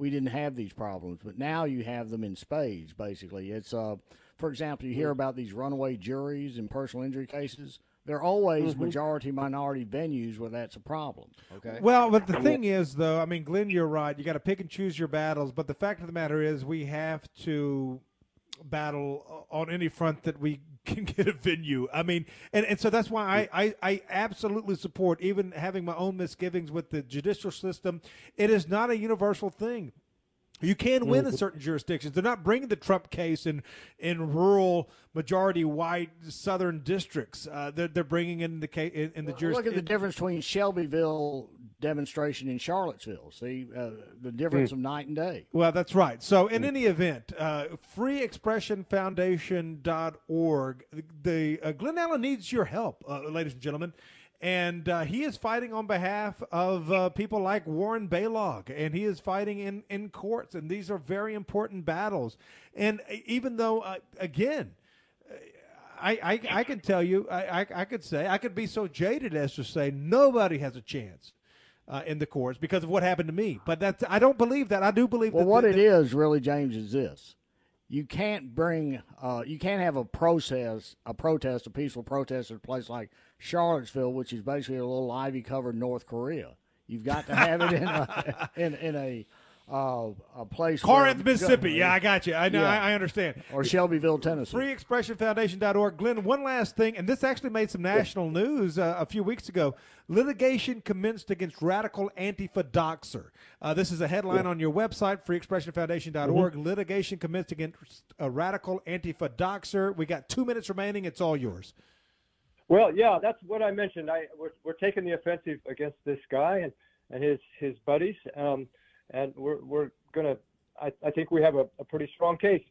we didn't have these problems, but now you have them in spades. Basically, it's uh, for example, you hear mm-hmm. about these runaway juries in personal injury cases. They're always mm-hmm. majority minority venues where that's a problem. Okay. Well, but the thing is, though, I mean, Glen, you're right. You got to pick and choose your battles. But the fact of the matter is, we have to battle on any front that we can get a venue. I mean, and, and so that's why I, I, I absolutely support even having my own misgivings with the judicial system. It is not a universal thing. You can win in mm-hmm. certain jurisdictions. They're not bringing the Trump case in in rural majority white southern districts. Uh, they're, they're bringing in the case in, in the well, jurisdiction. Look at the difference between Shelbyville demonstration in Charlottesville. See uh, the difference mm. of night and day. Well, that's right. So, in mm. any event, uh, freeexpressionfoundation.org. The uh, Glen Allen needs your help, uh, ladies and gentlemen and uh, he is fighting on behalf of uh, people like Warren Balogh, and he is fighting in, in courts, and these are very important battles. And even though, uh, again, I, I, I can tell you, I, I, I, could say, I could be so jaded as to say nobody has a chance. Uh, in the courts because of what happened to me, but that's I don't believe that. I do believe. Well, that, what that, it that, is really, James, is this: you can't bring, uh, you can't have a process, a protest, a peaceful protest in a place like Charlottesville, which is basically a little ivy covered North Korea. You've got to have it in a in, in a uh, a place. Corinth, Mississippi. Yeah, I got you. I know. Yeah. I, I, understand. Or Shelbyville, Tennessee. FreeExpressionFoundation.org. Glen, one last thing, and this actually made some national yeah. news uh, a few weeks ago. Litigation commenced against radical Antifa doxer. Uh, this is a headline yeah. on your website, FreeExpressionFoundation.org. Mm-hmm. Litigation commenced against a radical Antifa doxer. We got two minutes remaining. It's all yours. Well, yeah, that's what I mentioned. I we're, we're taking the offensive against this guy and, and his his buddies, um, and we're we're gonna. I, I think we have a, a pretty strong case,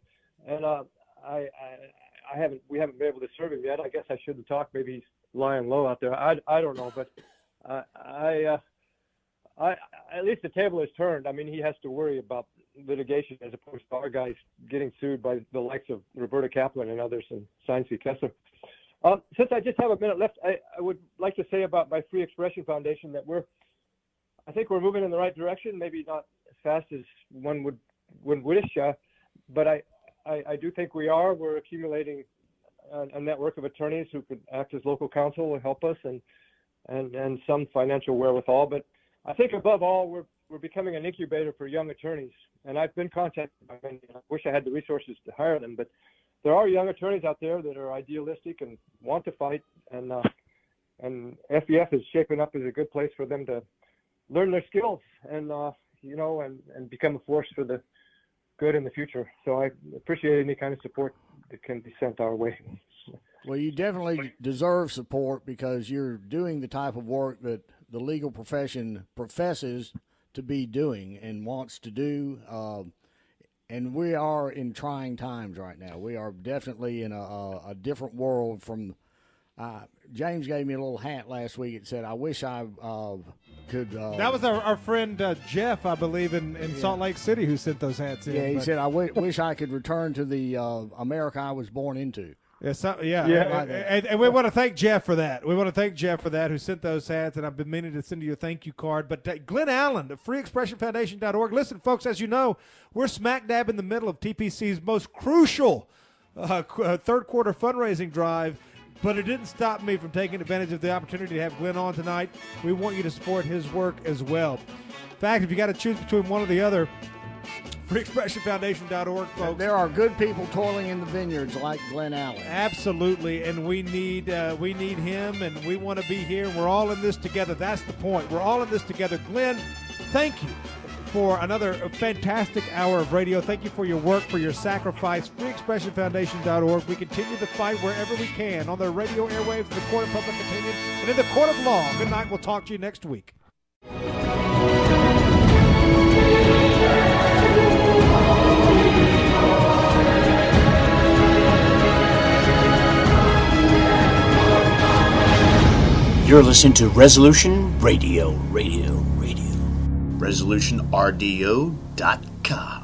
and uh, I, I I haven't we haven't been able to serve him yet. I guess I shouldn't talk. Maybe he's lying low out there. I, I don't know, but uh, I uh, I at least the table is turned. I mean, he has to worry about litigation as opposed to our guys getting sued by the likes of Roberta Kaplan and others and Sines. Kessler. Uh, since I just have a minute left, I, I, would like to say about my Free Expression Foundation that we're, I think we're moving in the right direction. Maybe not as fast as one would would wish, uh, but I, I, I do think we are. We're accumulating a, a, network of attorneys who could act as local counsel and help us, and and and some financial wherewithal. But I think above all, we're we're becoming an incubator for young attorneys. And I've been contacted by many. I wish I had the resources to hire them, but there are young attorneys out there that are idealistic and want to fight, and uh, and FEF is shaping up as a good place for them to learn their skills and uh, you know and and become a force for the good in the future. So I appreciate any kind of support that can be sent our way. Well, you definitely deserve support because you're doing the type of work that the legal profession professes to be doing and wants to do. Uh, and we are in trying times right now. We are definitely in a, a, a different world from. Uh, James gave me a little hat last week. It said, "I wish I uh, could." Uh, that was our, our friend uh, Jeff, I believe, in, in yeah. Salt Lake City, who sent those hats in. Yeah, he but. said, "I w- wish I could return to the uh, America I was born into." Yeah, so, yeah, yeah. And, and, and, we want to thank Jeff for that. We want to thank Jeff for that, who sent those hats, and I've been meaning to send you a thank you card. But uh, Glen Allen, the freeexpressionfoundation.org. Listen, folks, as you know, we're smack dab in the middle of TPC's most crucial uh, uh, third quarter fundraising drive. But it didn't stop me from taking advantage of the opportunity to have Glen on tonight. We want you to support his work as well. In fact, if you got to choose between one or the other, FreeExpressionFoundation.org, folks. There are good people toiling in the vineyards like Glen Allen. Absolutely, and we need uh, we need him, and we want to be here. We're all in this together. That's the point. We're all in this together. Glen, thank you for another fantastic hour of radio. Thank you for your work, for your sacrifice. FreeExpressionFoundation.org. We continue the fight wherever we can on the radio airwaves, the court of public opinion, and in the court of law. Good night. We'll talk to you next week. You're listening to Resolution Radio, Radio. ResolutionRDO.com.